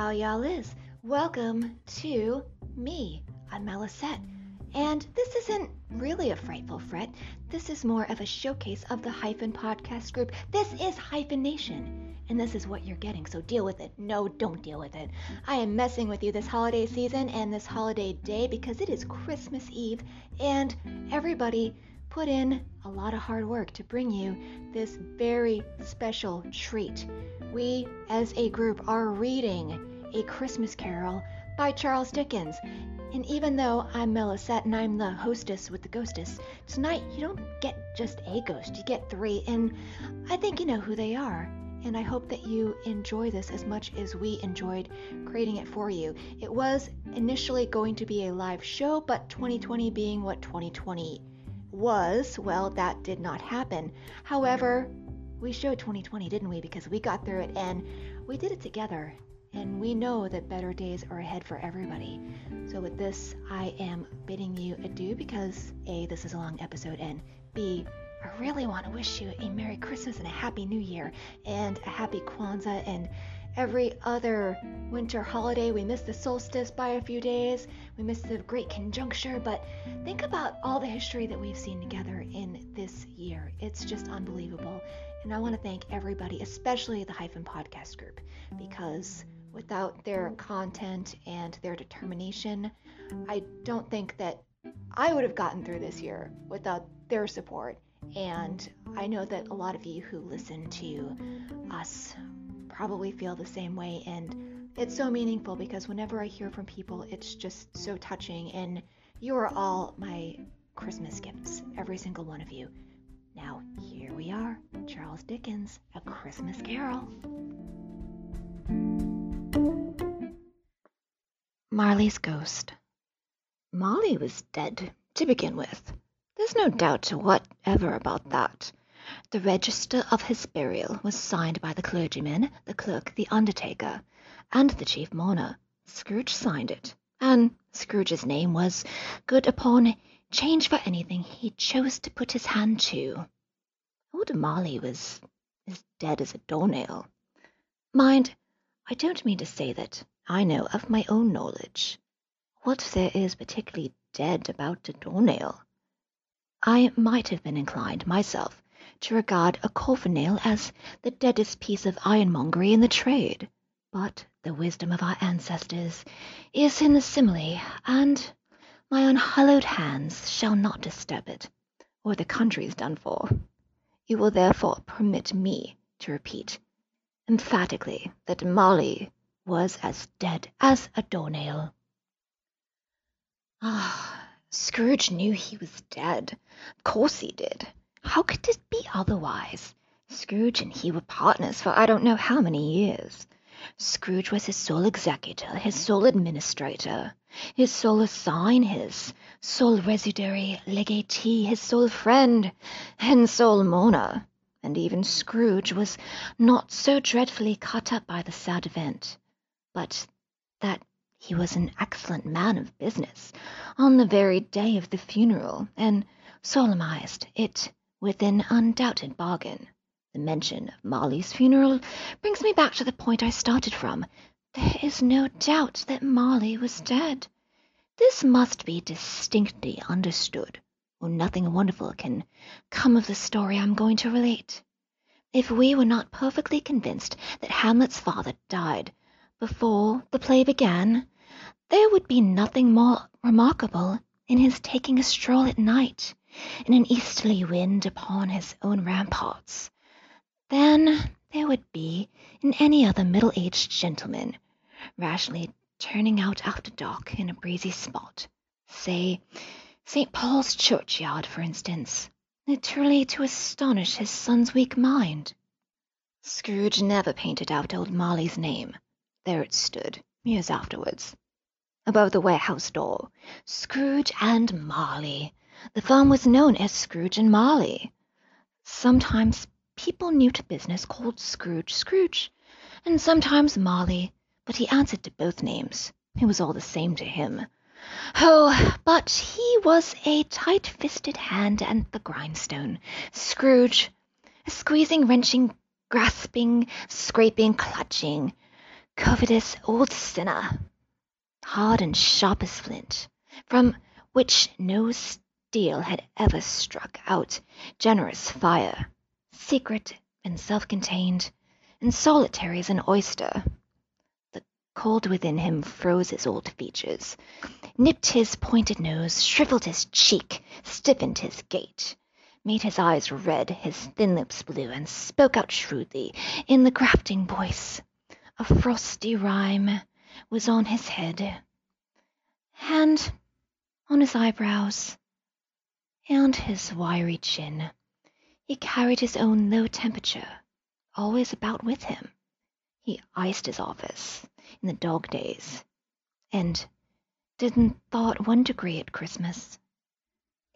how y'all is? Welcome to me. I'm Melysette. And this isn't really a frightful fret. This is more of a showcase of the Hyphen podcast group. This is Hyphen Nation. And this is what you're getting, so deal with it. No, don't deal with it. I am messing with you this holiday season and this holiday day because it is Christmas Eve, and everybody put in a lot of hard work to bring you this very special treat. We, as a group, are reading A Christmas Carol by Charles Dickens. And even though I'm Melysette and I'm the hostess with the ghostess, tonight you don't get just a ghost, you get three, and I think you know who they are. And I hope that you enjoy this as much as we enjoyed creating it for you. It was initially going to be a live show, but 2020 being what 2020 was, well, that did not happen. However, we showed 2020, didn't we? Because we got through it and we did it together. And we know that better days are ahead for everybody. So, with this, I am bidding you adieu because A, this is a long episode, and B, I really want to wish you a Merry Christmas and a Happy New Year and a Happy Kwanzaa and every other winter holiday. We miss the solstice by a few days. We miss the Great Conjuncture, but think about all the history that we've seen together in this year. It's just unbelievable. And I want to thank everybody, especially the Hyphen Podcast Group, because without their content and their determination, I don't think that I would have gotten through this year without their support. And I know that a lot of you who listen to us probably feel the same way. And it's so meaningful because whenever I hear from people, it's just so touching. And you are all my Christmas gifts, every single one of you. Now, here we are Charles Dickens, A Christmas Carol. Marley's Ghost. Marley was dead, to begin with. There's no doubt whatever about that. The register of his burial was signed by the clergyman, the clerk, the undertaker, and the chief mourner. Scrooge signed it, and Scrooge's name was good upon change for anything he chose to put his hand to. Old Marley was as dead as a doornail. Mind, I don't mean to say that I know of my own knowledge what there is particularly dead about a doornail. I might have been inclined, myself, to regard a coffin nail as the deadest piece of ironmongery in the trade, but the wisdom of our ancestors is in the simile, and my unhallowed hands shall not disturb it, or the country's done for. You will therefore permit me to repeat emphatically that Marley was as dead as a doornail. Ah, Scrooge knew he was dead. Of course he did. How could it be otherwise? Scrooge and he were partners for I don't know how many years. Scrooge was his sole executor, his sole administrator, his sole assign, his sole residuary legatee, his sole friend, and sole mourner. And even Scrooge was not so dreadfully cut up by the sad event, but that he was an excellent man of business on the very day of the funeral, and solemnized it with an undoubted bargain. The mention of Marley's funeral brings me back to the point I started from. There is no doubt that Marley was dead. This must be distinctly understood, or nothing wonderful can come of the story I'm going to relate. If we were not perfectly convinced that Hamlet's father died before the play began, there would be nothing more remarkable in his taking a stroll at night in an easterly wind upon his own ramparts than there would be in any other middle-aged gentleman rashly turning out after dark in a breezy spot, say St. Paul's churchyard, for instance, literally to astonish his son's weak mind. Scrooge never painted out old Marley's name. There it stood, years afterwards. Above the warehouse door, Scrooge and Marley. The firm was known as Scrooge and Marley. Sometimes people new to business called Scrooge Scrooge, and sometimes Marley, but he answered to both names. It was all the same to him. Oh, but he was a tight-fisted hand at the grindstone. Scrooge, squeezing, wrenching, grasping, scraping, clutching covetous old sinner, hard and sharp as flint, from which no steel had ever struck out generous fire, secret and self-contained, and solitary as an oyster. The cold within him froze his old features, nipped his pointed nose, shriveled his cheek, stiffened his gait, made his eyes red, his thin lips blue, and spoke out shrewdly in the grafting voice. A frosty rime was on his head, and on his eyebrows, and his wiry chin. He carried his own low temperature always about with him. He iced his office in the dog days, and didn't thaw at one degree at Christmas.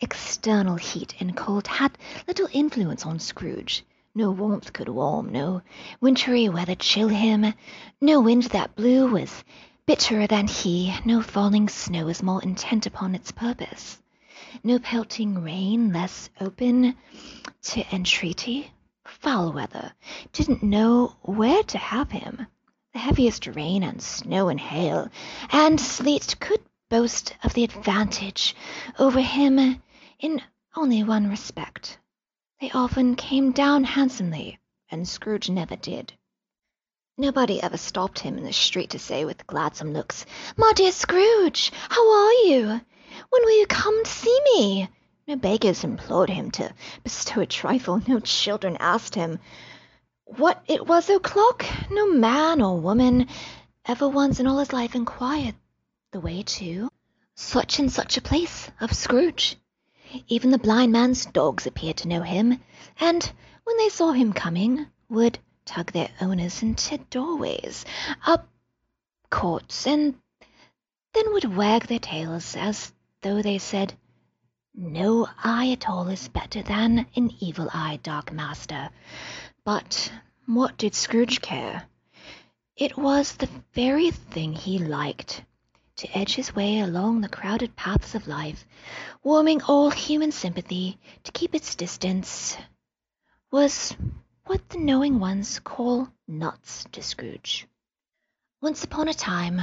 External heat and cold had little influence on Scrooge. No warmth could warm, no wintry weather chill him, no wind that blew was bitterer than he, no falling snow was more intent upon its purpose, no pelting rain less open to entreaty. Foul weather didn't know where to have him. The heaviest rain and snow and hail and sleet could boast of the advantage over him in only one respect. They often came down handsomely, and Scrooge never did. Nobody ever stopped him in the street to say with gladsome looks, My dear Scrooge, how are you? When will you come to see me? No beggars implored him to bestow a trifle, no children asked him what it was o'clock, no man or woman ever once in all his life inquired the way to such and such a place of Scrooge. Even the blind man's dogs appeared to know him, and when they saw him coming, would tug their owners into doorways, up courts, and then would wag their tails as though they said, No eye at all is better than an evil eye, dark master. But what did Scrooge care? It was the very thing he liked to edge his way along the crowded paths of life, warming all human sympathy to keep its distance, was what the knowing ones call nuts to Scrooge. Once upon a time,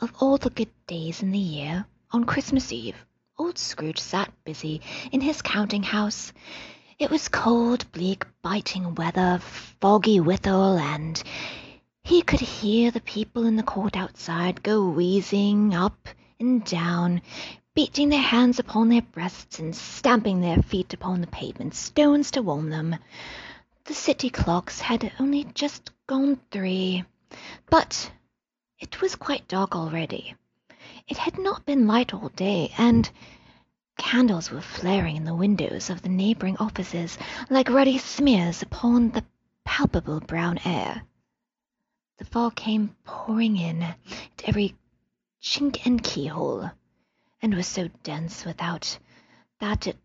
of all the good days in the year, on Christmas Eve, old Scrooge sat busy in his counting house. It was cold, bleak, biting weather, foggy withal, and he could hear the people in the court outside go wheezing up and down, beating their hands upon their breasts and stamping their feet upon the pavement stones to warm them. The city clocks had only just gone three, but it was quite dark already. It had not been light all day, and candles were flaring in the windows of the neighboring offices like ruddy smears upon the palpable brown air. The fog came pouring in at every chink and keyhole, and was so dense without that it,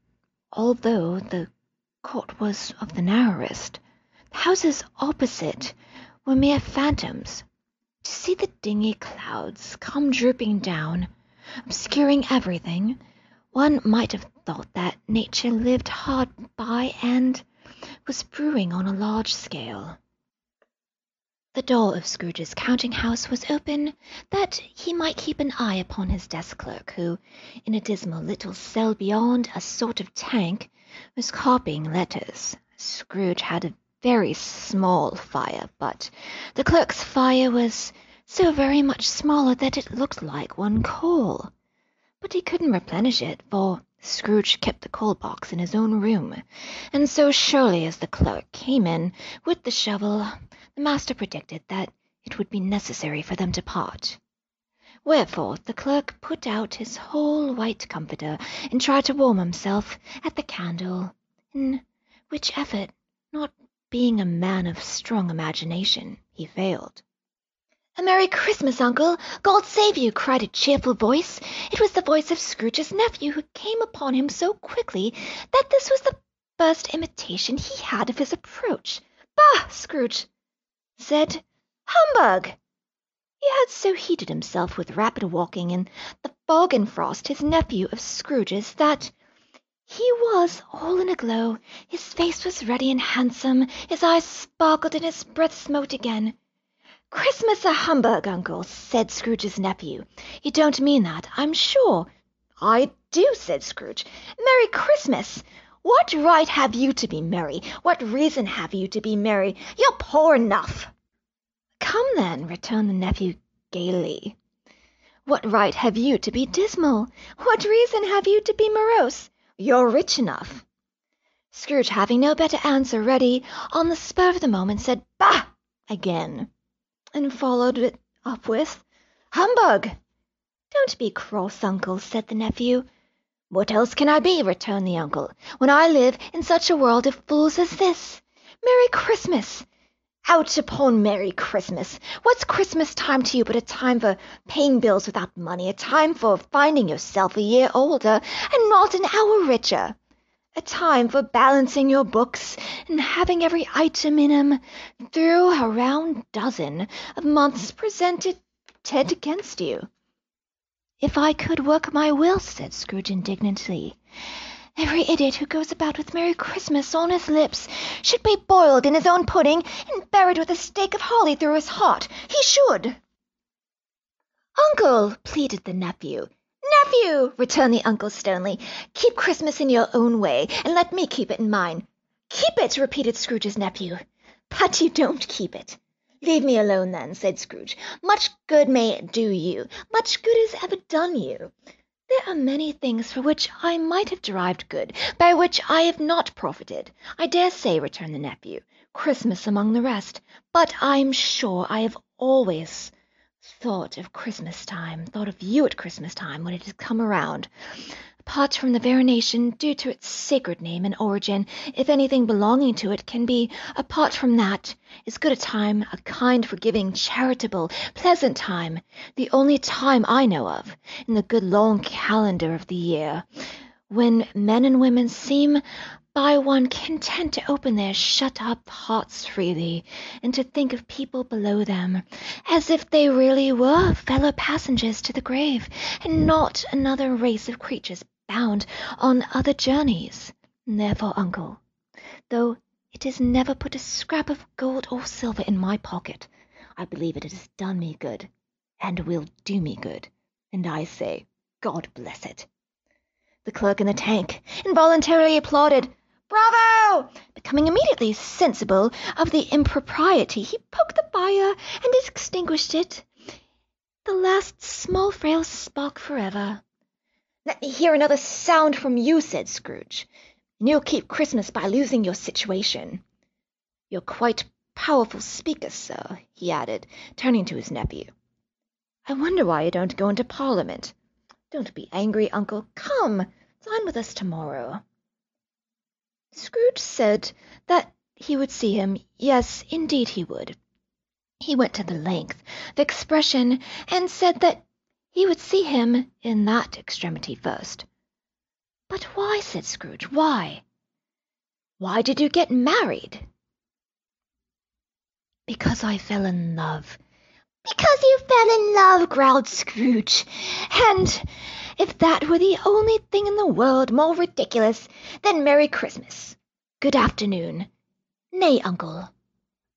although the court was of the narrowest, the houses opposite were mere phantoms. To see the dingy clouds come drooping down, obscuring everything, one might have thought that nature lived hard by and was brewing on a large scale. The door of Scrooge's counting house was open that he might keep an eye upon his desk clerk, who, in a dismal little cell beyond a sort of tank, was copying letters. Scrooge had a very small fire, but the clerk's fire was so very much smaller that it looked like one coal. But he couldn't replenish it, for Scrooge kept the coal box in his own room, and so surely as the clerk came in with the shovel the master predicted that it would be necessary for them to part. Wherefore the clerk put out his whole white comforter and tried to warm himself at the candle, in which effort, not being a man of strong imagination, he failed. A Merry Christmas, uncle! God save you! cried a cheerful voice. It was the voice of Scrooge's nephew, who came upon him so quickly that this was the first imitation he had of his approach. Bah! Scrooge said "Humbug!" He had so heated himself with rapid walking in the fog and frost, his nephew of Scrooge's, that he was all in a glow. His face was ruddy and handsome, his eyes sparkled, and his breath smote again. Christmas a humbug, uncle, said Scrooge's nephew. You don't mean that, I'm sure. I do, said Scrooge. Merry Christmas! What right have you to be merry? What reason have you to be merry? You're poor enough. Come then, returned the nephew gaily. What right have you to be dismal? What reason have you to be morose? You're rich enough. Scrooge, having no better answer ready on the spur of the moment, said "Bah!" again and followed it up with, "Humbug!" "Don't be cross, uncle," said the nephew. "What else can I be," returned the uncle, "when I live in such a world of fools as this? Merry Christmas! Out upon Merry Christmas! What's Christmas time to you but a time for paying bills without money, a time for finding yourself a year older and not an hour richer? a time for balancing your books and having every item in 'em through a round dozen of months presented against you. If I could work my will, said Scrooge indignantly, every idiot who goes about with Merry Christmas on his lips should be boiled in his own pudding and buried with a stake of holly through his heart. He should. Uncle, pleaded the nephew, Nephew, returned the uncle sternly, keep Christmas in your own way, and let me keep it in mine. Keep it, repeated Scrooge's nephew. But you don't keep it. Leave me alone, then, said Scrooge. Much good may it do you. Much good has ever done you. There are many things for which I might have derived good, by which I have not profited. I dare say, returned the nephew, Christmas among the rest. But I'm sure I have always thought of Christmas time, thought of you at Christmas time when it has come around. Apart from the veneration due to its sacred name and origin, if anything belonging to it can be apart from that, is good a time, a kind, forgiving, charitable, pleasant time, the only time I know of, in the good long calendar of the year, when men and women seem by one content to open their shut-up hearts freely, and to think of people below them, as if they really were fellow passengers to the grave, and not another race of creatures bound on other journeys. Therefore, uncle, though it has never put a scrap of gold or silver in my pocket, I believe it has done me good, and will do me good, and I say, God bless it. The clerk in the tank involuntarily applauded. Bravo! Becoming immediately sensible of the impropriety, he poked the fire and extinguished it. The last small frail spark forever. Let me hear another sound from you, said Scrooge, and you'll keep Christmas by losing your situation. You're quite powerful speaker, sir, he added, turning to his nephew. I wonder why you don't go into Parliament. Don't be angry, uncle. Come, dine with us tomorrow. Scrooge said that he would see him. Yes, indeed he would. He went to the length of expression, and said that he would see him in that extremity first. But why, said Scrooge, why? Why did you get married? Because I fell in love. Because you fell in love, growled Scrooge. And if that were the only thing in the world more ridiculous than Merry Christmas. Good afternoon. Nay, uncle,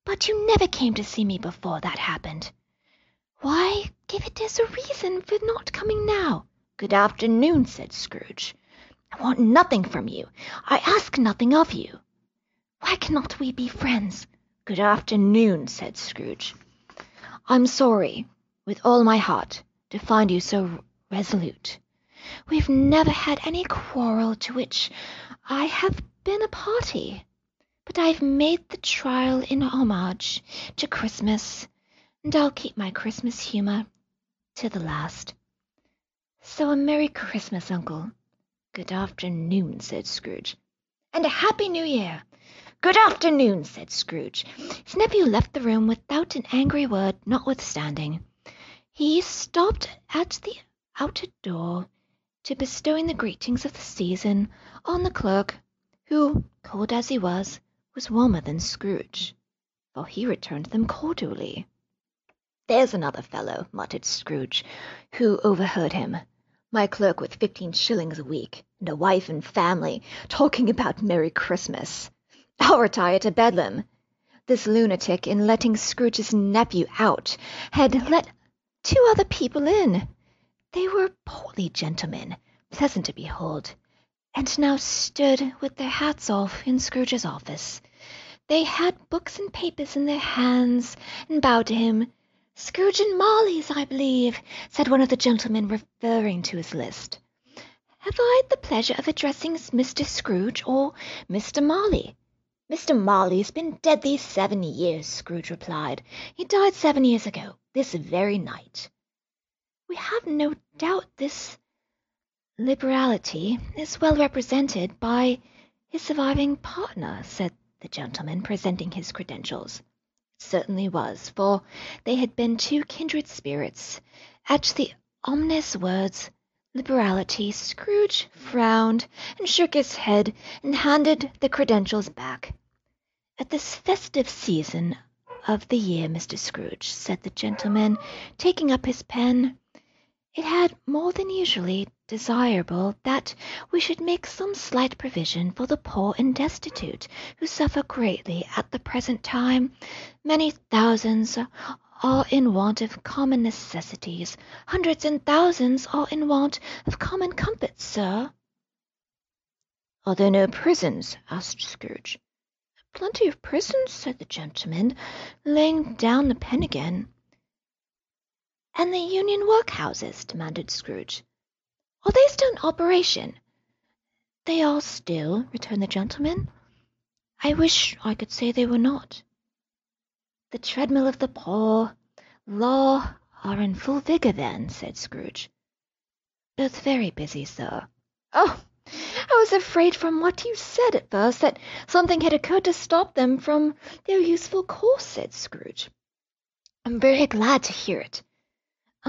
but you never came to see me before that happened. Why give it as a reason for not coming now? Good afternoon, said Scrooge. I want nothing from you. I ask nothing of you. Why cannot we be friends? Good afternoon, said Scrooge. I'm sorry, with all my heart, to find you so resolute. We've never had any quarrel to which I have been a party, but I've made the trial in homage to Christmas, and I'll keep my Christmas humour to the last. So a Merry Christmas, uncle. Good afternoon, said Scrooge. And a Happy New Year. Good afternoon, said Scrooge. His nephew left the room without an angry word, notwithstanding. He stopped at the outer door to bestowing the greetings of the season on the clerk, who, cold as he was, was warmer than Scrooge, for he returned them cordially. There's another fellow, muttered Scrooge, who overheard him. My clerk with fifteen shillings a week, and a wife and family, talking about Merry Christmas. I'll retire to Bedlam. This lunatic, in letting Scrooge's nephew out, had let two other people in. They were portly gentlemen, pleasant to behold, and now stood with their hats off in Scrooge's office. They had books and papers in their hands, and bowed to him. Scrooge and Marley's, I believe, said one of the gentlemen, referring to his list. Have I the pleasure of addressing Mr. Scrooge or Mr. Marley? Mr. Marley's been dead these seven years, Scrooge replied. He died seven years ago, this very night. We have no doubt this liberality is well represented by his surviving partner, said the gentleman, presenting his credentials. Certainly was, for they had been two kindred spirits. At the ominous words liberality, Scrooge frowned and shook his head and handed the credentials back. At this festive season of the year, Mr. Scrooge, said the gentleman, taking up his pen, it had more than usually desirable that we should make some slight provision for the poor and destitute, who suffer greatly at the present time. Many thousands are in want of common necessities. Hundreds and thousands are in want of common comforts, sir." "Are there no prisons?" asked Scrooge. "Plenty of prisons," said the gentleman, laying down the pen again. "And the Union workhouses?" demanded Scrooge. "Are they still in operation?" "They are still," returned the gentleman. "I wish I could say they were not. The treadmill of the poor, law, are in full vigour then," said Scrooge. "Both very busy, sir." "Oh! I was afraid from what you said at first that something had occurred to stop them from their useful course," said Scrooge. "I'm very glad to hear it.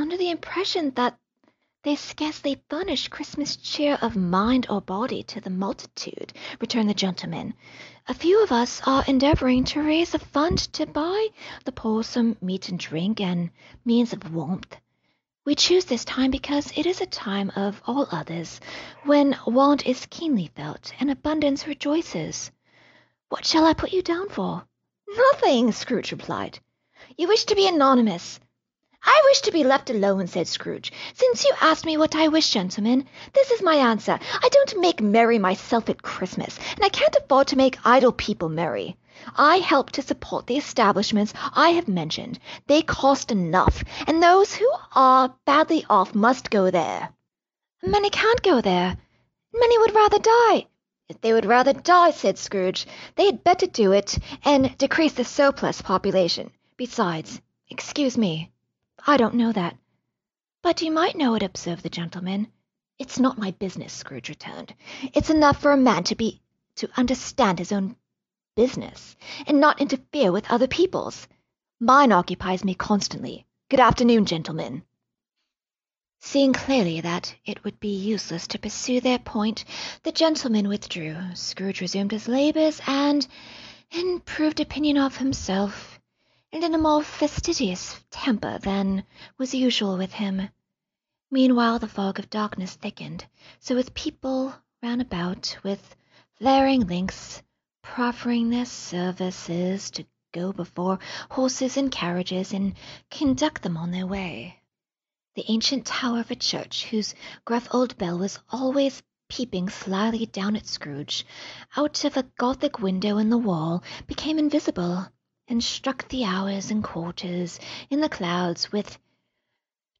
Under the impression that they scarcely furnish Christmas cheer of mind or body to the multitude," returned the gentleman. "A few of us are endeavouring to raise a fund to buy the poor some meat and drink and means of warmth. We choose this time because it is a time of all others when want is keenly felt and abundance rejoices. What shall I put you down for?" "Nothing," Scrooge replied. "You wish to be anonymous. "I wish to be left alone," said Scrooge. "Since you ask me what I wish, gentlemen, this is my answer. I don't make merry myself at Christmas, and I can't afford to make idle people merry. I help to support the establishments I have mentioned. They cost enough, and those who are badly off must go there." "Many can't go there. Many would rather die." "If they would rather die," said Scrooge, "they had better do it, and decrease the surplus population. Besides, excuse me. I don't know that." "But you might know it," observed the gentleman. "It's not my business," Scrooge returned. "It's enough for a man to be to understand his own business, and not interfere with other people's. Mine occupies me constantly. Good afternoon, gentlemen." Seeing clearly that it would be useless to pursue their point, the gentlemen withdrew. Scrooge resumed his labours, and, in improved opinion of himself and in a more fastidious temper than was usual with him. Meanwhile the fog of darkness thickened, so with people ran about with flaring links, proffering their services to go before horses and carriages and conduct them on their way. The ancient tower of a church, whose gruff old bell was always peeping slyly down at Scrooge, out of a Gothic window in the wall, became invisible and struck the hours and quarters in the clouds with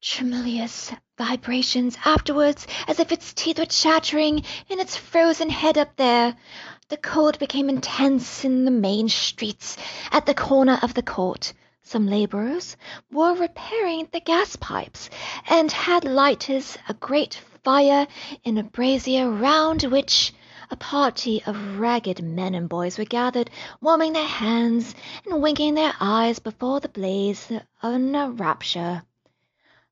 tremulous vibrations afterwards, as if its teeth were chattering in its frozen head up there. The cold became intense in the main streets at the corner of the court. Some labourers were repairing the gas pipes, and had lighted a great fire in a brazier round which a party of ragged men and boys were gathered, warming their hands and winking their eyes before the blaze in a rapture,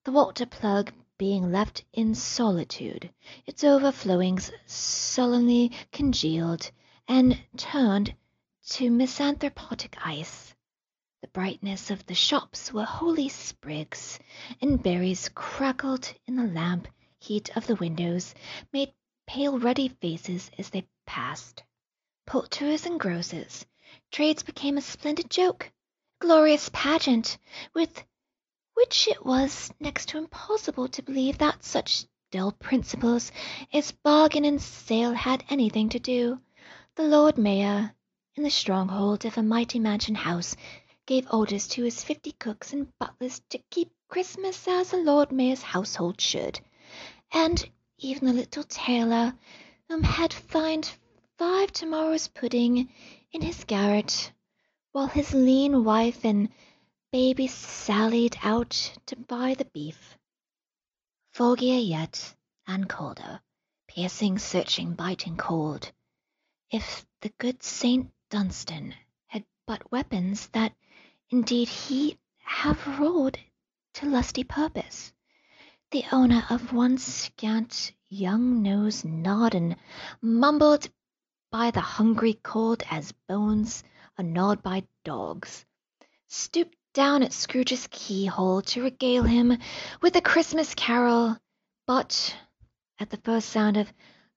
the water plug being left in solitude, its overflowings sullenly congealed and turned to misanthropic ice. The brightness of the shops were holy sprigs, and berries crackled in the lamp heat of the windows, made pale ruddy faces as they passed. Poulterers and grocers, trades became a splendid joke, glorious pageant, with which it was next to impossible to believe that such dull principles as bargain and sale had anything to do. The Lord Mayor, in the stronghold of a mighty mansion house, gave orders to his fifty cooks and butlers to keep Christmas as a Lord Mayor's household should, and even the little tailor, whom had fined five tomorrow's pudding in his garret, while his lean wife and baby sallied out to buy the beef. Foggier yet, and colder, piercing, searching, biting cold. If the good Saint Dunstan had but weapons that indeed he have rolled to lusty purpose, the owner of one scant young nose and mumbled by the hungry cold as bones are gnawed by dogs, stooped down at Scrooge's keyhole to regale him with a Christmas carol, but at the first sound of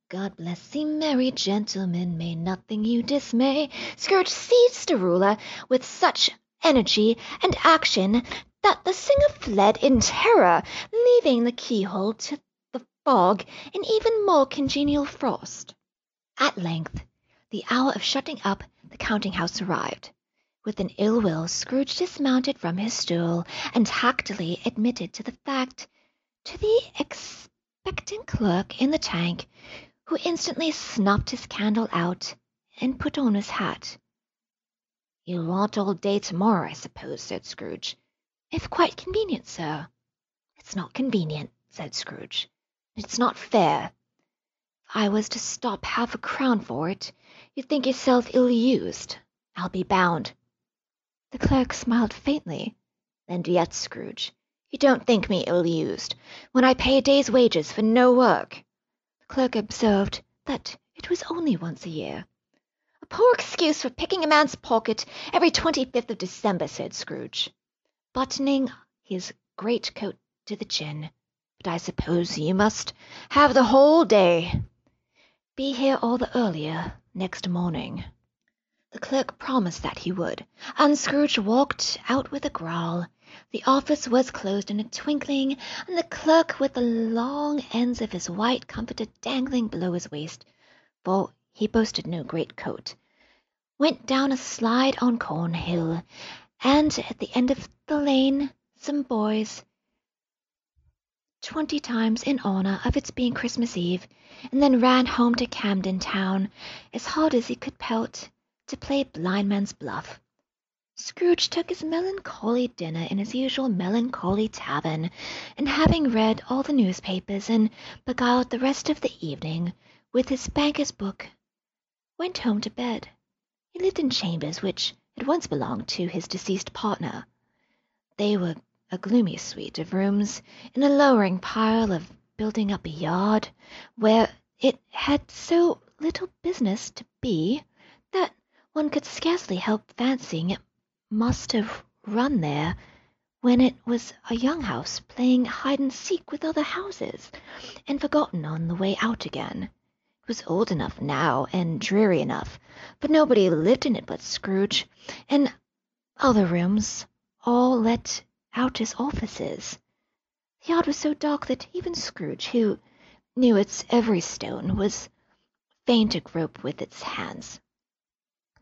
God bless thee, merry gentlemen, may nothing you dismay, Scrooge seized the ruler with such energy and action that the singer fled in terror, leaving the keyhole to the fog and even more congenial frost. At length the hour of shutting up the counting house arrived. With an ill will Scrooge dismounted from his stool and tactily admitted to the fact to the expectant clerk in the tank, who instantly snuffed his candle out and put on his hat. "You'll want all day to morrow, I suppose," said Scrooge. "If quite convenient, sir." "It's not convenient," said Scrooge. "It's not fair. If I was to stop half a crown for it, you'd think yourself ill used, I'll be bound. The clerk smiled faintly. "And yet, Scrooge, you don't think me ill used, when I pay a day's wages for no work." The clerk observed that it was only once a year. "A poor excuse for picking a man's pocket every twenty fifth of December," said Scrooge, buttoning his great coat to the chin. "But I suppose you must have the whole day. Be here all the earlier next morning." The clerk promised that he would, and Scrooge walked out with a growl. The office was closed in a twinkling, and the clerk, with the long ends of his white comforter dangling below his waist for he boasted no great coat went down a slide on Cornhill, and at the end of the lane some boys twenty times in honor of its being Christmas Eve, and then ran home to Camden Town as hard as he could pelt to play blindman's buff. Scrooge took his melancholy dinner in his usual melancholy tavern, and having read all the newspapers and beguiled the rest of the evening with his banker's book, went home to bed. He lived in chambers which had once belonged to his deceased partner. They were a gloomy suite of rooms in a lowering pile of building up a yard, where it had so little business to be that one could scarcely help fancying it must have run there when it was a young house playing hide and seek with other houses, and forgotten on the way out again. Was old enough now, and dreary enough, but nobody lived in it but Scrooge, and other rooms, all let out as offices. The yard was so dark that even Scrooge, who knew its every stone, was fain to grope with its hands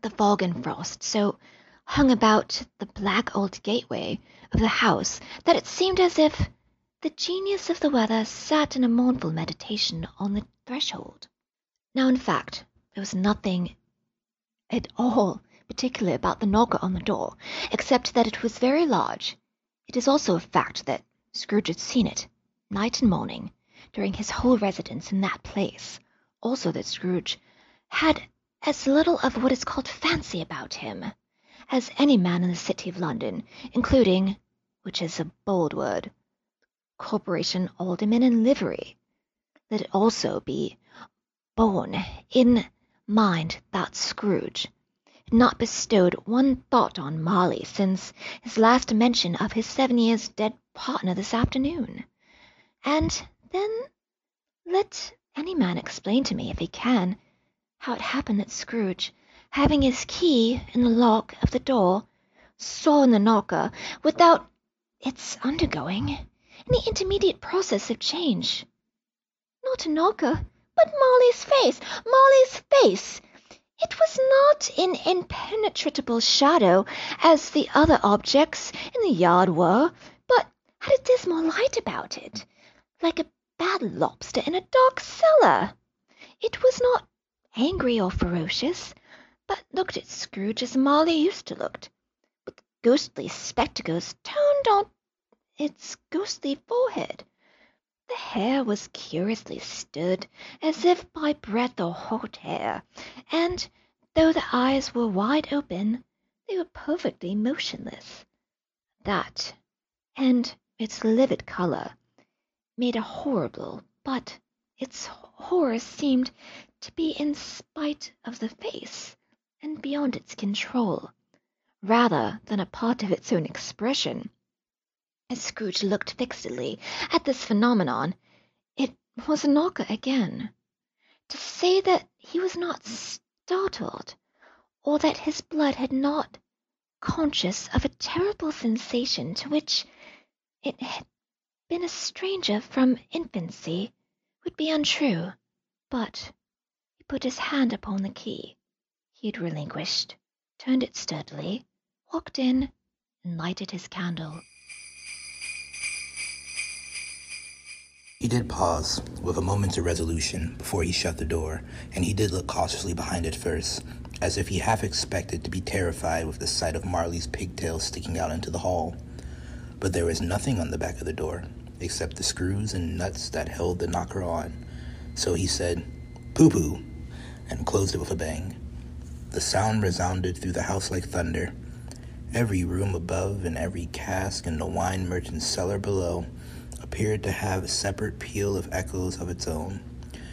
the fog and frost so hung about the black old gateway of the house that it seemed as if the genius of the weather sat in a mournful meditation on the threshold. Now, in fact, there was nothing at all particular about the knocker on the door, except that it was very large. It is also a fact that Scrooge had seen it, night and morning, during his whole residence in that place; also that Scrooge had as little of what is called fancy about him as any man in the City of London, including which is a bold word corporation aldermen in livery. Let it also be borne in mind that Scrooge had not bestowed one thought on Marley since his last mention of his seven years dead partner this afternoon. And then let any man explain to me, if he can how it happened that Scrooge, having his key in the lock of the door, saw in the knocker without its undergoing any intermediate process of change. Not a knocker, but Marley's face! Marley's face! It was not in impenetrable shadow, as the other objects in the yard were, but had a dismal light about it, like a bad lobster in a dark cellar. It was not angry or ferocious, but looked at Scrooge as Marley used to look, with ghostly spectacles turned on its ghostly forehead. The hair was curiously stood, as if by breath or hot air, and though the eyes were wide open, they were perfectly motionless. That, and its livid color, made a horrible, but its horror seemed to be in spite of the face, and beyond its control, rather than a part of its own expression. As Scrooge looked fixedly at this phenomenon, it was a knocker again. To say that he was not startled, or that his blood had not conscious of a terrible sensation to which it had been a stranger from infancy, would be untrue. But he put his hand upon the key he had relinquished, turned it sturdily, walked in, and lighted his candle. He did pause, with a moment's irresolution, before he shut the door, and he did look cautiously behind it first, as if he half expected to be terrified with the sight of Marley's pigtails sticking out into the hall. But there was nothing on the back of the door, except the screws and nuts that held the knocker on. So he said, Pooh pooh, and closed it with a bang. The sound resounded through the house like thunder. Every room above and every cask in the wine merchant's cellar below appeared to have a separate peal of echoes of its own.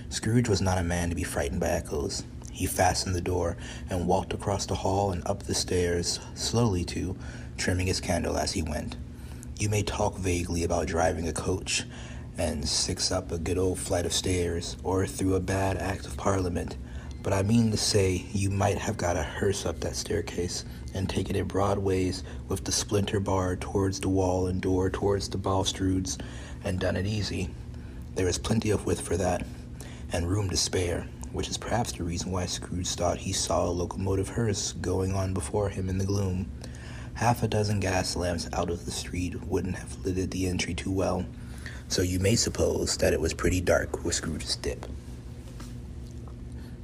Scrooge was not a man to be frightened by echoes. He fastened the door and walked across the hall and up the stairs, slowly too, trimming his candle as he went. You may talk vaguely about driving a coach and six up a good old flight of stairs, or through a bad act of parliament, but I mean to say you might have got a hearse up that staircase and taken it broadways with the splinter bar towards the wall and door towards the balustrades and done it easy. There is plenty of width for that, and room to spare, which is perhaps the reason why Scrooge thought he saw a locomotive hearse going on before him in the gloom. Half a dozen gas lamps out of the street wouldn't have lighted the entry too well, so you may suppose that it was pretty dark where Scrooge's dip.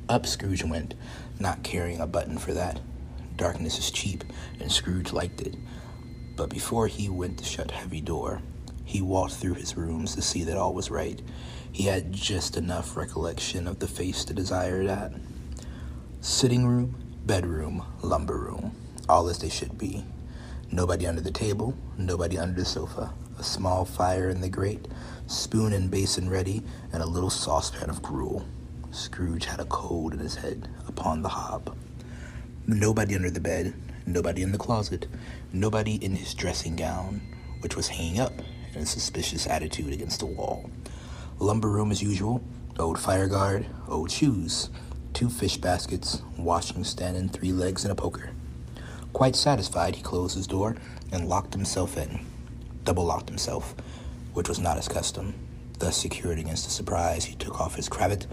Up Scrooge went, not caring a button for that. Darkness is cheap, and Scrooge liked it. But before he went to shut heavy door, he walked through his rooms to see that all was right. He had just enough recollection of the face to desire that. Sitting room, bedroom, lumber room, all as they should be. Nobody under the table, nobody under the sofa. A small fire in the grate, spoon and basin ready, and a little saucepan of gruel. Scrooge had a cold in his head upon the hob. Nobody under the bed, nobody in the closet, nobody in his dressing gown, which was hanging up in a suspicious attitude against the wall. Lumber room as usual, old fire guard, old shoes, two fish baskets, washing stand and three legs and a poker. Quite satisfied, he closed his door and locked himself in. Double locked himself, which was not his custom. Thus secured against a surprise, he took off his cravat,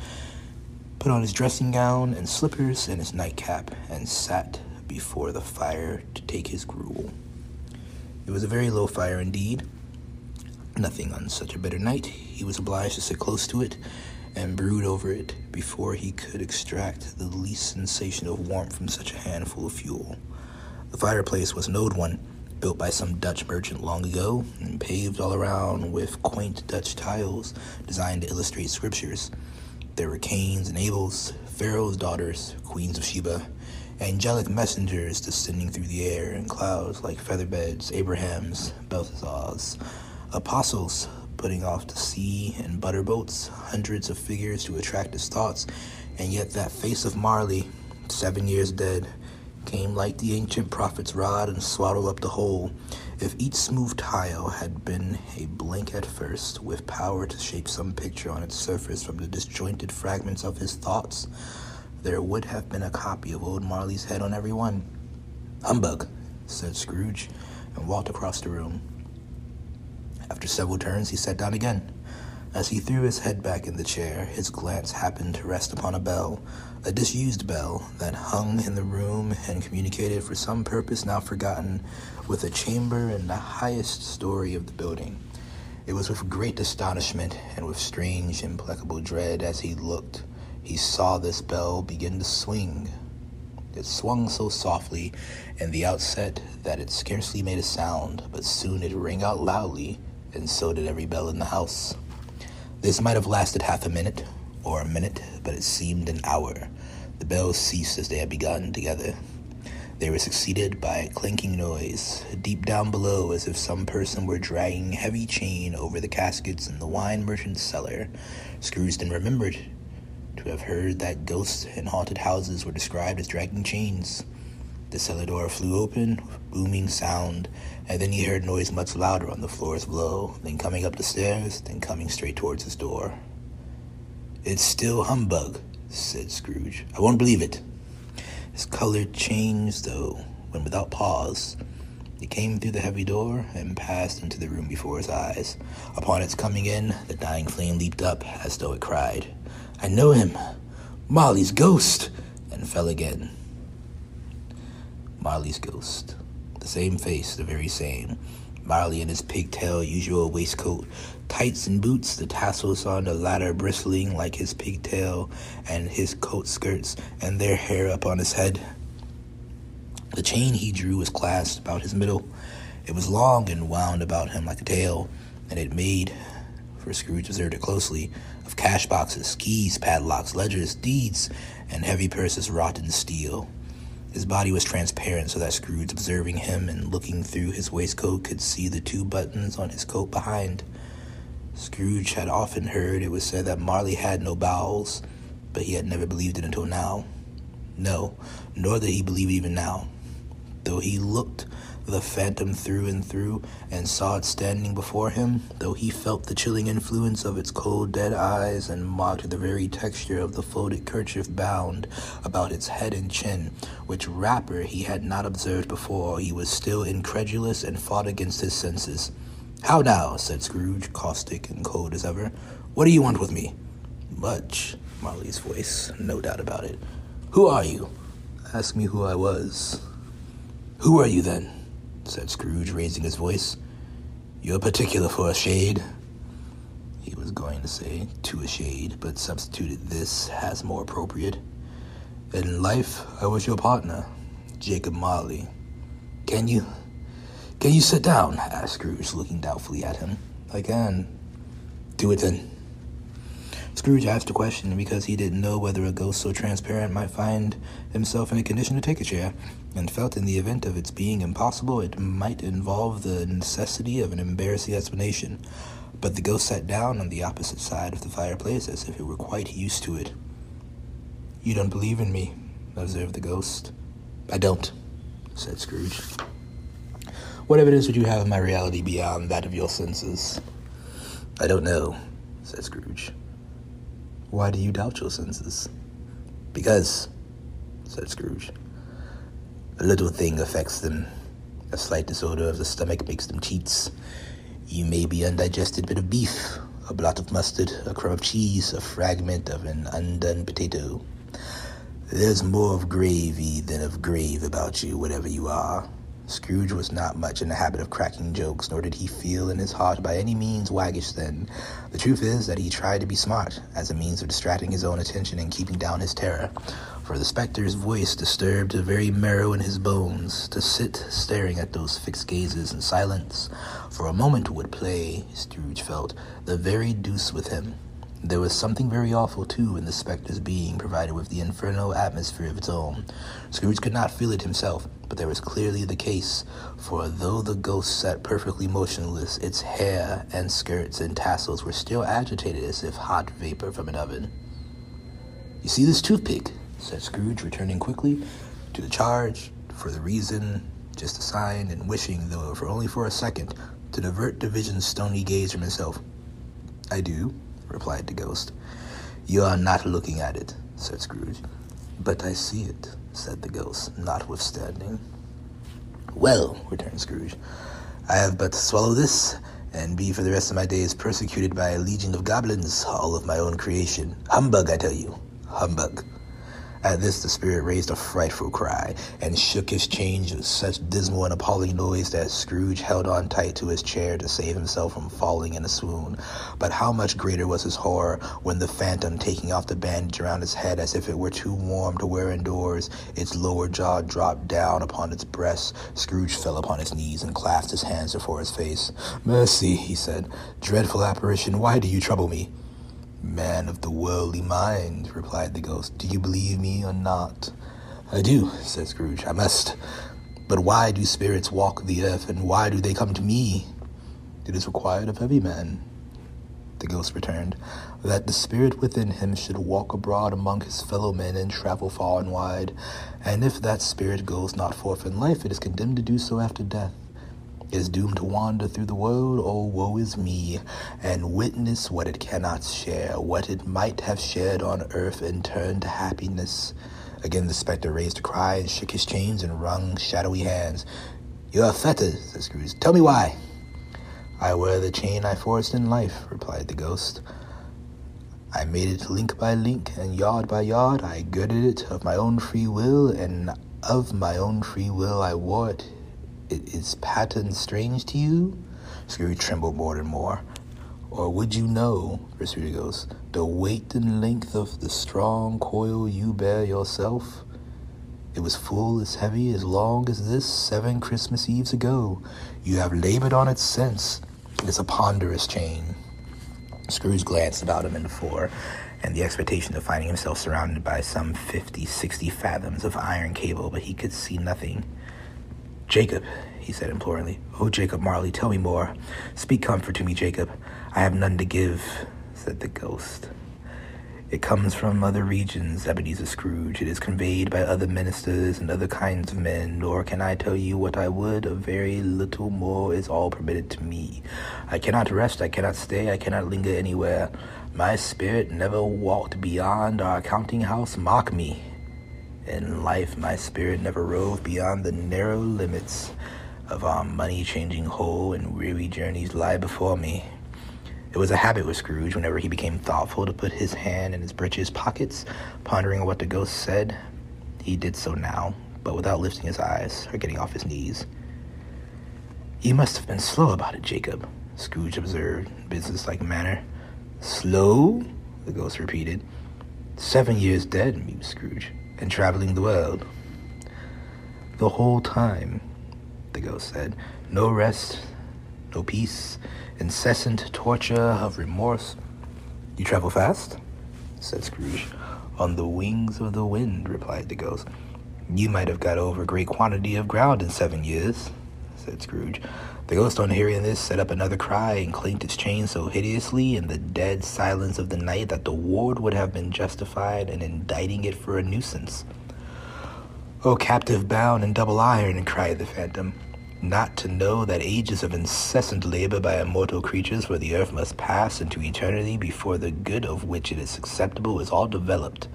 put on his dressing gown and slippers and his nightcap, and sat before the fire to take his gruel. It was a very low fire indeed, nothing on such a bitter night. He was obliged to sit close to it and brood over it before he could extract the least sensation of warmth from such a handful of fuel. The fireplace was an old one, built by some Dutch merchant long ago, and paved all around with quaint Dutch tiles designed to illustrate scriptures. There were Cains and Abels, Pharaoh's daughters, queens of Sheba, angelic messengers descending through the air in clouds like feather beds, Abraham's, Belshazzar's, apostles putting off to sea in butter boats, hundreds of figures to attract his thoughts, and yet that face of Marley, seven years dead, came like the ancient prophet's rod and swallowed up the whole. If each smooth tile had been a blank at first, with power to shape some picture on its surface from the disjointed fragments of his thoughts, there would have been a copy of old Marley's head on every one. Humbug, said Scrooge, and walked across the room. After several turns, he sat down again. As he threw his head back in the chair, his glance happened to rest upon a bell, a disused bell that hung in the room and communicated for some purpose now forgotten with a chamber in the highest story of the building. It was with great astonishment and with strange, implacable dread as he looked, he saw this bell begin to swing. It swung so softly in the outset that it scarcely made a sound, but soon it rang out loudly, and so did every bell in the house. This might have lasted half a minute, or a minute, but it seemed an hour. The bells ceased as they had begun together. They were succeeded by a clanking noise, deep down below, as if some person were dragging heavy chain over the caskets in the wine merchant's cellar. Scrooge then remembered to have heard that ghosts in haunted houses were described as dragging chains. The cellar door flew open, with booming sound, and then he heard noise much louder on the floors below, then coming up the stairs, then coming straight towards his door. It's still humbug, said Scrooge. I won't believe it. His color changed, though, when without pause it came through the heavy door and passed into the room before his eyes. Upon its coming in, the dying flame leaped up as though it cried, I know him, Marley's ghost, and fell again. Marley's ghost. The same face, the very same. Marley in his pigtail usual waistcoat, tights and boots, the tassels on the latter bristling like his pigtail and his coat skirts, and their hair up on his head. The chain he drew was clasped about his middle. It was long and wound about him like a tail, and it made, for Scrooge observed it closely, of cash boxes, keys, padlocks, ledgers, deeds, and heavy purses wrought in steel. His body was transparent so that Scrooge, observing him and looking through his waistcoat, could see the two buttons on his coat behind. Scrooge had often heard it was said that Marley had no bowels, but he had never believed it until now. No, nor did he believe it even now. Though he looked the phantom through and through, and saw it standing before him, though he felt the chilling influence of its cold, dead eyes, and marked the very texture of the folded kerchief bound about its head and chin, which wrapper he had not observed before, he was still incredulous and fought against his senses. How now? said Scrooge, caustic and cold as ever. What do you want with me? Much, Marley's voice, no doubt about it. Who are you? Ask me who I was. Who are you then? said Scrooge, raising his voice. You're particular for a shade. He was going to say to a shade, but substituted this as more appropriate. In life, I was your partner, Jacob Marley. Can you? Can you sit down? asked Scrooge, looking doubtfully at him. I can. Do it then. Scrooge asked the question because he didn't know whether a ghost so transparent might find himself in a condition to take a chair, and felt in the event of its being impossible, it might involve the necessity of an embarrassing explanation. But the ghost sat down on the opposite side of the fireplace as if it were quite used to it. You don't believe in me, observed the ghost. I don't, said Scrooge. What evidence would you have of my reality beyond that of your senses? I don't know, said Scrooge. Why do you doubt your senses? Because, said Scrooge, a little thing affects them. A slight disorder of the stomach makes them cheats. You may be undigested bit of beef, a blot of mustard, a crumb of cheese, a fragment of an undone potato. There's more of gravy than of grave about you, whatever you are. Scrooge was not much in the habit of cracking jokes, nor did he feel in his heart by any means waggish then. The truth is that he tried to be smart, as a means of distracting his own attention and keeping down his terror. For the spectre's voice disturbed the very marrow in his bones. To sit staring at those fixed gazes in silence for a moment would play, Scrooge felt, the very deuce with him. There was something very awful, too, in the spectre's being provided with the infernal atmosphere of its own. Scrooge could not feel it himself, but there was clearly the case, for though the ghost sat perfectly motionless, its hair and skirts and tassels were still agitated as if hot vapor from an oven. You see this toothpick? said Scrooge, returning quickly to the charge, for the reason just assigned, and wishing, though for only for a second, to divert Division's stony gaze from himself. I do, replied the ghost. You are not looking at it, said Scrooge. But I see it, said the ghost, notwithstanding. Well, returned Scrooge, I have but to swallow this, and be for the rest of my days persecuted by a legion of goblins, all of my own creation. Humbug, I tell you. Humbug. At this, the spirit raised a frightful cry and shook his chains with such dismal and appalling noise that Scrooge held on tight to his chair to save himself from falling in a swoon. But how much greater was his horror when the phantom, taking off the bandage around his head as if it were too warm to wear indoors, its lower jaw dropped down upon its breast. Scrooge fell upon his knees and clasped his hands before his face. Mercy, he said. Dreadful apparition, why do you trouble me? Man of the worldly mind, replied the ghost, do you believe me or not? I do, said Scrooge. I must. But why do spirits walk the earth, and why do they come to me? It is required of every man, the ghost returned, that the spirit within him should walk abroad among his fellow men and travel far and wide. And if that spirit goes not forth in life, it is condemned to do so after death is doomed to wander through the world, oh woe is me, and witness what it cannot share, what it might have shared on earth and turned to happiness. Again the spectre raised a cry and shook his chains and wrung shadowy hands. You are fettered, said Scrooge. Tell me why. I wear the chain I forged in life, replied the ghost. I made it link by link, and yard by yard I girded it of my own free will, and of my own free will I wore it is pattern strange to you? Scrooge trembled more and more. Or would you know, pursued ghost, the weight and length of the strong coil you bear yourself? It was full as heavy as long as this seven Christmas Eves ago. You have labored on it since. It is a ponderous chain. Scrooge glanced about him in the floor, and the expectation of finding himself surrounded by some fifty, sixty fathoms of iron cable, but he could see nothing. Jacob, he said imploringly. Oh, Jacob Marley, tell me more. Speak comfort to me, Jacob. I have none to give, said the ghost. It comes from other regions, Ebenezer Scrooge. It is conveyed by other ministers and other kinds of men, nor can I tell you what I would. A very little more is all permitted to me. I cannot rest, I cannot stay, I cannot linger anywhere. My spirit never walked beyond our counting house. Mock me. In life, my spirit never roved beyond the narrow limits of our money changing hole, and weary journeys lie before me. It was a habit with Scrooge whenever he became thoughtful to put his hand in his breeches pockets, pondering what the ghost said. He did so now, but without lifting his eyes or getting off his knees. You must have been slow about it, Jacob, Scrooge observed in businesslike manner. Slow? the ghost repeated. Seven years dead, mused Scrooge and traveling the world. The whole time, the ghost said, no rest, no peace, incessant torture of remorse. You travel fast? said Scrooge. On the wings of the wind, replied the ghost. You might have got over a great quantity of ground in seven years, said Scrooge. The ghost, on hearing this, set up another cry and clanked its chain so hideously in the dead silence of the night that the ward would have been justified in indicting it for a nuisance. O captive bound in double iron, cried the phantom, not to know that ages of incessant labor by immortal creatures for the earth must pass into eternity before the good of which it is susceptible is all developed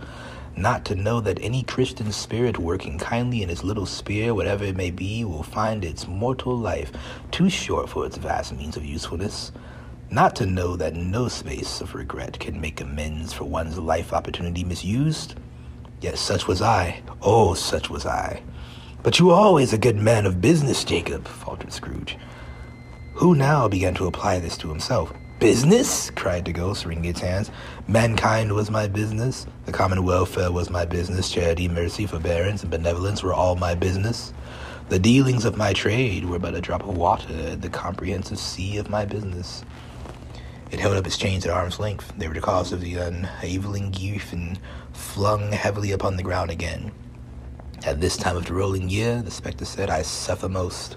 not to know that any Christian spirit working kindly in its little sphere, whatever it may be, will find its mortal life too short for its vast means of usefulness, not to know that no space of regret can make amends for one's life opportunity misused. Yet such was I, oh, such was I. But you were always a good man of business, Jacob, faltered Scrooge, who now began to apply this to himself. Business? cried the ghost, wringing its hands. Mankind was my business. The common welfare was my business. Charity, mercy, forbearance, and benevolence were all my business. The dealings of my trade were but a drop of water in the comprehensive sea of my business. It held up its chains at arm's length. They were the cause of the unhaveling grief and flung heavily upon the ground again. At this time of the rolling year, the spectre said, I suffer most.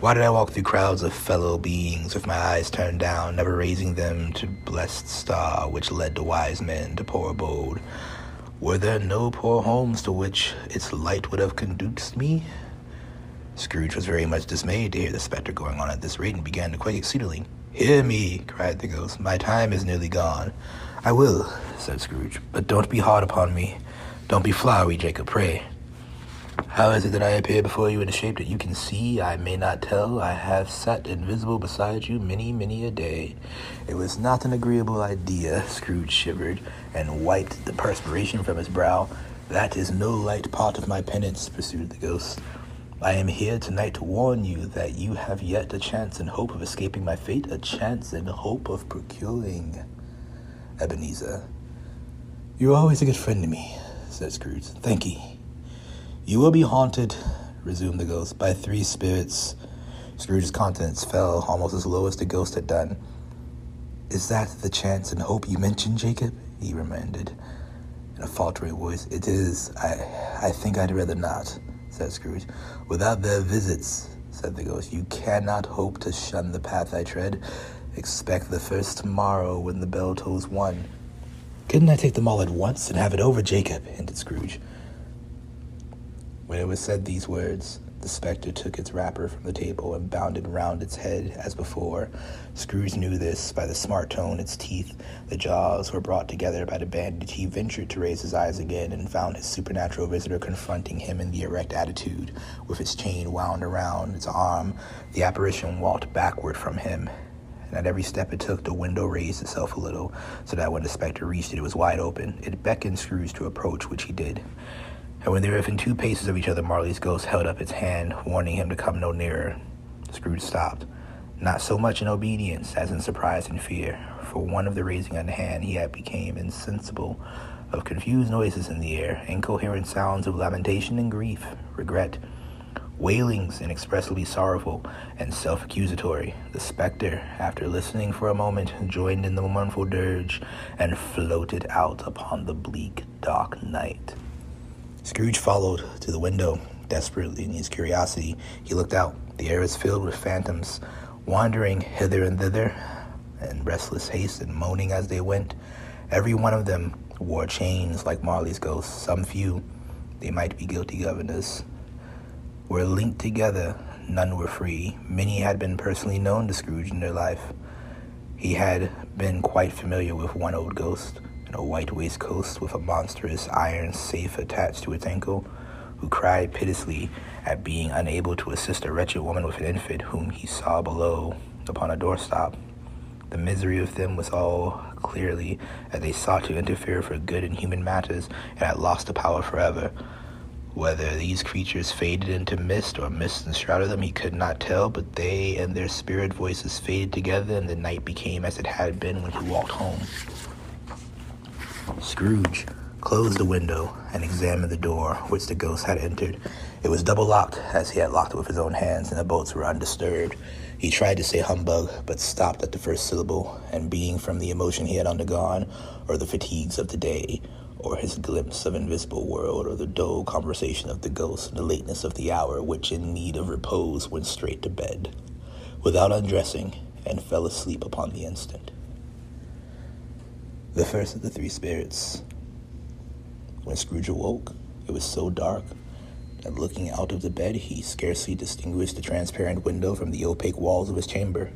Why did I walk through crowds of fellow beings with my eyes turned down, never raising them to blessed star which led the wise men to poor abode? Were there no poor homes to which its light would have conduced me? Scrooge was very much dismayed to hear the spectre going on at this rate and began to quake exceedingly. Hear me, cried the ghost. My time is nearly gone. I will, said Scrooge, but don't be hard upon me. Don't be flowery, Jacob, pray. How is it that I appear before you in a shape that you can see? I may not tell. I have sat invisible beside you many, many a day. It was not an agreeable idea, Scrooge shivered, and wiped the perspiration from his brow. That is no light part of my penance, pursued the ghost. I am here tonight to warn you that you have yet a chance and hope of escaping my fate, a chance and hope of procuring Ebenezer. You're always a good friend to me, said Scrooge. Thank ye. You will be haunted, resumed the ghost, by three spirits. Scrooge's countenance fell almost as low as the ghost had done. Is that the chance and hope you mentioned, Jacob? he reminded in a faltering voice. It is. I I think I'd rather not, said Scrooge. Without their visits, said the ghost, you cannot hope to shun the path I tread. Expect the first tomorrow when the bell tolls one. Couldn't I take them all at once and have it over, Jacob? hinted Scrooge. When it was said these words, the spectre took its wrapper from the table and bound it round its head as before. Scrooge knew this by the smart tone its teeth, the jaws were brought together by the bandage. He ventured to raise his eyes again and found his supernatural visitor confronting him in the erect attitude, with its chain wound around its arm. The apparition walked backward from him, and at every step it took, the window raised itself a little, so that when the spectre reached it, it was wide open. It beckoned Scrooge to approach, which he did and when they were within two paces of each other, Marley's ghost held up its hand, warning him to come no nearer. Scrooge stopped, not so much in obedience as in surprise and fear. For one of the raising of the hand, he had become insensible of confused noises in the air, incoherent sounds of lamentation and grief, regret, wailings inexpressibly sorrowful and self-accusatory. The spectre, after listening for a moment, joined in the mournful dirge and floated out upon the bleak, dark night. Scrooge followed to the window, desperately in his curiosity. He looked out. The air was filled with phantoms, wandering hither and thither, in restless haste and moaning as they went. Every one of them wore chains like Marley's ghost. Some few, they might be guilty governors, were linked together. None were free. Many had been personally known to Scrooge in their life. He had been quite familiar with one old ghost a white waistcoat with a monstrous iron safe attached to its ankle, who cried piteously at being unable to assist a wretched woman with an infant whom he saw below upon a doorstep. The misery of them was all clearly as they sought to interfere for good in human matters and had lost the power forever. Whether these creatures faded into mist or mist enshrouded them, he could not tell, but they and their spirit voices faded together, and the night became as it had been when he walked home. Scrooge closed the window and examined the door which the ghost had entered. It was double locked, as he had locked it with his own hands, and the bolts were undisturbed. He tried to say humbug, but stopped at the first syllable, and being from the emotion he had undergone, or the fatigues of the day, or his glimpse of invisible world, or the dull conversation of the ghost, and the lateness of the hour, which in need of repose went straight to bed, without undressing, and fell asleep upon the instant the first of the three spirits. When Scrooge awoke, it was so dark that looking out of the bed, he scarcely distinguished the transparent window from the opaque walls of his chamber.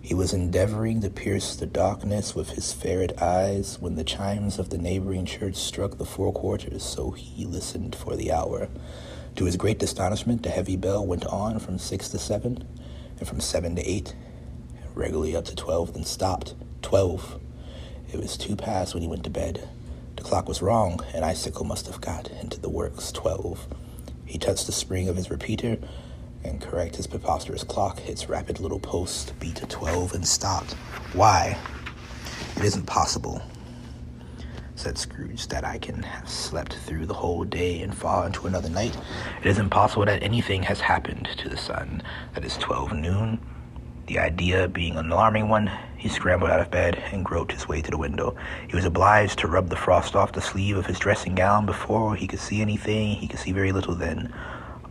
He was endeavoring to pierce the darkness with his ferret eyes when the chimes of the neighboring church struck the four quarters, so he listened for the hour. To his great astonishment, the heavy bell went on from six to seven, and from seven to eight, regularly up to twelve, then stopped. Twelve. It was two past when he went to bed. The clock was wrong, and Icicle must have got into the works twelve. He touched the spring of his repeater, and correct his preposterous clock. Its rapid little post beat to twelve and stopped. Why? It isn't possible, said Scrooge, that I can have slept through the whole day and fall into another night. It is impossible that anything has happened to the sun. That is twelve noon. The idea being an alarming one, he scrambled out of bed and groped his way to the window. He was obliged to rub the frost off the sleeve of his dressing gown before he could see anything. He could see very little then.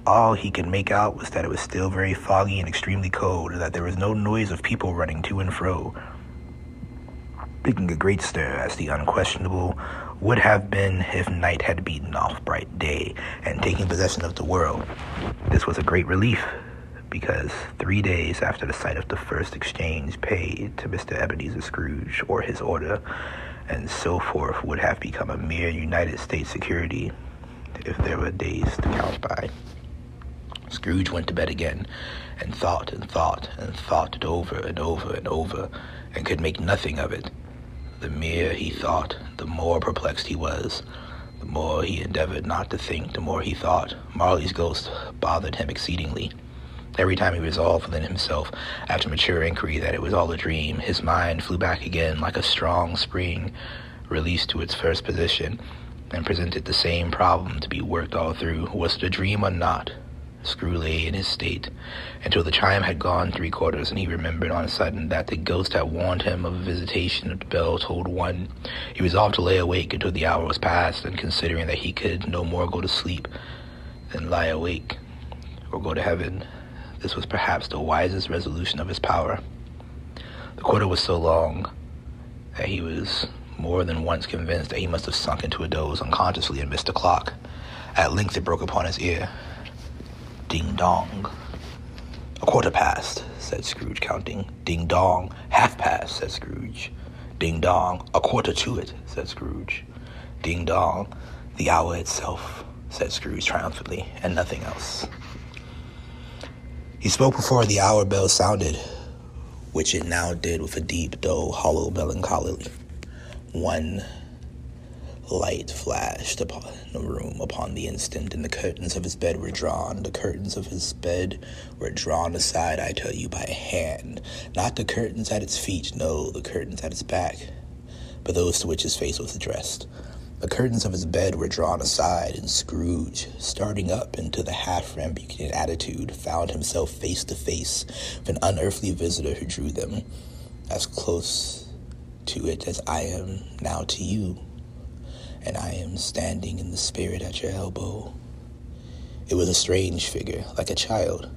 All he could make out was that it was still very foggy and extremely cold, and that there was no noise of people running to and fro, making a great stir as the unquestionable would have been if night had beaten off bright day and taken possession of the world. This was a great relief because three days after the sight of the first exchange paid to Mr. Ebenezer Scrooge or his order, and so forth would have become a mere United States security if there were days to count by. Scrooge went to bed again and thought and thought and thought it over and over and over and could make nothing of it. The mere he thought, the more perplexed he was. The more he endeavored not to think, the more he thought. Marley's ghost bothered him exceedingly. Every time he resolved within himself, after mature inquiry, that it was all a dream, his mind flew back again like a strong spring released to its first position, and presented the same problem to be worked all through. Was it a dream or not? Scrooge lay in his state until the chime had gone three quarters, and he remembered on a sudden that the ghost had warned him of a visitation. If the bell tolled one. He resolved to lay awake until the hour was past, and considering that he could no more go to sleep than lie awake or go to heaven, this was perhaps the wisest resolution of his power. The quarter was so long that he was more than once convinced that he must have sunk into a doze unconsciously and missed the clock. At length it broke upon his ear. Ding dong. A quarter past, said Scrooge, counting. Ding dong. Half past, said Scrooge. Ding dong. A quarter to it, said Scrooge. Ding dong. The hour itself, said Scrooge triumphantly, and nothing else. He spoke before the hour bell sounded, which it now did with a deep, dull, hollow melancholy. One light flashed upon the room upon the instant, and the curtains of his bed were drawn. The curtains of his bed were drawn aside, I tell you, by a hand. Not the curtains at its feet, no, the curtains at its back, but those to which his face was addressed. The curtains of his bed were drawn aside, and Scrooge, starting up into the half rambunctious attitude, found himself face to face with an unearthly visitor who drew them as close to it as I am now to you, and I am standing in the spirit at your elbow. It was a strange figure, like a child,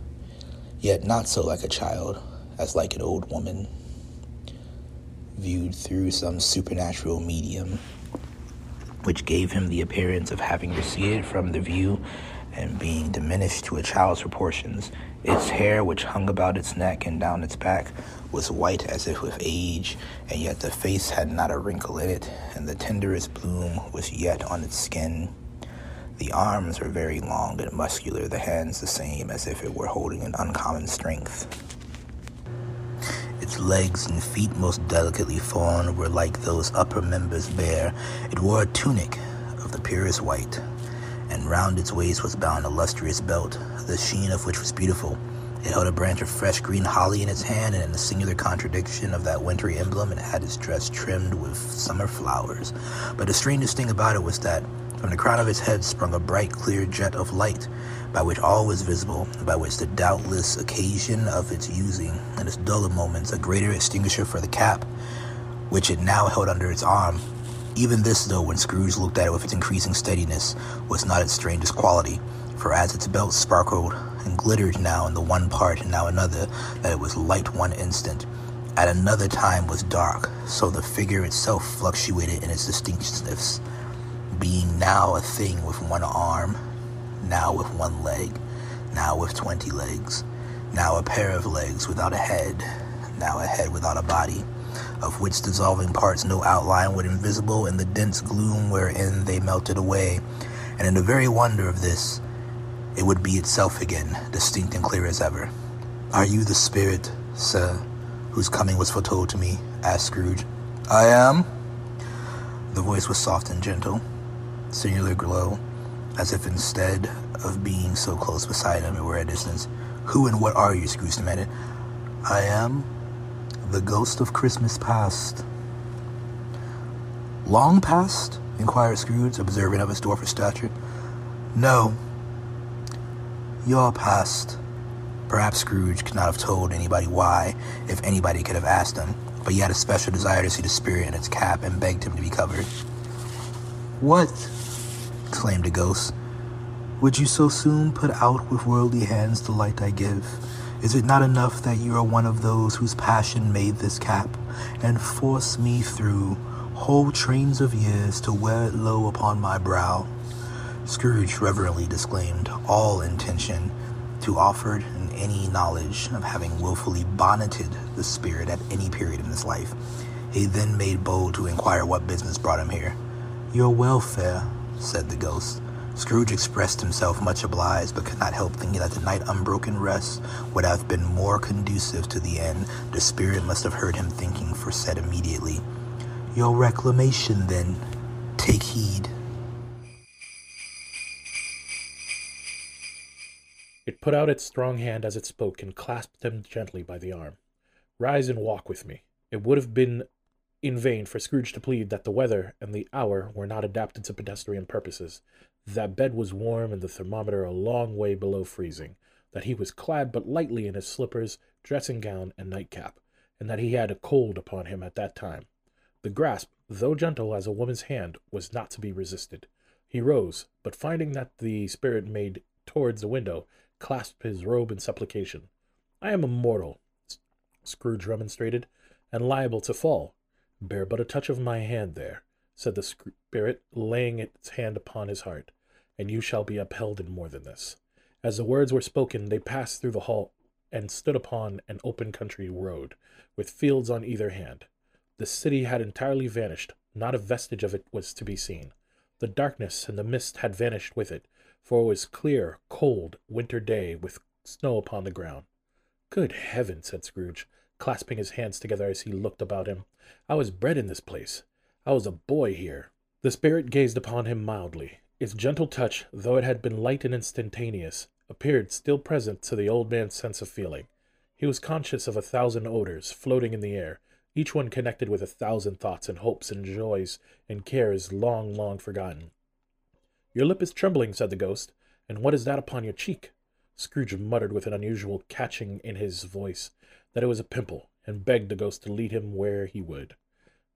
yet not so like a child as like an old woman, viewed through some supernatural medium which gave him the appearance of having receded from the view and being diminished to a child's proportions. Its hair, which hung about its neck and down its back, was white as if with age, and yet the face had not a wrinkle in it, and the tenderest bloom was yet on its skin. The arms were very long and muscular, the hands the same, as if it were holding an uncommon strength. Its legs and feet, most delicately formed, were like those upper members bare. It wore a tunic of the purest white, and round its waist was bound a lustrous belt, the sheen of which was beautiful. It held a branch of fresh green holly in its hand, and in a singular contradiction of that wintry emblem, it had its dress trimmed with summer flowers. But the strangest thing about it was that from the crown of its head sprung a bright, clear jet of light, by which all was visible, by which the doubtless occasion of its using, in its duller moments, a greater extinguisher for the cap, which it now held under its arm. Even this, though, when Scrooge looked at it with its increasing steadiness, was not its strangest quality, for as its belt sparkled and glittered now in the one part and now another, that it was light one instant, at another time was dark, so the figure itself fluctuated in its distinctness, being now a thing with one arm, now with one leg, now with twenty legs, now a pair of legs without a head, now a head without a body, of which dissolving parts no outline were invisible in the dense gloom wherein they melted away. And in the very wonder of this, it would be itself again, distinct and clear as ever. Are you the spirit, sir, whose coming was foretold to me? asked Scrooge. I am. The voice was soft and gentle, singular glow, as if instead of being so close beside him, it were at a distance. Who and what are you? Scrooge demanded. I am the ghost of Christmas past. Long past? inquired Scrooge, observant of his dwarfish stature. No. Your past. Perhaps Scrooge could not have told anybody why, if anybody could have asked him, but he had a special desire to see the spirit in its cap and begged him to be covered. What? Exclaimed the ghost. Would you so soon put out with worldly hands the light I give? Is it not enough that you are one of those whose passion made this cap, and forced me through whole trains of years to wear it low upon my brow? Scrooge reverently disclaimed all intention to offer in any knowledge of having wilfully bonneted the spirit at any period in his life. He then made bold to inquire what business brought him here. Your welfare, said the ghost. Scrooge expressed himself much obliged, but could not help thinking that the night unbroken rest would have been more conducive to the end. The spirit must have heard him thinking, for said immediately, Your reclamation, then. Take heed. It put out its strong hand as it spoke and clasped him gently by the arm. Rise and walk with me. It would have been in vain for Scrooge to plead that the weather and the hour were not adapted to pedestrian purposes, that bed was warm and the thermometer a long way below freezing, that he was clad but lightly in his slippers, dressing gown, and nightcap, and that he had a cold upon him at that time. The grasp, though gentle as a woman's hand, was not to be resisted. He rose, but finding that the spirit made towards the window, clasped his robe in supplication. I am a mortal, Scrooge remonstrated, and liable to fall. Bear but a touch of my hand there, said the Spirit, laying its hand upon his heart, and you shall be upheld in more than this. As the words were spoken, they passed through the hall and stood upon an open country road, with fields on either hand. The city had entirely vanished, not a vestige of it was to be seen. The darkness and the mist had vanished with it, for it was clear, cold, winter day, with snow upon the ground. Good heaven, said Scrooge, clasping his hands together as he looked about him. I was bred in this place. I was a boy here. The spirit gazed upon him mildly. Its gentle touch, though it had been light and instantaneous, appeared still present to the old man's sense of feeling. He was conscious of a thousand odors floating in the air, each one connected with a thousand thoughts and hopes and joys and cares long, long forgotten. Your lip is trembling, said the ghost, and what is that upon your cheek? Scrooge muttered with an unusual catching in his voice that it was a pimple, and begged the ghost to lead him where he would.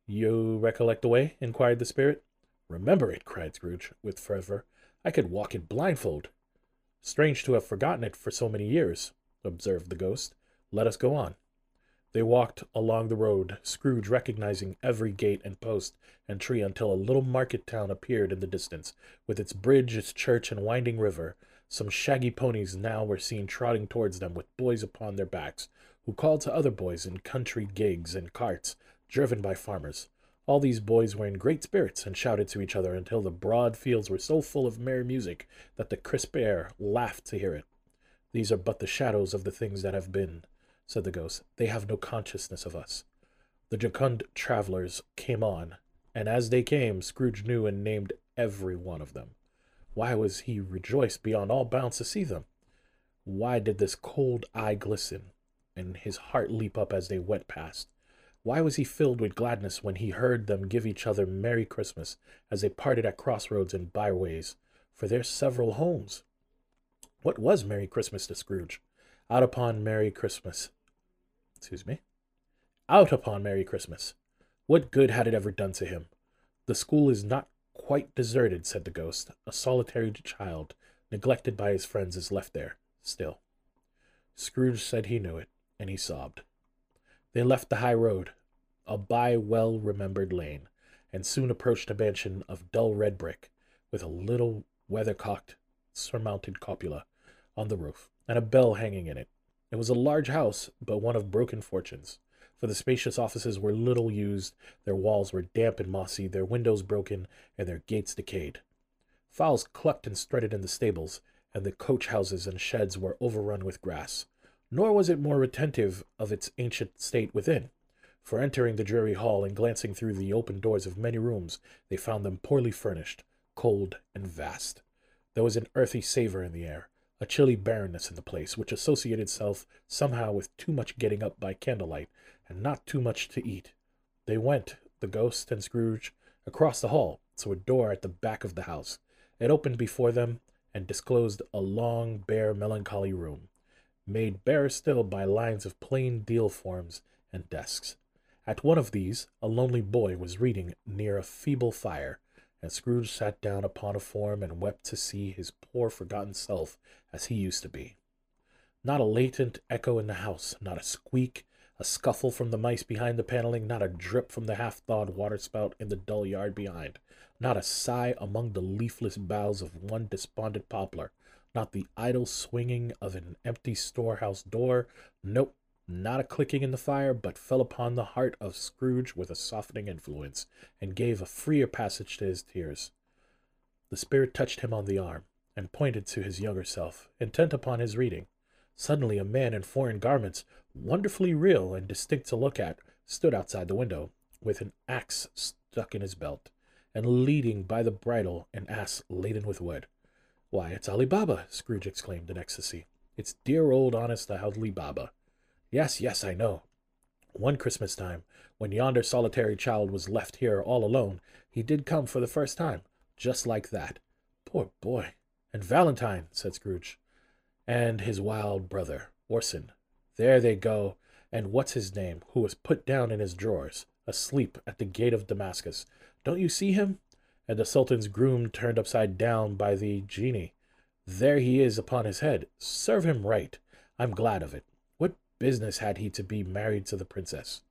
You recollect the way? inquired the spirit. Remember it, cried Scrooge, with fervor. I could walk it blindfold. Strange to have forgotten it for so many years, observed the ghost. Let us go on. They walked along the road, Scrooge recognizing every gate and post and tree until a little market town appeared in the distance, with its bridge, its church, and winding river. Some shaggy ponies now were seen trotting towards them with boys upon their backs, who called to other boys in country gigs and carts driven by farmers. All these boys were in great spirits and shouted to each other until the broad fields were so full of merry music that the crisp air laughed to hear it. These are but the shadows of the things that have been, said the ghost. They have no consciousness of us. The jocund travelers came on, and as they came, Scrooge knew and named every one of them. Why was he rejoiced beyond all bounds to see them? Why did this cold eye glisten? And his heart leap up as they went past. Why was he filled with gladness when he heard them give each other Merry Christmas as they parted at crossroads and byways for their several homes? What was Merry Christmas to Scrooge? Out upon Merry Christmas. Excuse me. Out upon Merry Christmas. What good had it ever done to him? The school is not quite deserted, said the ghost. A solitary child, neglected by his friends, is left there, still. Scrooge said he knew it and he sobbed. They left the high road, a by well remembered lane, and soon approached a mansion of dull red brick, with a little weathercocked, surmounted cupola on the roof, and a bell hanging in it. It was a large house, but one of broken fortunes, for the spacious offices were little used, their walls were damp and mossy, their windows broken, and their gates decayed. Fowls clucked and strutted in the stables, and the coach houses and sheds were overrun with grass nor was it more retentive of its ancient state within. For entering the dreary hall and glancing through the open doors of many rooms, they found them poorly furnished, cold, and vast. There was an earthy savor in the air, a chilly barrenness in the place, which associated itself somehow with too much getting up by candlelight, and not too much to eat. They went, the ghost and Scrooge, across the hall to a door at the back of the house. It opened before them and disclosed a long, bare, melancholy room made bare still by lines of plain deal forms and desks. At one of these, a lonely boy was reading near a feeble fire, and Scrooge sat down upon a form and wept to see his poor forgotten self as he used to be. Not a latent echo in the house, not a squeak, a scuffle from the mice behind the paneling, not a drip from the half thawed waterspout in the dull yard behind, not a sigh among the leafless boughs of one despondent poplar, not the idle swinging of an empty storehouse door. Nope, not a clicking in the fire, but fell upon the heart of Scrooge with a softening influence, and gave a freer passage to his tears. The spirit touched him on the arm, and pointed to his younger self, intent upon his reading. Suddenly a man in foreign garments, wonderfully real and distinct to look at, stood outside the window, with an axe stuck in his belt, and leading by the bridle an ass laden with wood. Why, it's Ali Baba, Scrooge exclaimed in ecstasy. It's dear old honest Ali Baba. Yes, yes, I know. One Christmas time, when yonder solitary child was left here all alone, he did come for the first time, just like that. Poor boy. And Valentine, said Scrooge. And his wild brother, Orson. There they go. And what's his name, who was put down in his drawers, asleep at the gate of Damascus. Don't you see him? And the Sultan's groom turned upside down by the genie. There he is upon his head. Serve him right. I'm glad of it What business had he to be married to the princess?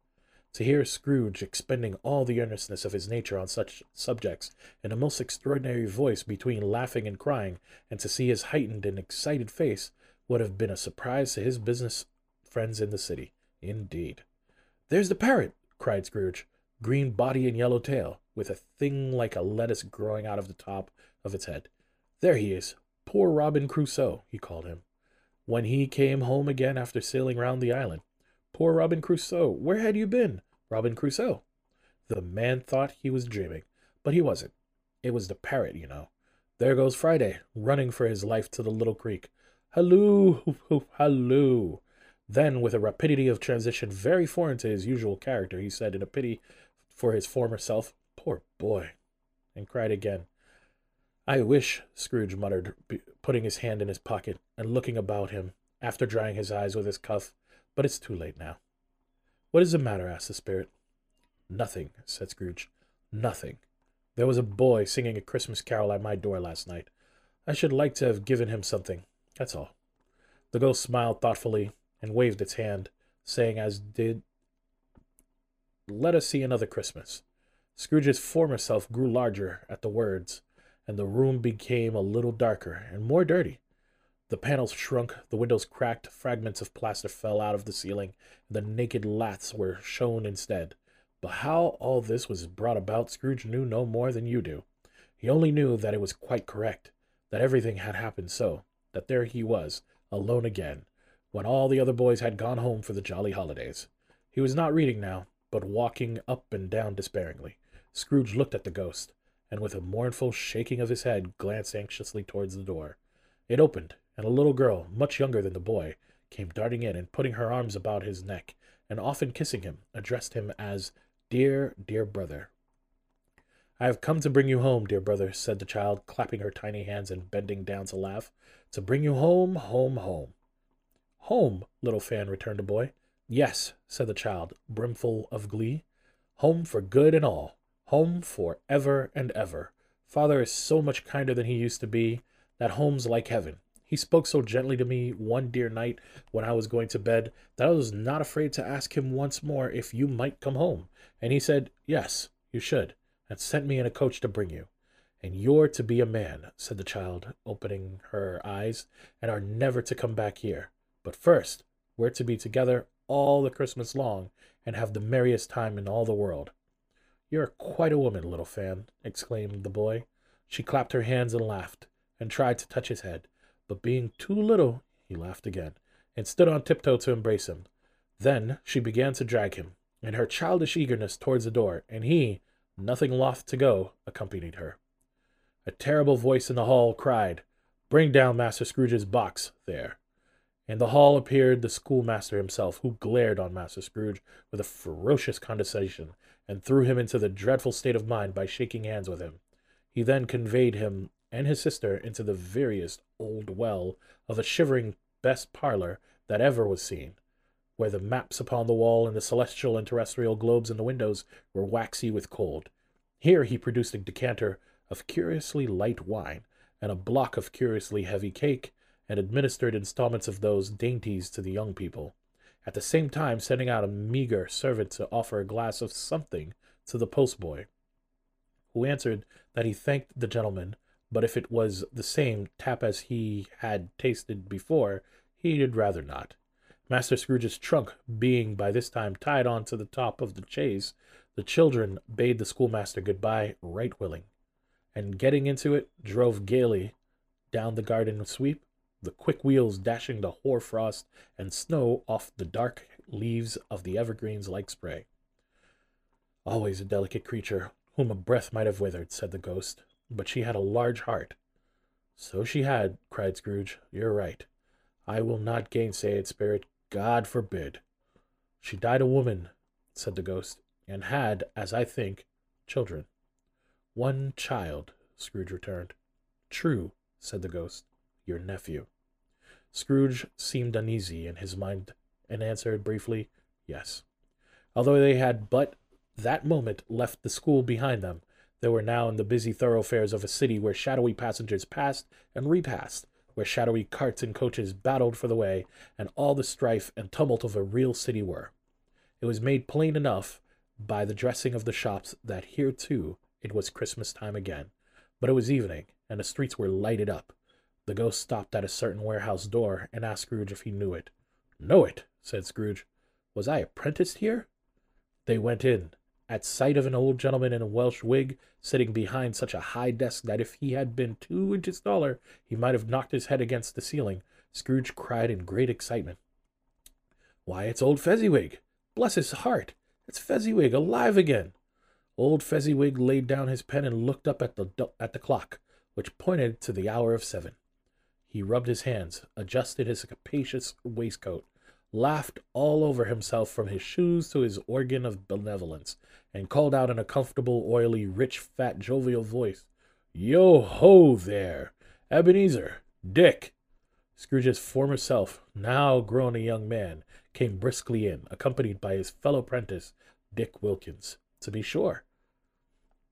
To hear Scrooge expending all the earnestness of his nature on such subjects in a most extraordinary voice between laughing and crying, and to see his heightened and excited face, would have been a surprise to his business friends in the city, indeed. There's the parrot, cried Scrooge, green body and yellow tail, with a thing like a lettuce growing out of the top of its head. There he is, poor Robin Crusoe, he called him when he came home again after sailing round the island. Poor Robin Crusoe, where had you been? Robin Crusoe. The man thought he was dreaming, but he wasn't. It was the parrot, you know. There goes Friday, running for his life to the little creek. Halloo, hoop, halloo. Then, with a rapidity of transition very foreign to his usual character, he said in a pity for his former self, Poor boy, and cried again. I wish, Scrooge muttered, putting his hand in his pocket and looking about him after drying his eyes with his cuff, but it's too late now. What is the matter? asked the spirit. Nothing, said Scrooge. Nothing. There was a boy singing a Christmas carol at my door last night. I should like to have given him something. That's all. The ghost smiled thoughtfully and waved its hand, saying as did Let us see another Christmas. Scrooge's former self grew larger at the words, and the room became a little darker and more dirty. The panels shrunk, the windows cracked, fragments of plaster fell out of the ceiling, and the naked laths were shown instead. But how all this was brought about, Scrooge knew no more than you do. He only knew that it was quite correct, that everything had happened so, that there he was, alone again, when all the other boys had gone home for the jolly holidays. He was not reading now, but walking up and down despairingly. Scrooge looked at the ghost and with a mournful shaking of his head glanced anxiously towards the door. It opened, and a little girl, much younger than the boy, came darting in and putting her arms about his neck, and often kissing him, addressed him as Dear, dear brother. I have come to bring you home, dear brother, said the child, clapping her tiny hands and bending down to laugh. To bring you home, home, home. Home, little fan, returned the boy. Yes, said the child, brimful of glee. Home for good and all home for ever and ever. Father is so much kinder than he used to be. That home's like heaven. He spoke so gently to me one dear night when I was going to bed that I was not afraid to ask him once more if you might come home. And he said, Yes, you should, and sent me in a coach to bring you. And you're to be a man, said the child, opening her eyes, and are never to come back here. But first, we're to be together all the Christmas long and have the merriest time in all the world. You're quite a woman, little Fan, exclaimed the boy. She clapped her hands and laughed, and tried to touch his head, but being too little, he laughed again, and stood on tiptoe to embrace him. Then she began to drag him, in her childish eagerness towards the door, and he, nothing loth to go, accompanied her. A terrible voice in the hall cried, Bring down Master Scrooge's box there. In the hall appeared the schoolmaster himself, who glared on Master Scrooge with a ferocious condescension, and threw him into the dreadful state of mind by shaking hands with him. He then conveyed him and his sister into the veriest old well of a shivering best parlor that ever was seen, where the maps upon the wall and the celestial and terrestrial globes in the windows were waxy with cold. Here he produced a decanter of curiously light wine and a block of curiously heavy cake, and administered installments of those dainties to the young people at the same time sending out a meager servant to offer a glass of something to the postboy, who answered that he thanked the gentleman, but if it was the same tap as he had tasted before, he did rather not. Master Scrooge's trunk being by this time tied on to the top of the chaise, the children bade the schoolmaster goodbye right willing, and getting into it, drove gaily down the garden sweep, the quick wheels dashing the hoar frost and snow off the dark leaves of the evergreens like spray. Always a delicate creature, whom a breath might have withered, said the ghost, but she had a large heart. So she had, cried Scrooge. You're right. I will not gainsay it, spirit. God forbid. She died a woman, said the ghost, and had, as I think, children. One child, Scrooge returned. True, said the ghost. Your nephew. Scrooge seemed uneasy in his mind and answered briefly, Yes. Although they had but that moment left the school behind them, they were now in the busy thoroughfares of a city where shadowy passengers passed and repassed, where shadowy carts and coaches battled for the way, and all the strife and tumult of a real city were. It was made plain enough by the dressing of the shops that here too it was Christmas time again. But it was evening, and the streets were lighted up. The ghost stopped at a certain warehouse door and asked Scrooge if he knew it. Know it, said Scrooge. Was I apprenticed here? They went in, at sight of an old gentleman in a Welsh wig sitting behind such a high desk that if he had been two inches taller he might have knocked his head against the ceiling, Scrooge cried in great excitement. Why, it's old Fezziwig! Bless his heart! It's Fezziwig alive again! Old Fezziwig laid down his pen and looked up at the at the clock, which pointed to the hour of seven. He rubbed his hands, adjusted his capacious waistcoat, laughed all over himself from his shoes to his organ of benevolence, and called out in a comfortable, oily, rich, fat, jovial voice, Yo ho there! Ebenezer! Dick! Scrooge's former self, now grown a young man, came briskly in, accompanied by his fellow apprentice, Dick Wilkins. To be sure,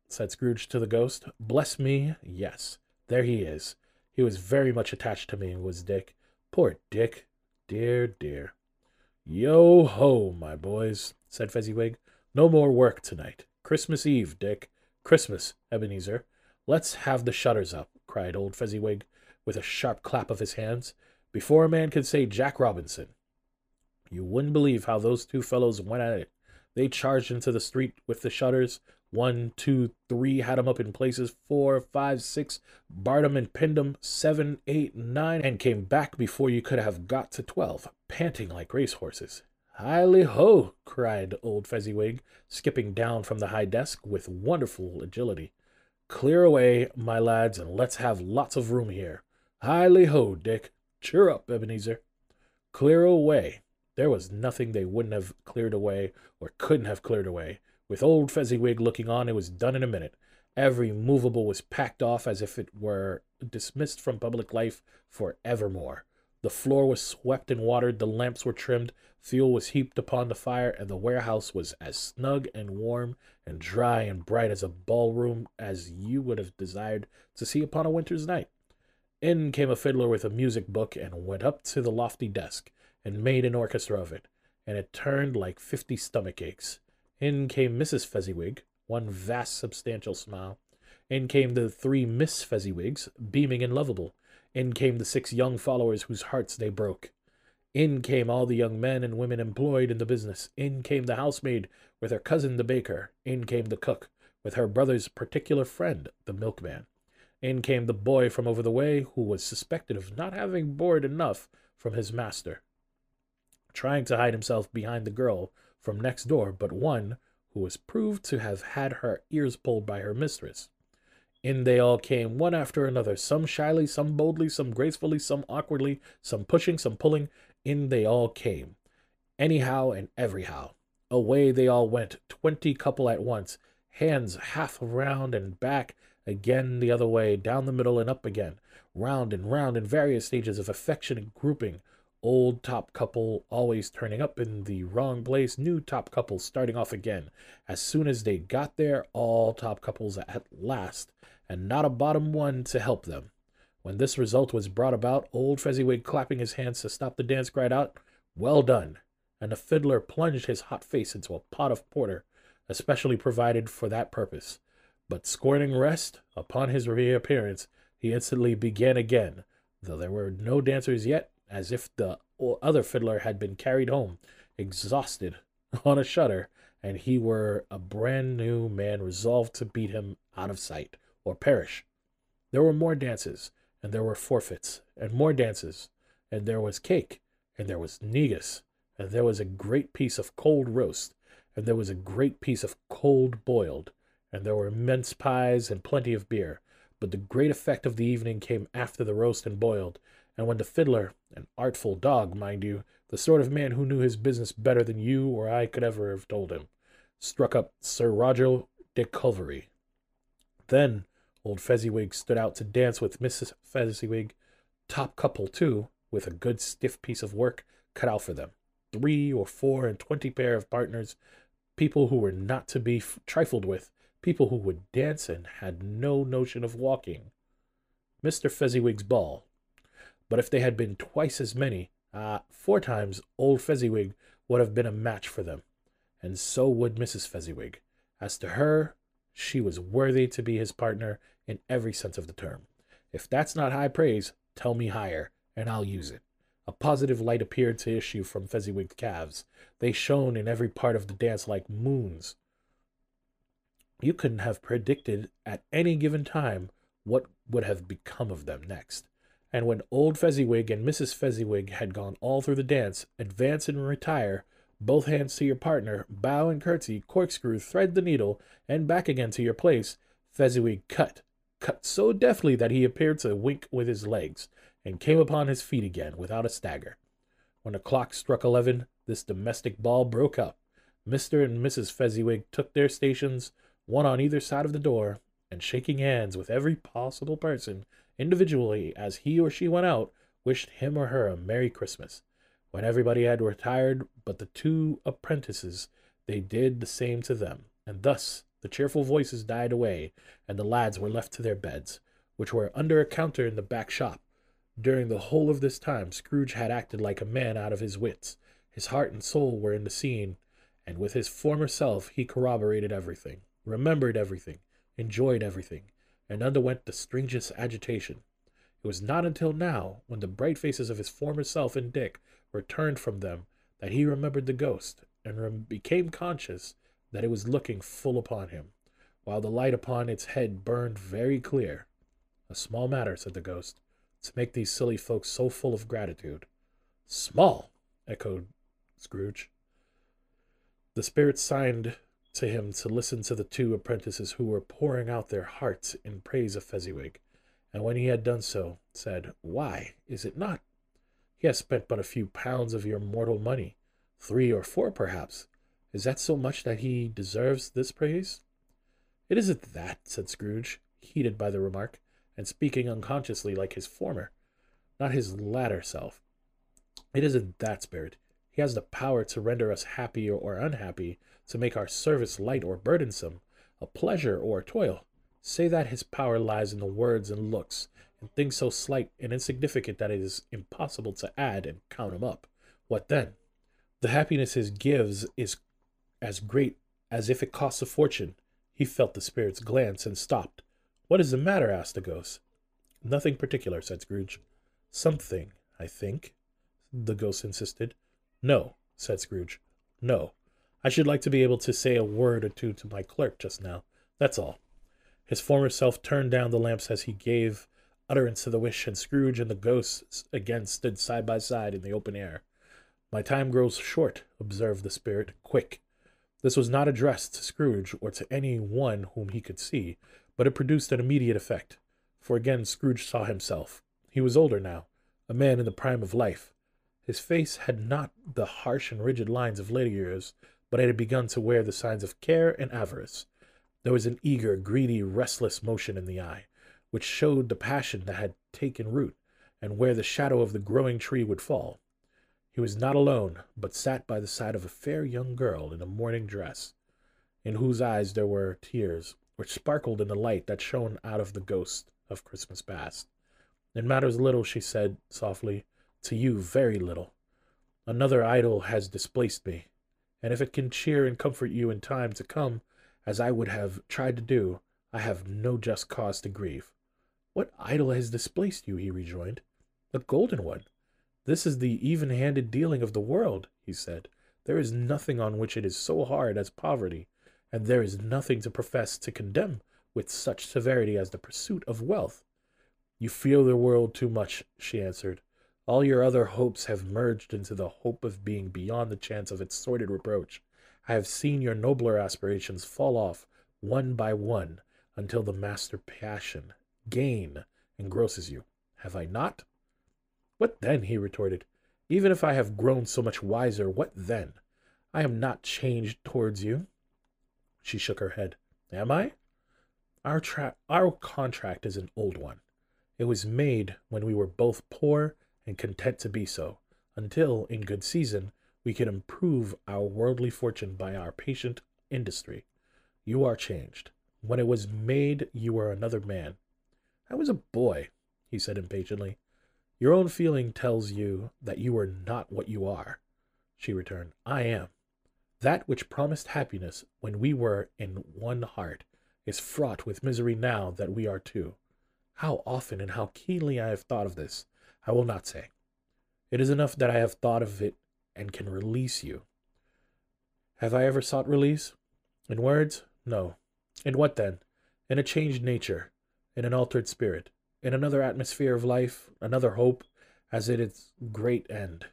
said Scrooge to the ghost. Bless me, yes, there he is. He was very much attached to me, was Dick. Poor Dick. Dear, dear. Yo ho, my boys, said Fezziwig. No more work tonight. Christmas Eve, Dick. Christmas, Ebenezer. Let's have the shutters up, cried old Fezziwig, with a sharp clap of his hands, before a man could say Jack Robinson. You wouldn't believe how those two fellows went at it. They charged into the street with the shutters, one, two, three, had 'em up in places, four, five, six, barred and pinned 'em, seven, eight, nine, and came back before you could have got to twelve, panting like racehorses. Hiley ho! cried old Fezziwig, skipping down from the high desk with wonderful agility. Clear away, my lads, and let's have lots of room here. Hiley ho, Dick! Cheer up, Ebenezer! Clear away! There was nothing they wouldn't have cleared away or couldn't have cleared away. With old Fezziwig looking on, it was done in a minute. Every movable was packed off as if it were dismissed from public life for evermore. The floor was swept and watered, the lamps were trimmed, fuel was heaped upon the fire, and the warehouse was as snug and warm and dry and bright as a ballroom as you would have desired to see upon a winter's night. In came a fiddler with a music book and went up to the lofty desk and made an orchestra of it, and it turned like fifty stomach aches. In came Mrs. Fezziwig, one vast substantial smile. In came the three Miss Fezziwigs, beaming and lovable. In came the six young followers whose hearts they broke. In came all the young men and women employed in the business. In came the housemaid with her cousin the baker. In came the cook with her brother's particular friend, the milkman. In came the boy from over the way, who was suspected of not having board enough from his master, trying to hide himself behind the girl from next door but one who was proved to have had her ears pulled by her mistress. In they all came, one after another, some shyly, some boldly, some gracefully, some awkwardly, some pushing, some pulling. In they all came, anyhow and everyhow. Away they all went, twenty couple at once, hands half round and back, again the other way, down the middle and up again, round and round in various stages of affectionate grouping, Old top couple always turning up in the wrong place, new top couples starting off again. As soon as they got there, all top couples at last, and not a bottom one to help them. When this result was brought about, old Fezziwig clapping his hands to stop the dance cried out, Well done! And the fiddler plunged his hot face into a pot of porter, especially provided for that purpose. But scorning rest, upon his reappearance, he instantly began again, though there were no dancers yet, as if the other fiddler had been carried home, exhausted, on a shutter, and he were a brand new man resolved to beat him out of sight or perish. There were more dances, and there were forfeits, and more dances, and there was cake, and there was negus, and there was a great piece of cold roast, and there was a great piece of cold boiled, and there were mince pies and plenty of beer. But the great effect of the evening came after the roast and boiled, and when the fiddler, an artful dog, mind you, the sort of man who knew his business better than you or I could ever have told him, struck up Sir Roger de Coverley. Then old Fezziwig stood out to dance with Mrs. Fezziwig, top couple too, with a good stiff piece of work cut out for them. Three or four and twenty pair of partners, people who were not to be trifled with, people who would dance and had no notion of walking. Mr. Fezziwig's ball. But if they had been twice as many, uh, four times, old Fezziwig would have been a match for them, and so would Mrs. Fezziwig. As to her, she was worthy to be his partner in every sense of the term. If that's not high praise, tell me higher, and I'll use it. A positive light appeared to issue from Fezziwig's calves. They shone in every part of the dance like moons. You couldn't have predicted at any given time what would have become of them next. And when old Fezziwig and Mrs. Fezziwig had gone all through the dance, advance and retire, both hands to your partner, bow and curtsy, corkscrew, thread the needle, and back again to your place, Fezziwig cut, cut so deftly that he appeared to wink with his legs, and came upon his feet again without a stagger. When the clock struck eleven, this domestic ball broke up. Mr. and Mrs. Fezziwig took their stations, one on either side of the door, and shaking hands with every possible person individually as he or she went out, wished him or her a Merry Christmas. When everybody had retired but the two apprentices, they did the same to them, and thus the cheerful voices died away, and the lads were left to their beds, which were under a counter in the back shop. During the whole of this time, Scrooge had acted like a man out of his wits. His heart and soul were in the scene, and with his former self he corroborated everything, remembered everything, enjoyed everything, and underwent the strangest agitation. It was not until now, when the bright faces of his former self and Dick returned from them, that he remembered the ghost, and rem- became conscious that it was looking full upon him, while the light upon its head burned very clear. A small matter, said the ghost, to make these silly folks so full of gratitude. Small, echoed Scrooge. The spirit signed to him to listen to the two apprentices who were pouring out their hearts in praise of Fezziwig, and when he had done so, said, Why is it not? He has spent but a few pounds of your mortal money, three or four perhaps. Is that so much that he deserves this praise? It isn't that, said Scrooge, heated by the remark, and speaking unconsciously like his former, not his latter self. It isn't that, Spirit. He has the power to render us happy or unhappy to make our service light or burdensome, a pleasure or a toil. Say that his power lies in the words and looks, and things so slight and insignificant that it is impossible to add and count him up. What then? The happiness he gives is as great as if it costs a fortune. He felt the spirit's glance and stopped. What is the matter? asked the ghost. Nothing particular, said Scrooge. Something, I think, the ghost insisted. No, said Scrooge. No. I should like to be able to say a word or two to my clerk just now. That's all. His former self turned down the lamps as he gave utterance to the wish, and Scrooge and the ghost again stood side by side in the open air. My time grows short, observed the spirit. Quick. This was not addressed to Scrooge or to any one whom he could see, but it produced an immediate effect. For again Scrooge saw himself. He was older now, a man in the prime of life. His face had not the harsh and rigid lines of later years, but it had begun to wear the signs of care and avarice. There was an eager, greedy, restless motion in the eye, which showed the passion that had taken root, and where the shadow of the growing tree would fall. He was not alone, but sat by the side of a fair young girl in a morning dress, in whose eyes there were tears, which sparkled in the light that shone out of the ghost of Christmas past. It matters little, she said softly, to you very little. Another idol has displaced me, and if it can cheer and comfort you in time to come, as I would have tried to do, I have no just cause to grieve. What idol has displaced you? he rejoined. The golden one. This is the even handed dealing of the world, he said. There is nothing on which it is so hard as poverty, and there is nothing to profess to condemn with such severity as the pursuit of wealth. You fear the world too much, she answered. All your other hopes have merged into the hope of being beyond the chance of its sordid reproach. I have seen your nobler aspirations fall off one by one until the master passion, gain, engrosses you. Have I not? What then? he retorted. Even if I have grown so much wiser, what then? I am not changed towards you. She shook her head. Am I? Our, tra- our contract is an old one. It was made when we were both poor and content to be so, until, in good season, we can improve our worldly fortune by our patient industry. You are changed. When it was made, you were another man. I was a boy, he said impatiently. Your own feeling tells you that you are not what you are, she returned. I am. That which promised happiness when we were in one heart is fraught with misery now that we are two. How often and how keenly I have thought of this, I will not say. It is enough that I have thought of it and can release you. Have I ever sought release? In words? No. In what then? In a changed nature, in an altered spirit, in another atmosphere of life, another hope, as at its great end.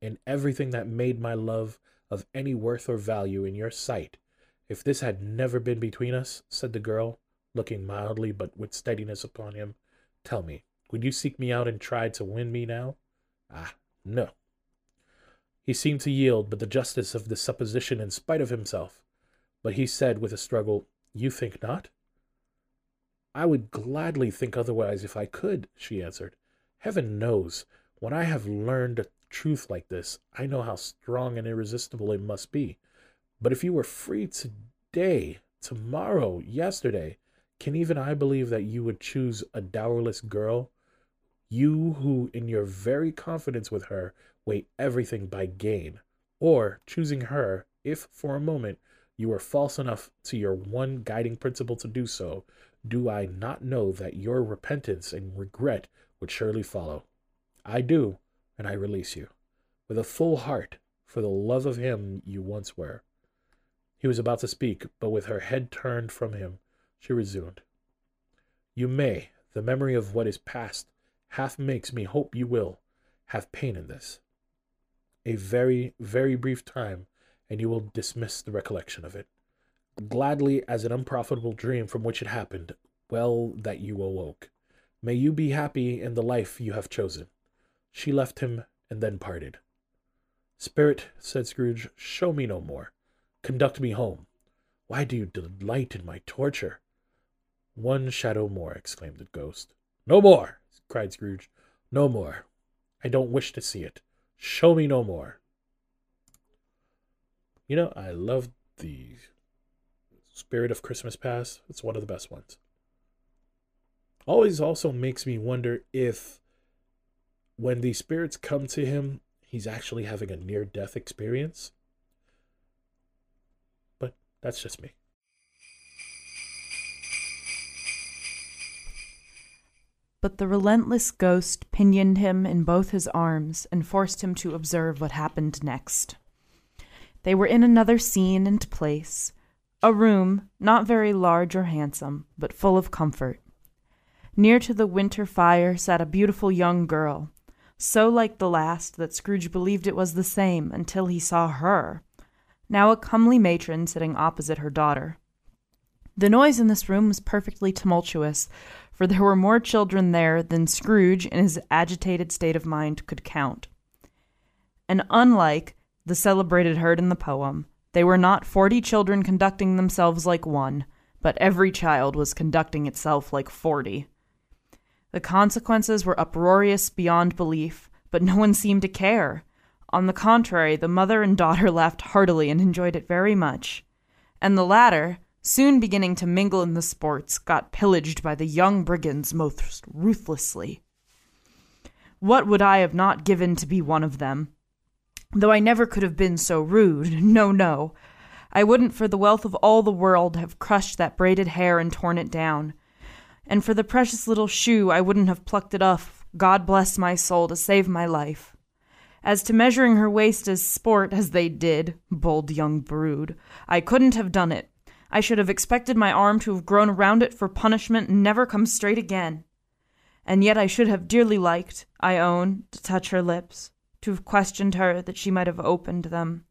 In everything that made my love of any worth or value in your sight. If this had never been between us, said the girl, looking mildly but with steadiness upon him, tell me, would you seek me out and try to win me now? Ah, no. He seemed to yield, but the justice of the supposition in spite of himself. But he said with a struggle, You think not? I would gladly think otherwise if I could, she answered. Heaven knows, when I have learned a truth like this, I know how strong and irresistible it must be. But if you were free today, tomorrow, yesterday, can even I believe that you would choose a dowerless girl? You who, in your very confidence with her, weigh everything by gain, or choosing her, if for a moment you were false enough to your one guiding principle to do so, do I not know that your repentance and regret would surely follow? I do, and I release you, with a full heart, for the love of him you once were. He was about to speak, but with her head turned from him, she resumed. You may, the memory of what is past half makes me hope you will, have pain in this. A very, very brief time, and you will dismiss the recollection of it. Gladly as an unprofitable dream from which it happened, well that you awoke. May you be happy in the life you have chosen. She left him and then parted. Spirit, said Scrooge, show me no more. Conduct me home. Why do you delight in my torture? One shadow more, exclaimed the ghost. No more, cried Scrooge. No more. I don't wish to see it. Show me no more. You know, I love the Spirit of Christmas Past. It's one of the best ones. Always also makes me wonder if when these spirits come to him, he's actually having a near death experience. But that's just me. But the relentless ghost pinioned him in both his arms and forced him to observe what happened next. They were in another scene and place, a room not very large or handsome, but full of comfort. Near to the winter fire sat a beautiful young girl, so like the last that Scrooge believed it was the same until he saw her, now a comely matron sitting opposite her daughter. The noise in this room was perfectly tumultuous, for there were more children there than Scrooge, in his agitated state of mind, could count. And unlike the celebrated herd in the poem, they were not forty children conducting themselves like one, but every child was conducting itself like forty. The consequences were uproarious beyond belief, but no one seemed to care. On the contrary, the mother and daughter laughed heartily and enjoyed it very much. And the latter, soon beginning to mingle in the sports, got pillaged by the young brigands most ruthlessly. What would I have not given to be one of them? Though I never could have been so rude, no, no. I wouldn't for the wealth of all the world have crushed that braided hair and torn it down. And for the precious little shoe, I wouldn't have plucked it off God bless my soul to save my life. As to measuring her waist as sport, as they did, bold young brood, I couldn't have done it. I should have expected my arm to have grown around it for punishment and never come straight again. And yet I should have dearly liked, I own, to touch her lips, to have questioned her that she might have opened them,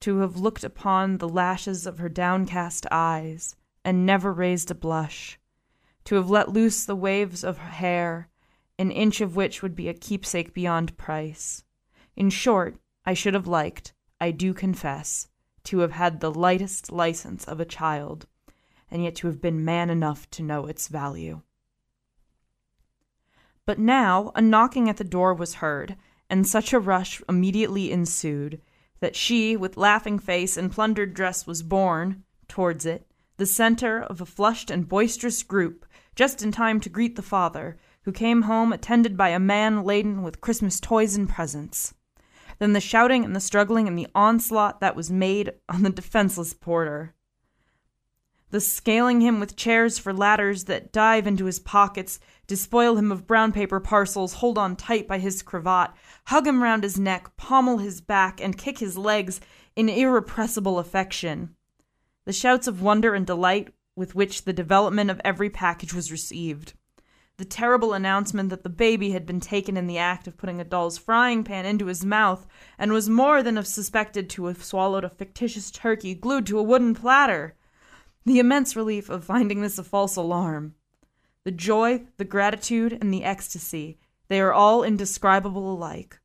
to have looked upon the lashes of her downcast eyes, and never raised a blush, to have let loose the waves of her hair, an inch of which would be a keepsake beyond price. In short, I should have liked, I do confess, to have had the lightest license of a child, and yet to have been man enough to know its value. But now a knocking at the door was heard, and such a rush immediately ensued that she, with laughing face and plundered dress, was borne, towards it, the center of a flushed and boisterous group, just in time to greet the father, who came home attended by a man laden with Christmas toys and presents. Then the shouting and the struggling and the onslaught that was made on the defenseless porter. The scaling him with chairs for ladders that dive into his pockets, despoil him of brown paper parcels, hold on tight by his cravat, hug him round his neck, pommel his back, and kick his legs in irrepressible affection. The shouts of wonder and delight with which the development of every package was received. The terrible announcement that the baby had been taken in the act of putting a doll's frying pan into his mouth and was more than suspected to have swallowed a fictitious turkey glued to a wooden platter. The immense relief of finding this a false alarm. The joy, the gratitude, and the ecstasy, they are all indescribable alike.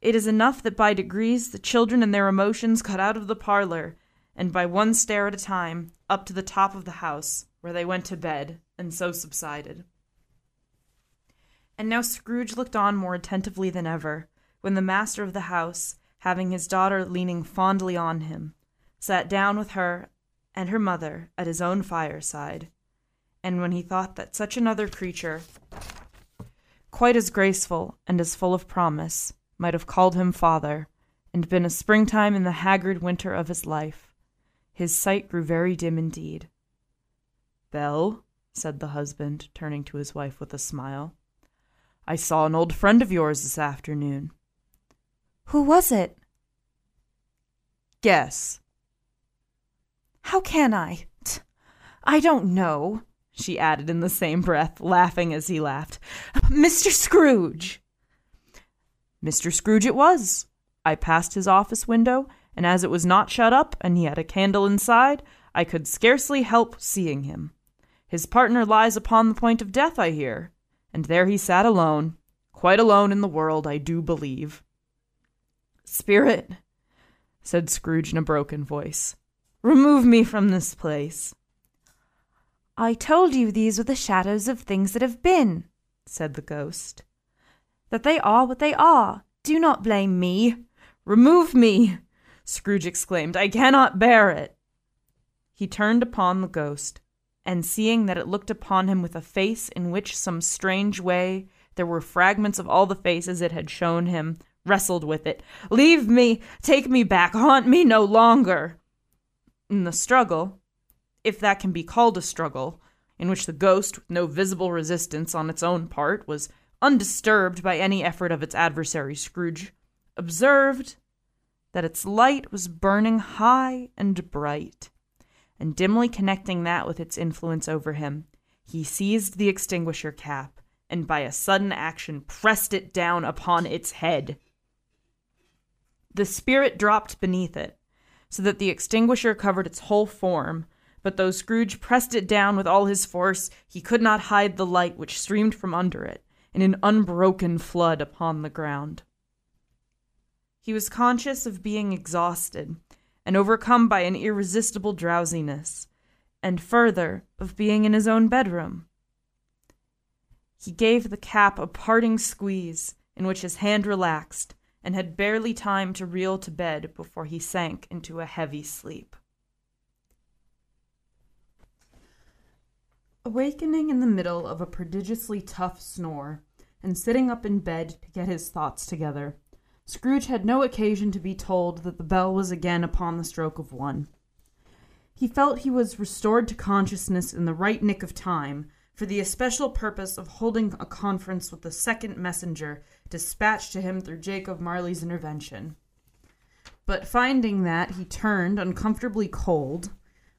It is enough that by degrees the children and their emotions got out of the parlor, and by one stair at a time, up to the top of the house, where they went to bed, and so subsided. And now Scrooge looked on more attentively than ever, when the master of the house, having his daughter leaning fondly on him, sat down with her and her mother at his own fireside, and when he thought that such another creature, quite as graceful and as full of promise, might have called him father, and been a springtime in the haggard winter of his life, his sight grew very dim indeed. Belle, said the husband, turning to his wife with a smile, I saw an old friend of yours this afternoon. Who was it? Guess. How can I? I don't know, she added in the same breath, laughing as he laughed. Mr. Scrooge! Mr. Scrooge it was. I passed his office window, and as it was not shut up and he had a candle inside, I could scarcely help seeing him. His partner lies upon the point of death, I hear, and there he sat alone, quite alone in the world, I do believe. Spirit, said Scrooge in a broken voice, remove me from this place. I told you these were the shadows of things that have been, said the ghost. That they are what they are. Do not blame me. Remove me, Scrooge exclaimed. I cannot bear it. He turned upon the ghost, and seeing that it looked upon him with a face in which some strange way there were fragments of all the faces it had shown him, wrestled with it. Leave me! Take me back! Haunt me no longer! In the struggle, if that can be called a struggle, in which the ghost, with no visible resistance on its own part, was undisturbed by any effort of its adversary Scrooge, observed that its light was burning high and bright, and dimly connecting that with its influence over him, he seized the extinguisher cap and by a sudden action pressed it down upon its head. The spirit dropped beneath it, so that the extinguisher covered its whole form, but though Scrooge pressed it down with all his force, he could not hide the light which streamed from under it in an unbroken flood upon the ground. He was conscious of being exhausted and overcome by an irresistible drowsiness, and further, of being in his own bedroom. He gave the cap a parting squeeze, in which his hand relaxed, and had barely time to reel to bed before he sank into a heavy sleep. Awakening in the middle of a prodigiously tough snore, and sitting up in bed to get his thoughts together, Scrooge had no occasion to be told that the bell was again upon the stroke of one. He felt he was restored to consciousness in the right nick of time for the especial purpose of holding a conference with the second messenger dispatched to him through Jacob Marley's intervention. But finding that, he turned uncomfortably cold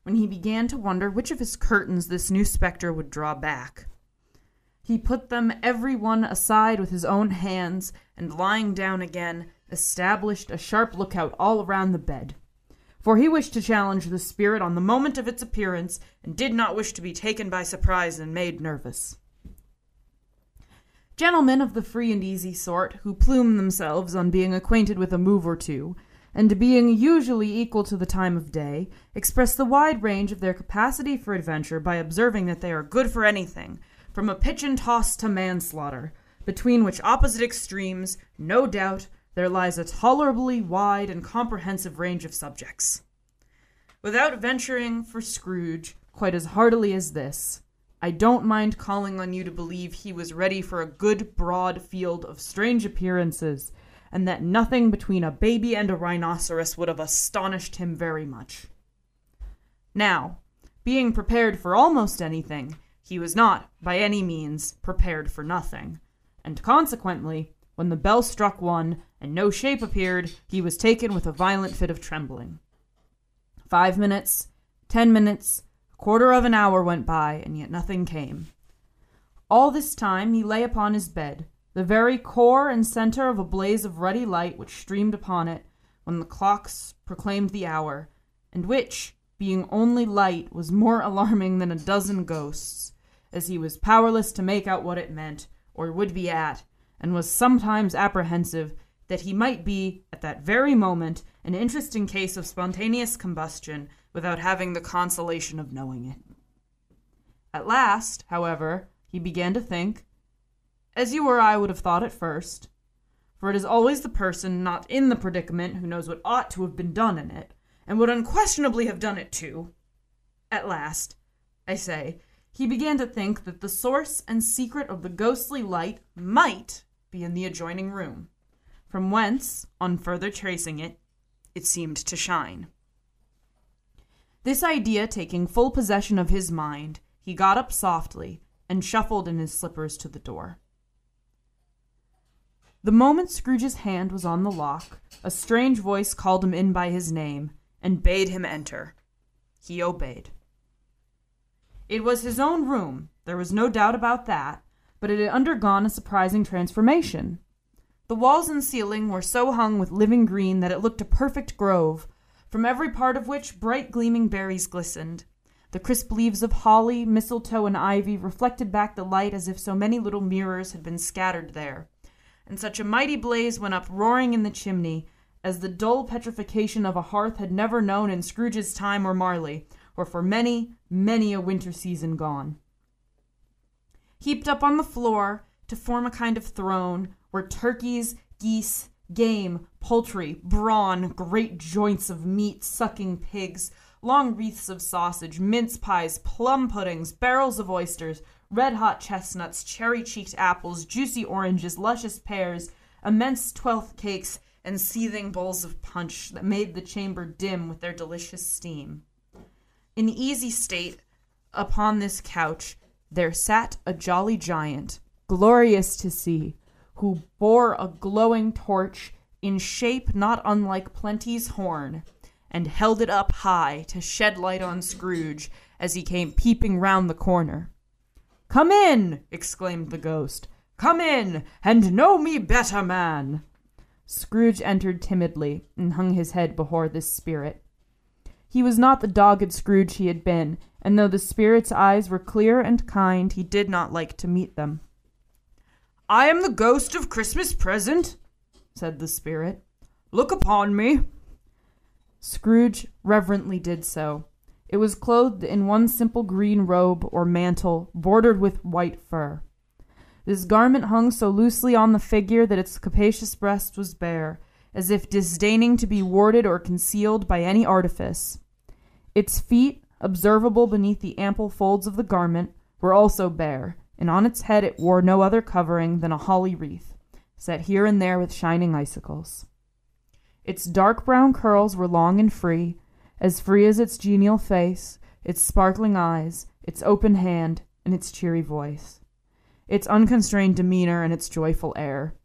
when he began to wonder which of his curtains this new spectre would draw back. He put them every one aside with his own hands, and lying down again, established a sharp lookout all around the bed. For he wished to challenge the spirit on the moment of its appearance, and did not wish to be taken by surprise and made nervous. Gentlemen of the free and easy sort, who plume themselves on being acquainted with a move or two, and being usually equal to the time of day, express the wide range of their capacity for adventure by observing that they are good for anything, from a pitch and toss to manslaughter, between which opposite extremes, no doubt, there lies a tolerably wide and comprehensive range of subjects. Without venturing for Scrooge quite as heartily as this, I don't mind calling on you to believe he was ready for a good broad field of strange appearances, and that nothing between a baby and a rhinoceros would have astonished him very much. Now, being prepared for almost anything, he was not, by any means, prepared for nothing, and consequently, when the bell struck one and no shape appeared, he was taken with a violent fit of trembling. Five minutes, ten minutes, a quarter of an hour went by, and yet nothing came. All this time he lay upon his bed, the very core and center of a blaze of ruddy light which streamed upon it when the clocks proclaimed the hour, and which, being only light, was more alarming than a dozen ghosts, as he was powerless to make out what it meant, or would be at, and was sometimes apprehensive that he might be, at that very moment, an interesting case of spontaneous combustion without having the consolation of knowing it. At last, however, he began to think, as you or I would have thought at first, for it is always the person not in the predicament who knows what ought to have been done in it, and would unquestionably have done it too. At last, I say, he began to think that the source and secret of the ghostly light might be in the adjoining room, from whence, on further tracing it, it seemed to shine. This idea taking full possession of his mind, he got up softly and shuffled in his slippers to the door. The moment Scrooge's hand was on the lock, a strange voice called him in by his name and bade him enter. He obeyed. It was his own room, there was no doubt about that, but it had undergone a surprising transformation. The walls and ceiling were so hung with living green that it looked a perfect grove, from every part of which bright gleaming berries glistened. The crisp leaves of holly, mistletoe, and ivy reflected back the light as if so many little mirrors had been scattered there and such a mighty blaze went up roaring in the chimney as the dull petrification of a hearth had never known in Scrooge's time or Marley, or for many, many a winter season gone. Heaped up on the floor to form a kind of throne were turkeys, geese, game, poultry, brawn, great joints of meat, sucking pigs, long wreaths of sausage, mince pies, plum puddings, barrels of oysters, red hot chestnuts, cherry cheeked apples, juicy oranges, luscious pears, immense twelfth cakes, and seething bowls of punch that made the chamber dim with their delicious steam. In easy state, upon this couch, there sat a jolly giant, glorious to see, who bore a glowing torch in shape not unlike Plenty's horn, and held it up high to shed light on Scrooge as he came peeping round the corner. Come in! exclaimed the ghost. Come in, and know me better, man. Scrooge entered timidly and hung his head before this spirit. He was not the dogged Scrooge he had been, and though the spirit's eyes were clear and kind, he did not like to meet them. I am the ghost of Christmas present, said the spirit. Look upon me. Scrooge reverently did so, it was clothed in one simple green robe or mantle bordered with white fur. This garment hung so loosely on the figure that its capacious breast was bare, as if disdaining to be warded or concealed by any artifice. Its feet, observable beneath the ample folds of the garment, were also bare, and on its head it wore no other covering than a holly wreath, set here and there with shining icicles. Its dark brown curls were long and free, as free as its genial face, its sparkling eyes, its open hand, and its cheery voice, its unconstrained demeanor and its joyful air.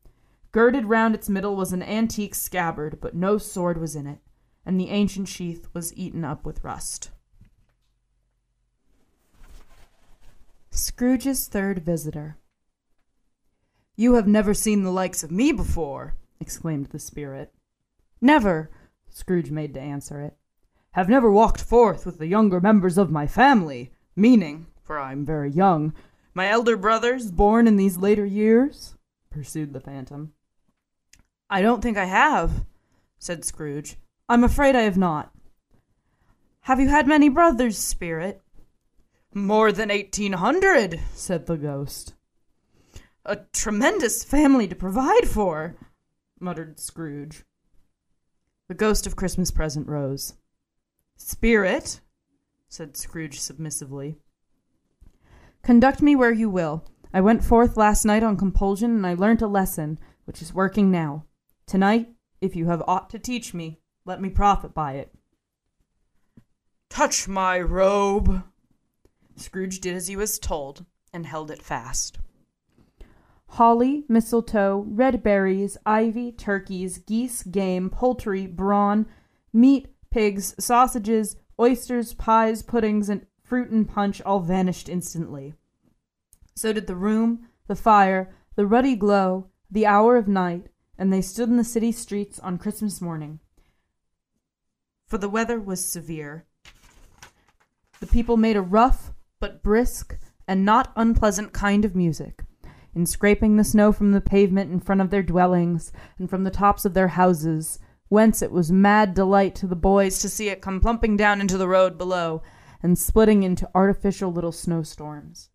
Girded round its middle was an antique scabbard, but no sword was in it, and the ancient sheath was eaten up with rust. Scrooge's third visitor. You have never seen the likes of me before, exclaimed the spirit. Never, Scrooge made to answer it. Have never walked forth with the younger members of my family, meaning, for I am very young, my elder brothers born in these later years? pursued the phantom. I don't think I have, said Scrooge. I'm afraid I have not. Have you had many brothers, Spirit? More than eighteen hundred, said the ghost. A tremendous family to provide for, muttered Scrooge. The ghost of Christmas present rose. Spirit, said Scrooge submissively, conduct me where you will. I went forth last night on compulsion, and I learnt a lesson, which is working now. Tonight, if you have aught to teach me, let me profit by it. Touch my robe. Scrooge did as he was told, and held it fast. Holly, mistletoe, red berries, ivy, turkeys, geese, game, poultry, brawn, meat, pigs, sausages, oysters, pies, puddings, and fruit and punch all vanished instantly. So did the room, the fire, the ruddy glow, the hour of night, and they stood in the city streets on Christmas morning. For the weather was severe. The people made a rough, but brisk, and not unpleasant kind of music in scraping the snow from the pavement in front of their dwellings and from the tops of their houses, whence it was mad delight to the boys to see it come plumping down into the road below and splitting into artificial little snowstorms.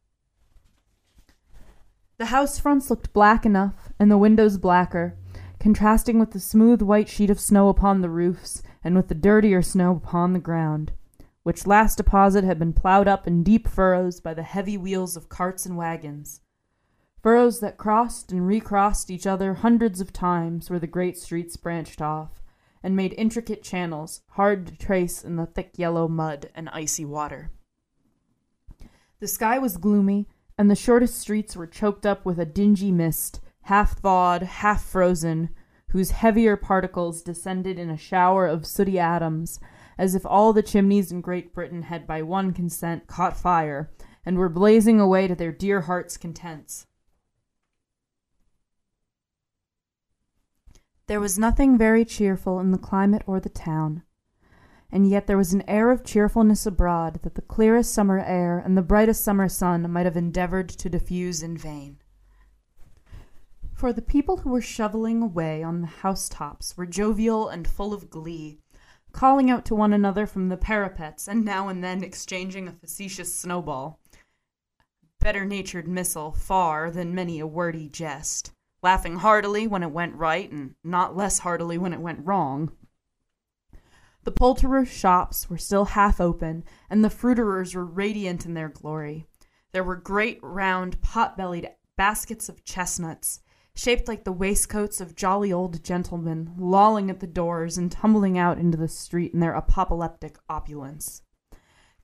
The house fronts looked black enough, and the windows blacker, contrasting with the smooth white sheet of snow upon the roofs and with the dirtier snow upon the ground, which last deposit had been ploughed up in deep furrows by the heavy wheels of carts and wagons furrows that crossed and recrossed each other hundreds of times where the great streets branched off, and made intricate channels hard to trace in the thick yellow mud and icy water. The sky was gloomy, and the shortest streets were choked up with a dingy mist, half thawed, half frozen, whose heavier particles descended in a shower of sooty atoms, as if all the chimneys in Great Britain had by one consent caught fire, and were blazing away to their dear hearts' contents. There was nothing very cheerful in the climate or the town, and yet there was an air of cheerfulness abroad that the clearest summer air and the brightest summer sun might have endeavored to diffuse in vain. For the people who were shoveling away on the housetops were jovial and full of glee, calling out to one another from the parapets, and now and then exchanging a facetious snowball. Better natured missile far than many a wordy jest laughing heartily when it went right and not less heartily when it went wrong. The poulterers' shops were still half open, and the fruiterers were radiant in their glory. There were great round pot bellied baskets of chestnuts, shaped like the waistcoats of jolly old gentlemen, lolling at the doors and tumbling out into the street in their apoplectic opulence.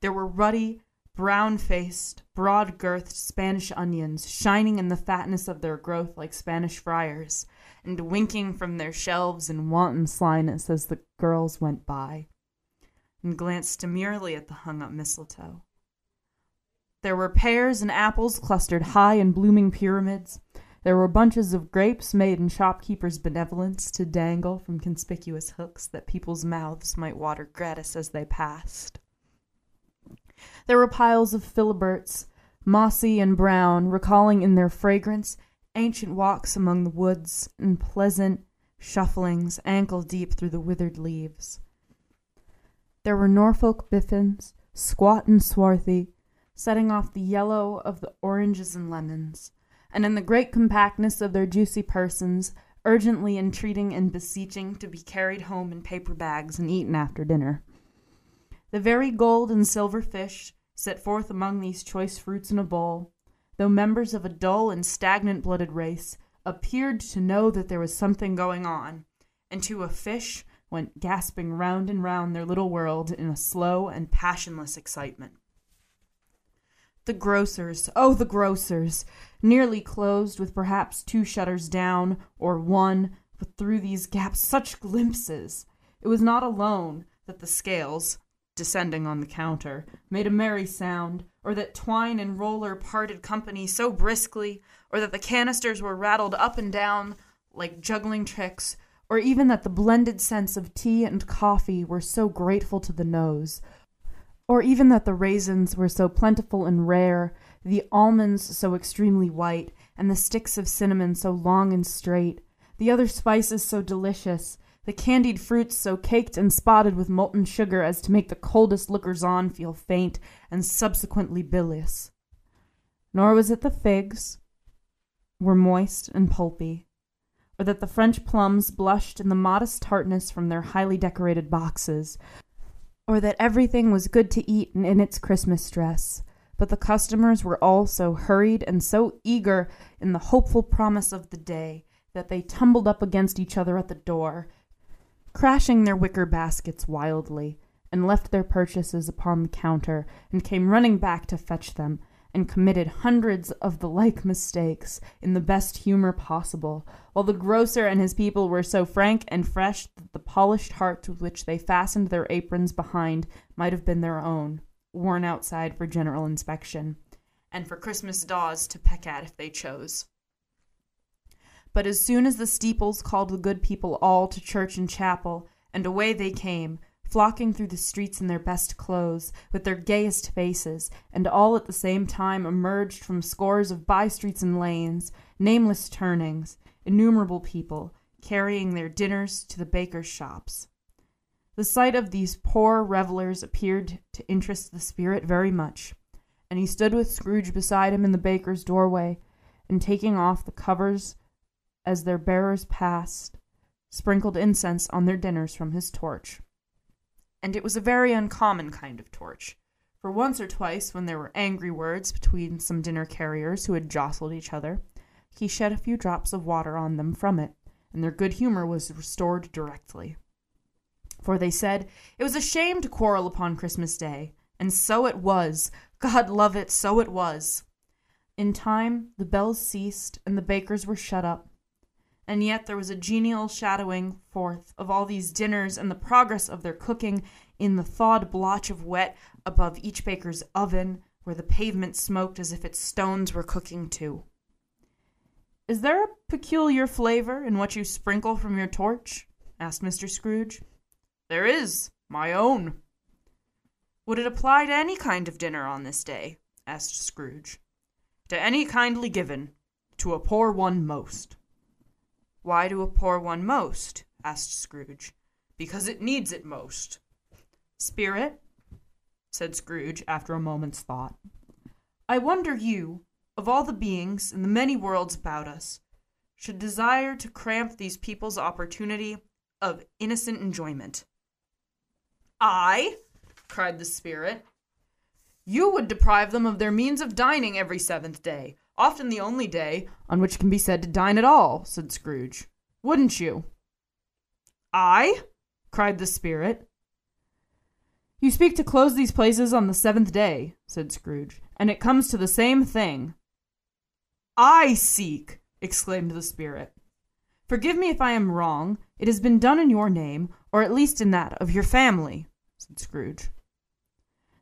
There were ruddy, brown faced, broad girthed Spanish onions, shining in the fatness of their growth like Spanish friars, and winking from their shelves in wanton slyness as the girls went by, and glanced demurely at the hung up mistletoe. There were pears and apples clustered high in blooming pyramids. There were bunches of grapes made in shopkeepers' benevolence to dangle from conspicuous hooks that people's mouths might water gratis as they passed. There were piles of filberts, mossy and brown, recalling in their fragrance ancient walks among the woods and pleasant shufflings ankle deep through the withered leaves. There were Norfolk biffins, squat and swarthy, setting off the yellow of the oranges and lemons, and in the great compactness of their juicy persons, urgently entreating and beseeching to be carried home in paper bags and eaten after dinner. The very gold and silver fish, set forth among these choice fruits in a bowl, though members of a dull and stagnant blooded race, appeared to know that there was something going on, and to a fish went gasping round and round their little world in a slow and passionless excitement. The grocers, oh, the grocers! Nearly closed, with perhaps two shutters down, or one, but through these gaps such glimpses! It was not alone that the scales, descending on the counter, made a merry sound, or that twine and roller parted company so briskly, or that the canisters were rattled up and down like juggling tricks, or even that the blended scents of tea and coffee were so grateful to the nose, or even that the raisins were so plentiful and rare, the almonds so extremely white, and the sticks of cinnamon so long and straight, the other spices so delicious, the candied fruits so caked and spotted with molten sugar as to make the coldest lookers on feel faint and subsequently bilious. Nor was it the figs were moist and pulpy, or that the French plums blushed in the modest tartness from their highly decorated boxes, or that everything was good to eat and in its Christmas dress. But the customers were all so hurried and so eager in the hopeful promise of the day that they tumbled up against each other at the door, crashing their wicker baskets wildly, and left their purchases upon the counter, and came running back to fetch them, and committed hundreds of the like mistakes in the best humor possible, while the grocer and his people were so frank and fresh that the polished hearts with which they fastened their aprons behind might have been their own, worn outside for general inspection, and for Christmas daws to peck at if they chose. But as soon as the steeples called the good people all to church and chapel, and away they came, flocking through the streets in their best clothes, with their gayest faces, and all at the same time emerged from scores of by streets and lanes, nameless turnings, innumerable people, carrying their dinners to the bakers' shops. The sight of these poor revellers appeared to interest the spirit very much, and he stood with Scrooge beside him in the baker's doorway, and taking off the covers as their bearers passed, sprinkled incense on their dinners from his torch and it was a very uncommon kind of torch. For once or twice, when there were angry words between some dinner carriers who had jostled each other, he shed a few drops of water on them from it, and their good humor was restored directly. For they said it was a shame to quarrel upon Christmas Day, and so it was. God love it, so it was. In time, the bells ceased, and the bakers were shut up, and yet there was a genial shadowing forth of all these dinners and the progress of their cooking in the thawed blotch of wet above each baker's oven, where the pavement smoked as if its stones were cooking too. Is there a peculiar flavor in what you sprinkle from your torch? asked Mr. Scrooge. There is, my own. Would it apply to any kind of dinner on this day? asked Scrooge. To any kindly given, to a poor one most. Why to a poor one most? asked Scrooge. Because it needs it most. Spirit, said Scrooge after a moment's thought, I wonder you, of all the beings in the many worlds about us, should desire to cramp these people's opportunity of innocent enjoyment. I? cried the spirit. You would deprive them of their means of dining every seventh day, often the only day on which it can be said to dine at all, said Scrooge. Wouldn't you? I? cried the spirit. You speak to close these places on the seventh day, said Scrooge, and it comes to the same thing. I seek, exclaimed the spirit. Forgive me if I am wrong. It has been done in your name, or at least in that of your family, said Scrooge.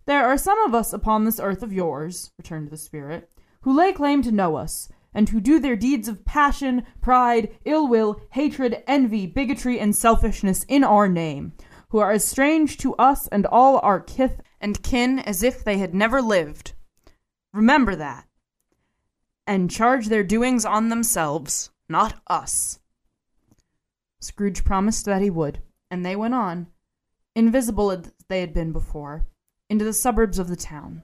There are some of us upon this earth of yours, returned the spirit, who lay claim to know us, and who do their deeds of passion, pride, ill will, hatred, envy, bigotry, and selfishness in our name, who are as strange to us and all our kith and kin as if they had never lived. Remember that. And charge their doings on themselves, not us. Scrooge promised that he would, and they went on, invisible as they had been before, into the suburbs of the town.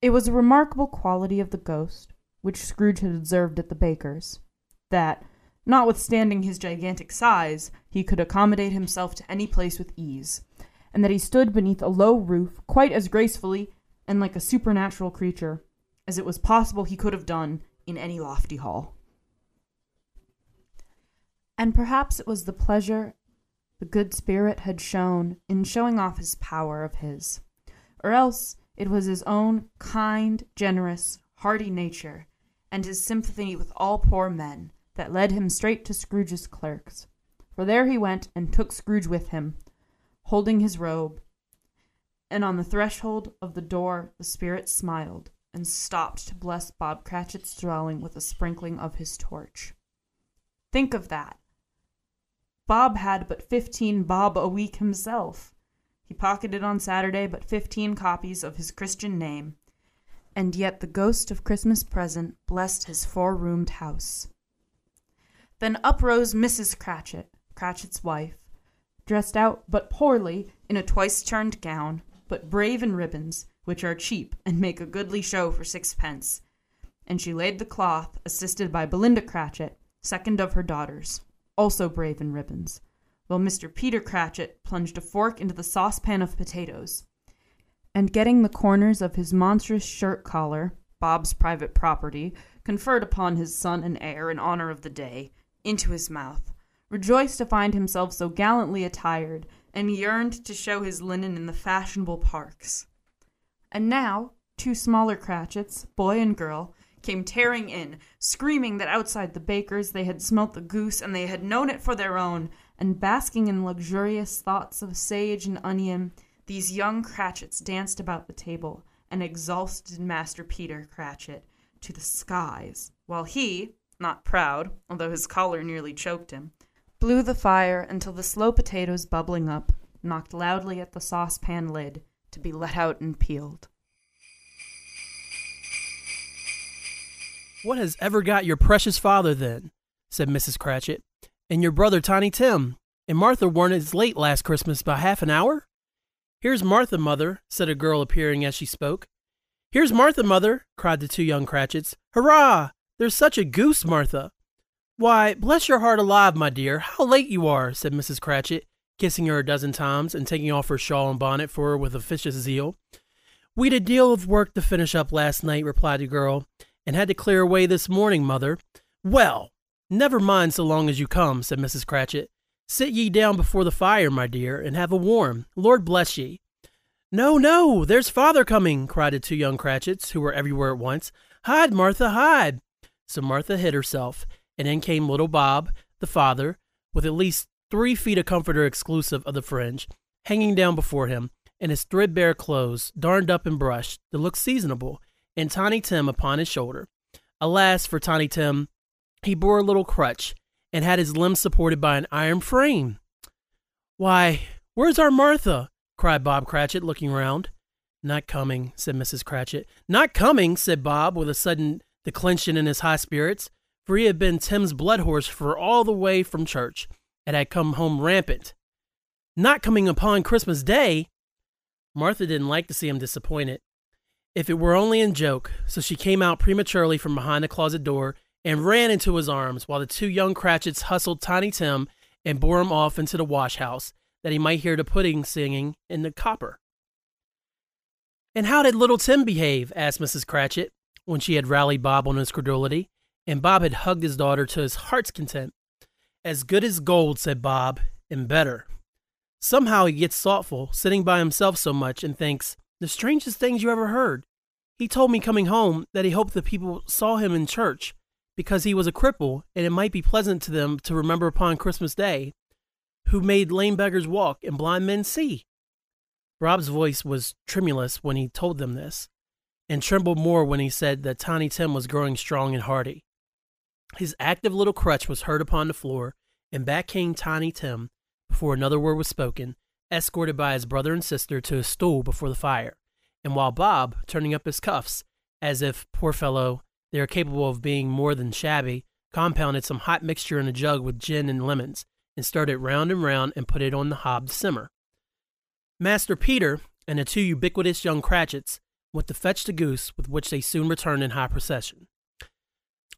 It was a remarkable quality of the ghost, which Scrooge had observed at the baker's, that, notwithstanding his gigantic size, he could accommodate himself to any place with ease, and that he stood beneath a low roof quite as gracefully and like a supernatural creature as it was possible he could have done in any lofty hall. And perhaps it was the pleasure the good spirit had shown in showing off his power of his, or else It was his own kind, generous, hearty nature, and his sympathy with all poor men, that led him straight to Scrooge's clerks. For there he went and took Scrooge with him, holding his robe. And on the threshold of the door the spirit smiled, and stopped to bless Bob Cratchit's dwelling with a sprinkling of his torch. Think of that! Bob had but fifteen bob a week himself. He pocketed on Saturday but fifteen copies of his Christian name, and yet the ghost of Christmas present blessed his four roomed house. Then up rose Mrs. Cratchit, Cratchit's wife, dressed out but poorly in a twice turned gown, but brave in ribbons, which are cheap and make a goodly show for sixpence. And she laid the cloth, assisted by Belinda Cratchit, second of her daughters, also brave in ribbons, while Mr. Peter Cratchit plunged a fork into the saucepan of potatoes, and getting the corners of his monstrous shirt collar, Bob's private property, conferred upon his son and heir in honor of the day, into his mouth, rejoiced to find himself so gallantly attired, and yearned to show his linen in the fashionable parks. And now two smaller Cratchits, boy and girl, came tearing in, screaming that outside the baker's they had smelt the goose and they had known it for their own, and basking in luxurious thoughts of sage and onion, these young Cratchits danced about the table and exalted Master Peter Cratchit to the skies, while he, not proud, although his collar nearly choked him, blew the fire until the slow potatoes bubbling up knocked loudly at the saucepan lid to be let out and peeled. What has ever got your precious father then? said Mrs. Cratchit. And your brother Tiny Tim. And Martha weren't as late last Christmas by half an hour? Here's Martha, mother, said a girl appearing as she spoke. Here's Martha, mother, cried the two young Cratchits. Hurrah! There's such a goose, Martha. Why, bless your heart alive, my dear, how late you are, said Mrs. Cratchit, kissing her a dozen times and taking off her shawl and bonnet for her with officious zeal. We'd a deal of work to finish up last night, replied the girl, and had to clear away this morning, mother. Well, never mind so long as you come, said Mrs. Cratchit. Sit ye down before the fire, my dear, and have a warm. Lord bless ye. No, no, there's father coming, cried the two young Cratchits, who were everywhere at once. Hide, Martha, hide. So Martha hid herself, and in came little Bob, the father, with at least three feet of comforter exclusive of the fringe, hanging down before him, and his threadbare clothes, darned up and brushed, to look seasonable, and Tiny Tim upon his shoulder. Alas for Tiny Tim, he bore a little crutch, and had his limbs supported by an iron frame. Why, where's our Martha? cried Bob Cratchit, looking round. Not coming, said Mrs. Cratchit. Not coming, said Bob, with a sudden declension in his high spirits, for he had been Tim's blood horse for all the way from church, and had come home rampant. Not coming upon Christmas Day? Martha didn't like to see him disappointed. If it were only in joke, so she came out prematurely from behind the closet door and ran into his arms while the two young Cratchits hustled Tiny Tim and bore him off into the wash house that he might hear the pudding singing in the copper. And how did little Tim behave? asked Mrs. Cratchit, when she had rallied Bob on his credulity, and Bob had hugged his daughter to his heart's content. As good as gold, said Bob, and better. Somehow he gets thoughtful, sitting by himself so much, and thinks, the strangest things you ever heard. He told me coming home that he hoped the people saw him in church because he was a cripple and it might be pleasant to them to remember upon Christmas Day who made lame beggars walk and blind men see. Bob's voice was tremulous when he told them this, and trembled more when he said that Tiny Tim was growing strong and hearty. His active little crutch was heard upon the floor, and back came Tiny Tim before another word was spoken, escorted by his brother and sister to a stool before the fire. And while Bob, turning up his cuffs, as if, poor fellow, they are capable of being more than shabby, compounded some hot mixture in a jug with gin and lemons, and stirred it round and round and put it on the hob to simmer. Master Peter and the two ubiquitous young Cratchits went to fetch the goose, with which they soon returned in high procession.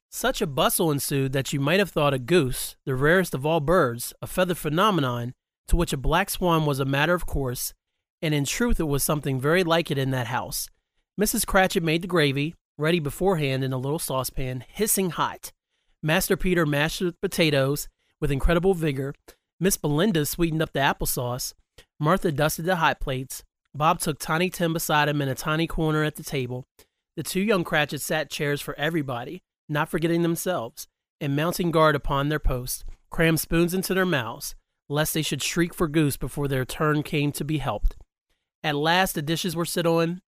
Such a bustle ensued that you might have thought a goose, the rarest of all birds, a feathered phenomenon, to which a black swan was a matter of course, and in truth it was something very like it in that house. Mrs. Cratchit made the gravy, ready beforehand in a little saucepan, hissing hot. Master Peter mashed the potatoes with incredible vigor. Miss Belinda sweetened up the applesauce. Martha dusted the hot plates. Bob took Tiny Tim beside him in a tiny corner at the table. The two young Cratchits sat chairs for everybody, not forgetting themselves, and mounting guard upon their posts, crammed spoons into their mouths, lest they should shriek for goose before their turn came to be helped. At last the dishes were set on,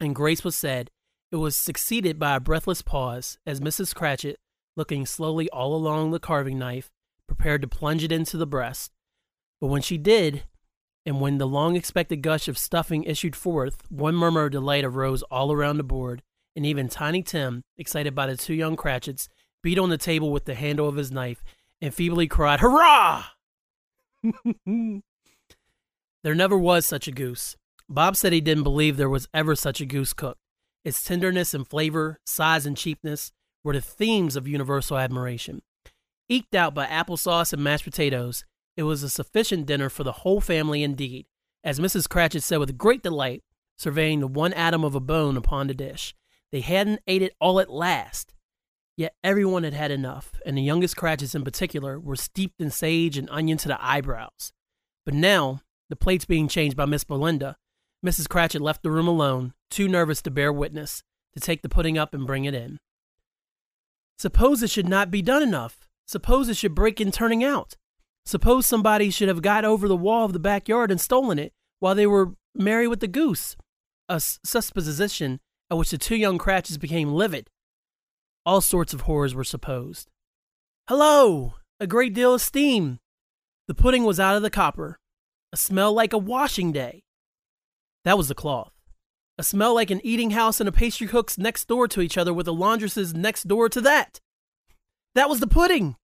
and grace was said. It was succeeded by a breathless pause as Mrs. Cratchit, looking slowly all along the carving knife, prepared to plunge it into the breast. But when she did, and when the long expected gush of stuffing issued forth, one murmur of delight arose all around the board, and even Tiny Tim, excited by the two young Cratchits, beat on the table with the handle of his knife and feebly cried, Hurrah! there never was such a goose. Bob said he didn't believe there was ever such a goose cooked. Its tenderness and flavor, size and cheapness were the themes of universal admiration. Eked out by applesauce and mashed potatoes, it was a sufficient dinner for the whole family indeed, as Mrs. Cratchit said with great delight, surveying the one atom of a bone upon the dish. They hadn't ate it all at last. Yet everyone had had enough, and the youngest Cratchits in particular were steeped in sage and onion to the eyebrows. But now, the plates being changed by Miss Belinda, Mrs. Cratchit left the room alone, too nervous to bear witness, to take the pudding up and bring it in. Suppose it should not be done enough. Suppose it should break in turning out. Suppose somebody should have got over the wall of the backyard and stolen it while they were merry with the goose. A supposition at which the two young Cratchits became livid. All sorts of horrors were supposed. Hello! A great deal of steam. The pudding was out of the copper. A smell like a washing day. That was the cloth. A smell like an eating house and a pastry cook's next door to each other with a laundress's next door to that. That was the pudding.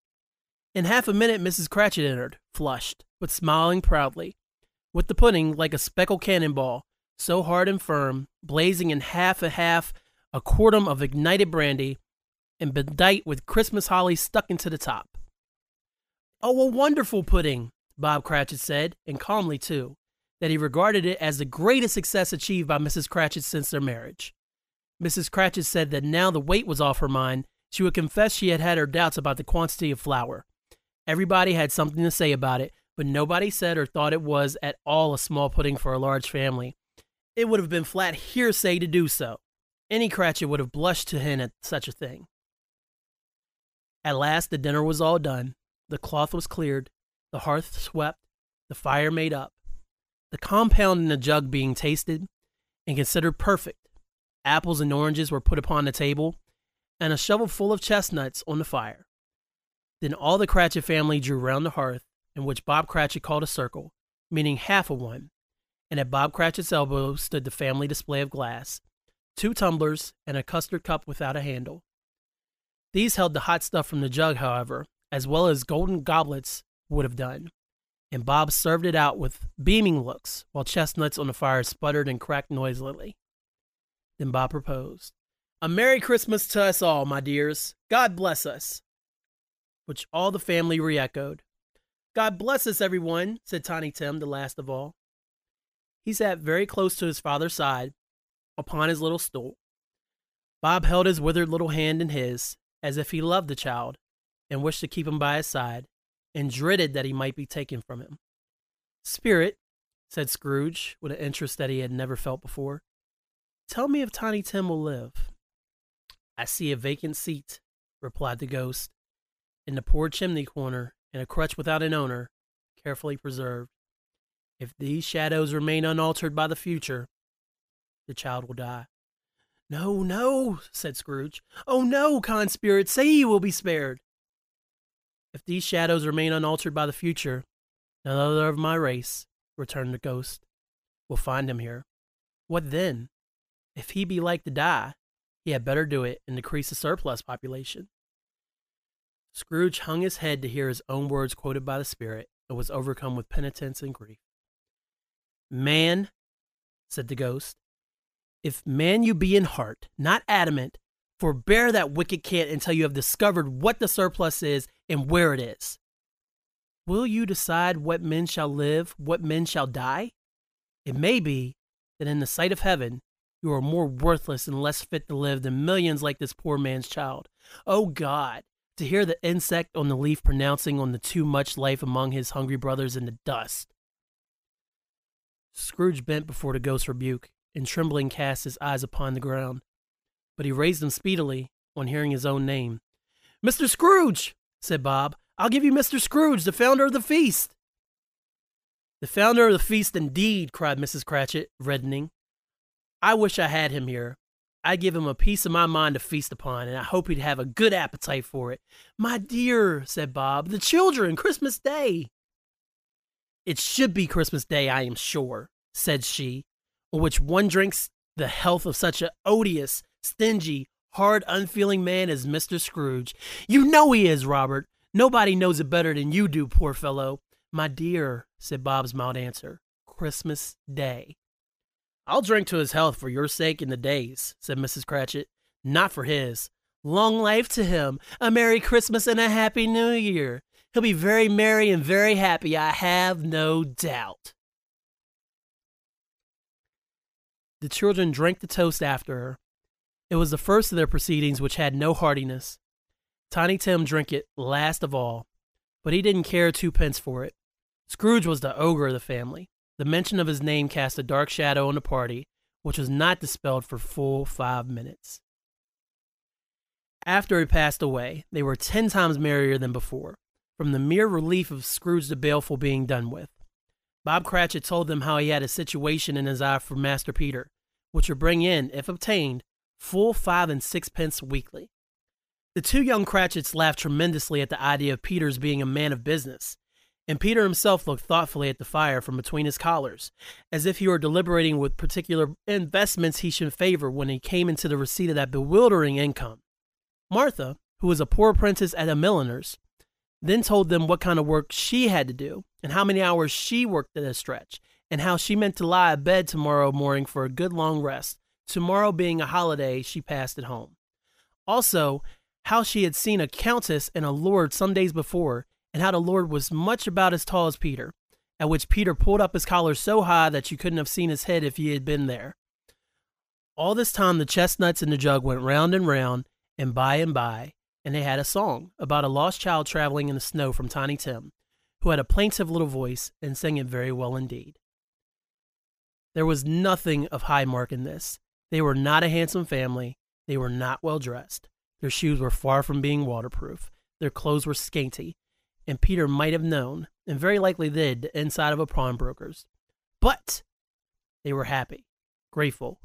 In half a minute, Mrs. Cratchit entered, flushed, but smiling proudly, with the pudding like a speckled cannonball, so hard and firm, blazing in half a half a quartern of ignited brandy, and bedight with Christmas holly stuck into the top. Oh, a wonderful pudding, Bob Cratchit said, and calmly too, that he regarded it as the greatest success achieved by Mrs. Cratchit since their marriage. Mrs. Cratchit said that now the weight was off her mind, she would confess she had had her doubts about the quantity of flour. Everybody had something to say about it, but nobody said or thought it was at all a small pudding for a large family. It would have been flat hearsay to do so. Any Cratchit would have blushed to hint at such a thing. At last the dinner was all done. The cloth was cleared, the hearth swept, the fire made up, the compound in the jug being tasted and considered perfect. Apples and oranges were put upon the table, and a shovel full of chestnuts on the fire. Then all the Cratchit family drew round the hearth, in which Bob Cratchit called a circle, meaning half a one, and at Bob Cratchit's elbow stood the family display of glass, two tumblers, and a custard cup without a handle. These held the hot stuff from the jug, however, as well as golden goblets would have done, and Bob served it out with beaming looks, while chestnuts on the fire sputtered and cracked noisily. Then Bob proposed, A Merry Christmas to us all, my dears. God bless us which all the family re echoed. God bless us, everyone, said Tiny Tim, the last of all. He sat very close to his father's side upon his little stool. Bob held his withered little hand in his, as if he loved the child and wished to keep him by his side, and dreaded that he might be taken from him. Spirit, said Scrooge, with an interest that he had never felt before, tell me if Tiny Tim will live. I see a vacant seat, replied the ghost, in the poor chimney corner, in a crutch without an owner, carefully preserved. If these shadows remain unaltered by the future, the child will die. No, no, said Scrooge. Oh, no, kind spirit, say he will be spared. If these shadows remain unaltered by the future, none other of my race, returned the ghost, will find him here. What then? If he be like to die, he had better do it and decrease the surplus population. Scrooge hung his head to hear his own words quoted by the Spirit, and was overcome with penitence and grief. Man, said the ghost, if man you be in heart, not adamant, forbear that wicked cant until you have discovered what the surplus is and where it is. Will you decide what men shall live, what men shall die? It may be that in the sight of heaven you are more worthless and less fit to live than millions like this poor man's child. Oh God, to hear the insect on the leaf pronouncing on the too much life among his hungry brothers in the dust. Scrooge bent before the ghost's rebuke, and trembling cast his eyes upon the ground. But he raised them speedily on hearing his own name. Mr. Scrooge, said Bob, I'll give you Mr. Scrooge, the founder of the feast. The founder of the feast, indeed, cried Mrs. Cratchit, reddening. I wish I had him here. I'd give him a piece of my mind to feast upon, and I hope he'd have a good appetite for it. My dear, said Bob, the children, Christmas Day. It should be Christmas Day, I am sure, said she, on which one drinks the health of such an odious, stingy, hard, unfeeling man as Mr. Scrooge. You know he is, Robert. Nobody knows it better than you do, poor fellow. My dear, said Bob's mild answer, Christmas Day. I'll drink to his health for your sake and the day's, said Mrs. Cratchit. Not for his. Long life to him, a Merry Christmas and a Happy New Year. He'll be very merry and very happy, I have no doubt. The children drank the toast after her. It was the first of their proceedings which had no heartiness. Tiny Tim drank it last of all, but he didn't care twopence for it. Scrooge was the ogre of the family. The mention of his name cast a dark shadow on the party, which was not dispelled for full five minutes. After he passed away, they were ten times merrier than before, from the mere relief of Scrooge the Baleful being done with. Bob Cratchit told them how he had a situation in his eye for Master Peter, which would bring in, if obtained, full five and sixpence weekly. The two young Cratchits laughed tremendously at the idea of Peter's being a man of business, and Peter himself looked thoughtfully at the fire from between his collars, as if he were deliberating what particular investments he should favor when he came into the receipt of that bewildering income. Martha, who was a poor apprentice at a milliner's, then told them what kind of work she had to do, and how many hours she worked at a stretch, and how she meant to lie abed tomorrow morning for a good long rest, tomorrow being a holiday she passed at home. Also, how she had seen a countess and a lord some days before, and how the Lord was much about as tall as Peter, at which Peter pulled up his collar so high that you couldn't have seen his head if he had been there. All this time the chestnuts in the jug went round and round, and by and by, and they had a song about a lost child traveling in the snow from Tiny Tim, who had a plaintive little voice and sang it very well indeed. There was nothing of high mark in this. They were not a handsome family. They were not well dressed. Their shoes were far from being waterproof. Their clothes were scanty, and Peter might have known, and very likely did, the inside of a pawnbroker's. But they were happy, grateful,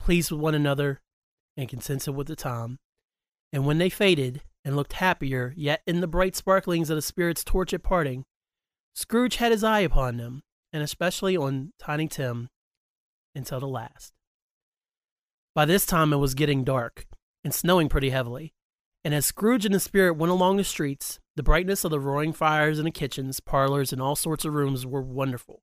pleased with one another, and contented with the time. And when they faded and looked happier yet in the bright sparklings of the spirit's torch at parting, Scrooge had his eye upon them, and especially on Tiny Tim, until the last. By this time it was getting dark, and snowing pretty heavily, and as Scrooge and the spirit went along the streets, the brightness of the roaring fires in the kitchens, parlors, and all sorts of rooms were wonderful.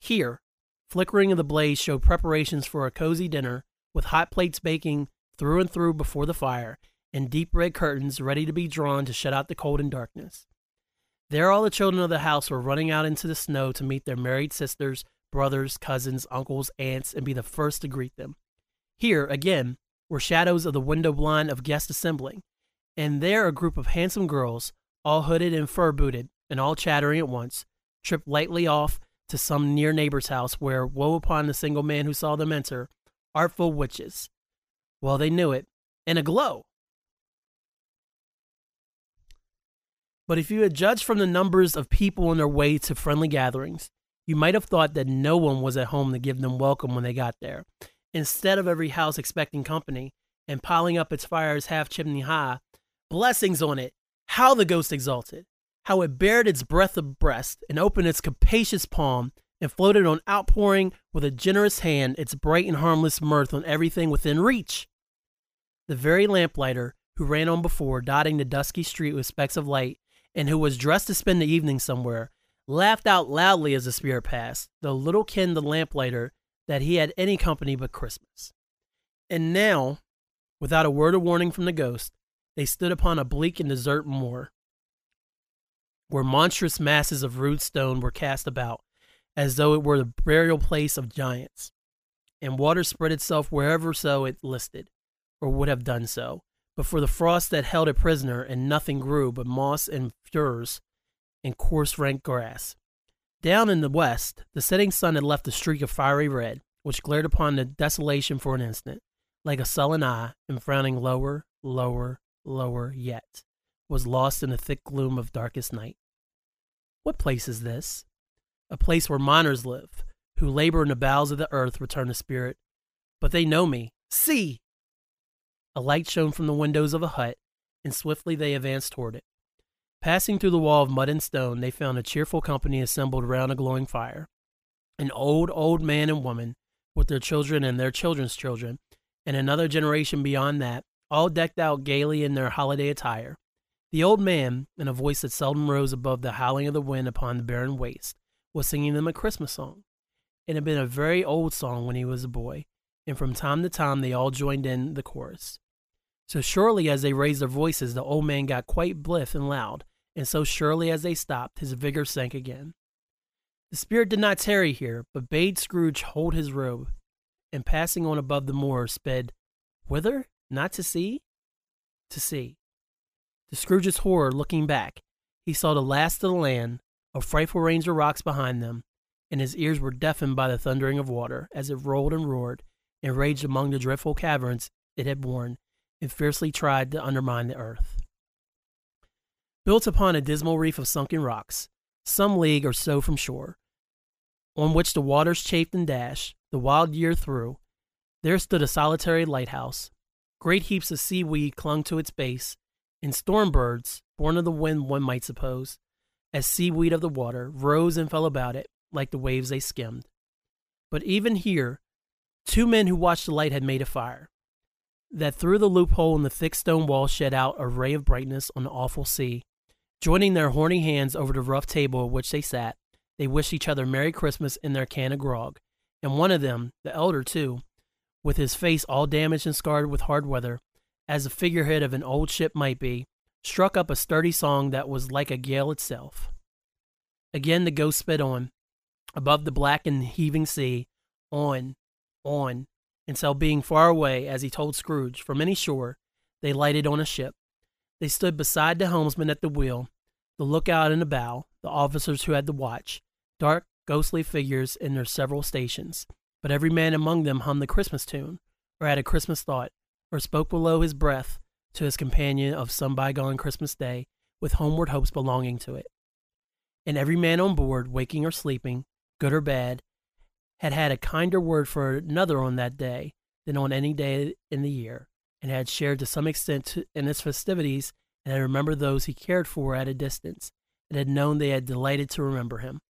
Here, flickering of the blaze showed preparations for a cozy dinner, with hot plates baking through and through before the fire, and deep red curtains ready to be drawn to shut out the cold and darkness. There all the children of the house were running out into the snow to meet their married sisters, brothers, cousins, uncles, aunts, and be the first to greet them. Here, again, were shadows of the window blind of guests assembling, and there a group of handsome girls, all hooded and fur booted, and all chattering at once, tripped lightly off to some near neighbor's house, where, woe upon the single man who saw them enter, artful witches. Well, they knew it, and glow. But if you had judged from the numbers of people on their way to friendly gatherings, you might have thought that no one was at home to give them welcome when they got there. Instead of every house expecting company and piling up its fires half chimney high, Blessings on it! How the ghost exulted! How it bared its breadth of breast and opened its capacious palm and floated on outpouring with a generous hand its bright and harmless mirth on everything within reach. The very lamplighter who ran on before, dotting the dusky street with specks of light, and who was dressed to spend the evening somewhere, laughed out loudly as the spirit passed, though little ken the lamplighter that he had any company but Christmas. And now, without a word of warning from the ghost, they stood upon a bleak and desert moor, where monstrous masses of rude stone were cast about, as though it were the burial place of giants, and water spread itself wherever so it listed, or would have done so, but for the frost that held it prisoner, and nothing grew but moss and furze and coarse rank grass. Down in the west, the setting sun had left a streak of fiery red, which glared upon the desolation for an instant, like a sullen eye, and frowning lower, lower, lower yet, was lost in the thick gloom of darkest night. What place is this? A place where miners live, who labor in the bowels of the earth, returned the spirit. But they know me. See! A light shone from the windows of a hut, and swiftly they advanced toward it. Passing through the wall of mud and stone, they found a cheerful company assembled round a glowing fire. An old, old man and woman, with their children and their children's children, and another generation beyond that, all decked out gaily in their holiday attire. The old man, in a voice that seldom rose above the howling of the wind upon the barren waste, was singing them a Christmas song. It had been a very old song when he was a boy, and from time to time they all joined in the chorus. So surely as they raised their voices, the old man got quite blithe and loud, and so surely as they stopped, his vigor sank again. The spirit did not tarry here, but bade Scrooge hold his robe, and passing on above the moor, sped whither? Not to see? To see. To Scrooge's horror, looking back, he saw the last of the land, a frightful range of rocks behind them, and his ears were deafened by the thundering of water as it rolled and roared and raged among the dreadful caverns it had worn and fiercely tried to undermine the earth. Built upon a dismal reef of sunken rocks, some league or so from shore, on which the waters chafed and dashed the wild year through, there stood a solitary lighthouse. Great heaps of seaweed clung to its base, and storm birds, born of the wind one might suppose, as seaweed of the water, rose and fell about it like the waves they skimmed. But even here, two men who watched the light had made a fire, that through the loophole in the thick stone wall shed out a ray of brightness on the awful sea. Joining their horny hands over the rough table at which they sat, they wished each other Merry Christmas in their can of grog, and one of them, the elder too, with his face all damaged and scarred with hard weather, as the figurehead of an old ship might be, struck up a sturdy song that was like a gale itself. Again the ghost sped on, above the black and heaving sea, on, on, until being far away, as he told Scrooge, from any shore, they lighted on a ship. They stood beside the helmsman at the wheel, the lookout in the bow, the officers who had the watch, dark, ghostly figures in their several stations. But every man among them hummed the Christmas tune, or had a Christmas thought, or spoke below his breath to his companion of some bygone Christmas day, with homeward hopes belonging to it. And every man on board, waking or sleeping, good or bad, had had a kinder word for another on that day than on any day in the year, and had shared to some extent in its festivities, and had remembered those he cared for at a distance, and had known they had delighted to remember him.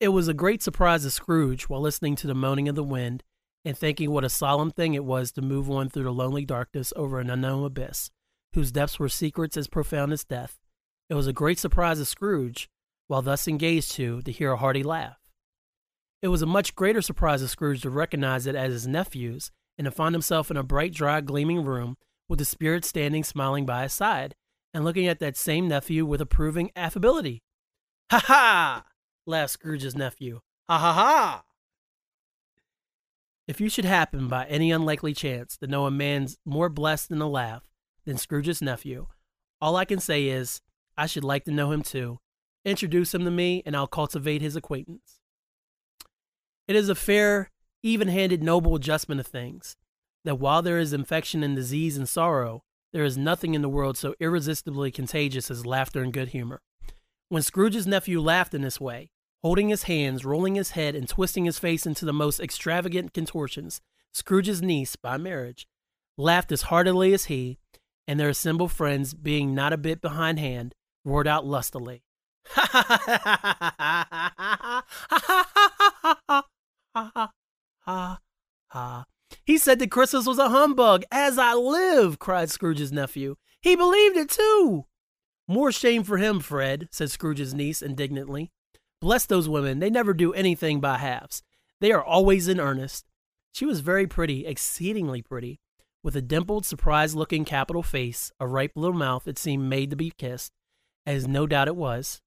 It was a great surprise to Scrooge, while listening to the moaning of the wind, and thinking what a solemn thing it was to move on through the lonely darkness over an unknown abyss, whose depths were secrets as profound as death. It was a great surprise to Scrooge, while thus engaged to, to hear a hearty laugh. It was a much greater surprise to Scrooge to recognize it as his nephew's, and to find himself in a bright, dry, gleaming room with the spirit standing smiling by his side, and looking at that same nephew with approving affability. Ha ha! laughed Scrooge's nephew. Ha ha ha! If you should happen by any unlikely chance to know a man's more blessed in a laugh than Scrooge's nephew, all I can say is, I should like to know him too. Introduce him to me, and I'll cultivate his acquaintance. It is a fair, even handed, noble adjustment of things that while there is infection and disease and sorrow, there is nothing in the world so irresistibly contagious as laughter and good humor. When Scrooge's nephew laughed in this way, holding his hands, rolling his head, and twisting his face into the most extravagant contortions, Scrooge's niece, by marriage, laughed as heartily as he, and their assembled friends, being not a bit behindhand, roared out lustily. Ha ha ha ha ha ha ha ha ha, ha, ha. He said that Christmas was a humbug, as I live, cried Scrooge's nephew. He believed it too. More shame for him, Fred, said Scrooge's niece indignantly. Bless those women, they never do anything by halves. They are always in earnest. She was very pretty, exceedingly pretty, with a dimpled, surprised looking capital face, a ripe little mouth that seemed made to be kissed, as no doubt it was.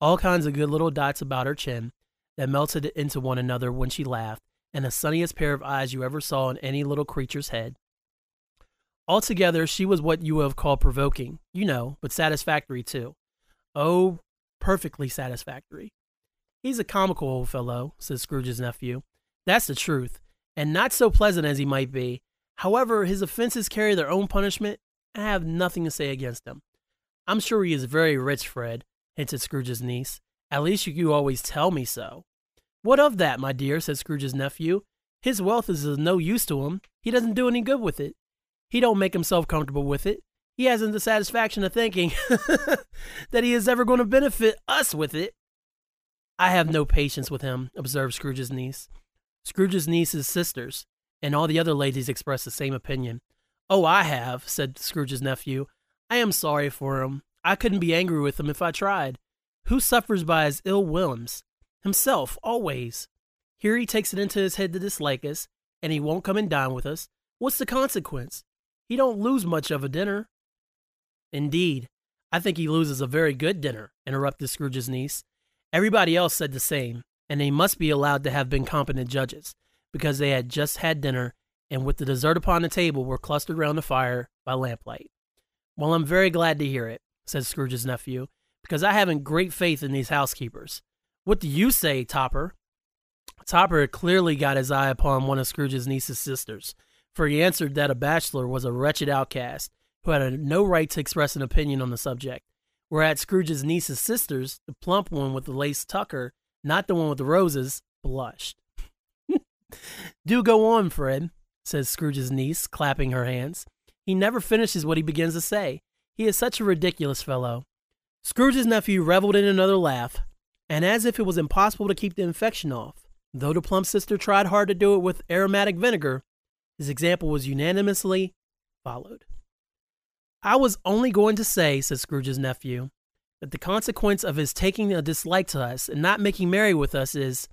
All kinds of good little dots about her chin, that melted into one another when she laughed, and the sunniest pair of eyes you ever saw in any little creature's head. Altogether, she was what you have called provoking, you know, but satisfactory too. Oh, perfectly satisfactory. He's a comical old fellow, said Scrooge's nephew. That's the truth, and not so pleasant as he might be. However, his offenses carry their own punishment, and I have nothing to say against him. I'm sure he is very rich, Fred, hinted Scrooge's niece. At least you always tell me so. What of that, my dear? said Scrooge's nephew. His wealth is of no use to him. He doesn't do any good with it. He don't make himself comfortable with it. He hasn't the satisfaction of thinking that he is ever going to benefit us with it. I have no patience with him, observed Scrooge's niece. Scrooge's niece's sisters and all the other ladies expressed the same opinion. Oh, I have, said Scrooge's nephew. I am sorry for him. I couldn't be angry with him if I tried. Who suffers by his ill whims? Himself, always. Here he takes it into his head to dislike us, and he won't come and dine with us. What's the consequence? He don't lose much of a dinner. Indeed, I think he loses a very good dinner, interrupted Scrooge's niece. Everybody else said the same, and they must be allowed to have been competent judges, because they had just had dinner and with the dessert upon the table were clustered round the fire by lamplight. Well, I'm very glad to hear it, said Scrooge's nephew, because I haven't great faith in these housekeepers. What do you say, Topper? Topper clearly got his eye upon one of Scrooge's niece's sisters, for he answered that a bachelor was a wretched outcast who had no right to express an opinion on the subject. Whereat Scrooge's niece's sisters, the plump one with the lace tucker, not the one with the roses, blushed. Do go on, Fred, says Scrooge's niece, clapping her hands. He never finishes what he begins to say. He is such a ridiculous fellow. Scrooge's nephew reveled in another laugh, and as if it was impossible to keep the infection off, though the plump sister tried hard to do it with aromatic vinegar, his example was unanimously followed. I was only going to say, said Scrooge's nephew, that the consequence of his taking a dislike to us and not making merry with us is,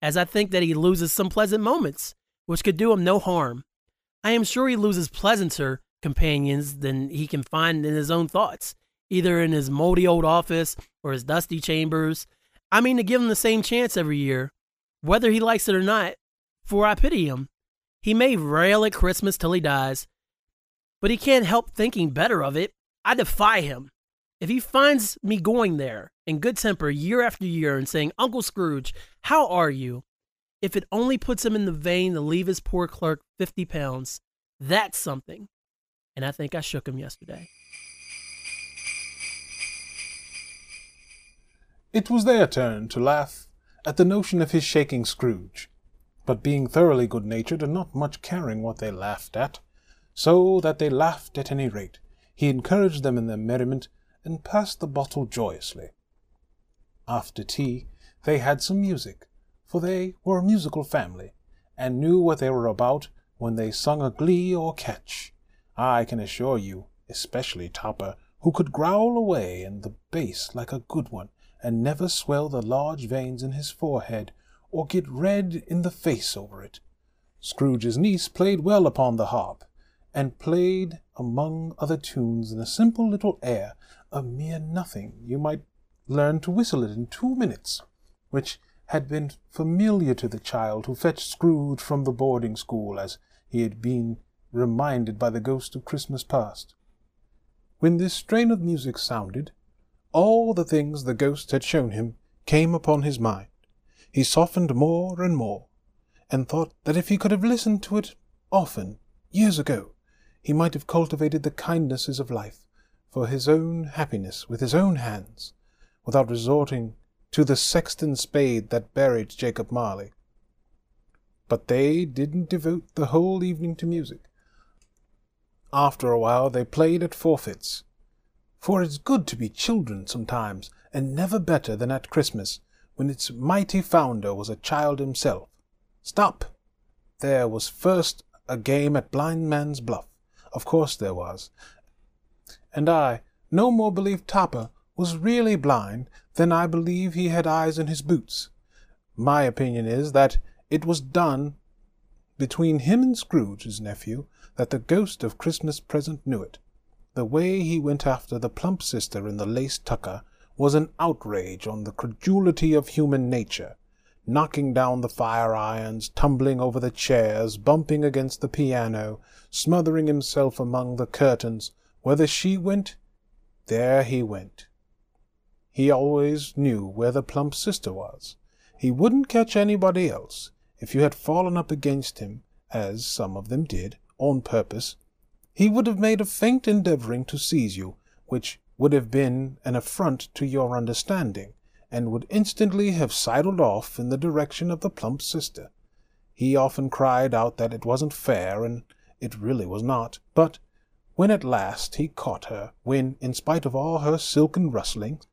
as I think that he loses some pleasant moments, which could do him no harm. I am sure he loses pleasanter companions than he can find in his own thoughts, either in his moldy old office or his dusty chambers. I mean to give him the same chance every year, whether he likes it or not, for I pity him. He may rail at Christmas till he dies, but he can't help thinking better of it. I defy him. If he finds me going there in good temper year after year and saying, Uncle Scrooge, how are you? If it only puts him in the vein to leave his poor clerk 50 pounds, that's something. And I think I shook him yesterday. It was their turn to laugh at the notion of his shaking Scrooge, but being thoroughly good natured and not much caring what they laughed at, so that they laughed at any rate, he encouraged them in their merriment and passed the bottle joyously. After tea, they had some music, for they were a musical family, and knew what they were about when they sung a glee or catch. I can assure you, especially Topper, who could growl away in the bass like a good one, and never swell the large veins in his forehead, or get red in the face over it. Scrooge's niece played well upon the harp, and played among other tunes in a simple little air, a mere nothing, you might learn to whistle it in two minutes, which had been familiar to the child who fetched Scrooge from the boarding school, as he had been reminded by the ghost of Christmas past. When this strain of music sounded, all the things the ghost had shown him came upon his mind. He softened more and more, and thought that if he could have listened to it often, years ago, he might have cultivated the kindnesses of life for his own happiness with his own hands, without resorting to the sexton spade that buried Jacob Marley. But they didn't devote the whole evening to music. After a while they played at forfeits, for it's good to be children sometimes, and never better than at Christmas, when its mighty founder was a child himself. Stop! There was first a game at blind man's bluff. Of course there was. And I no more believed Topper was really blind than I believe he had eyes in his boots. My opinion is that it was done between him and Scrooge, his nephew, that the ghost of Christmas present knew it. The way he went after the plump sister in the lace tucker was an outrage on the credulity of human nature, knocking down the fire irons, tumbling over the chairs, bumping against the piano, smothering himself among the curtains. Whether she went, there he went. He always knew where the plump sister was, He wouldn't catch anybody else. If you had fallen up against him, as some of them did, on purpose, he would have made a feint endeavoring to seize you, which would have been an affront to your understanding, and would instantly have sidled off in the direction of the plump sister. He often cried out that it wasn't fair, and it really was not. But when at last he caught her, when, in spite of all her silken rustlings,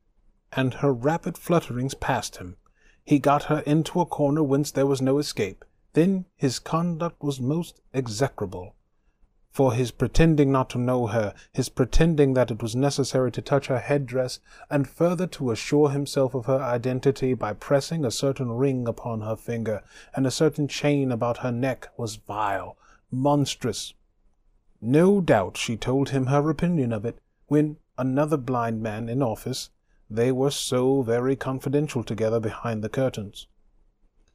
and her rapid flutterings past him, he got her into a corner whence there was no escape, then his conduct was most execrable for his pretending not to know her, his pretending that it was necessary to touch her headdress, and further to assure himself of her identity by pressing a certain ring upon her finger, and a certain chain about her neck, was vile, monstrous. No doubt she told him her opinion of it, when another blind man in office, they were so very confidential together behind the curtains.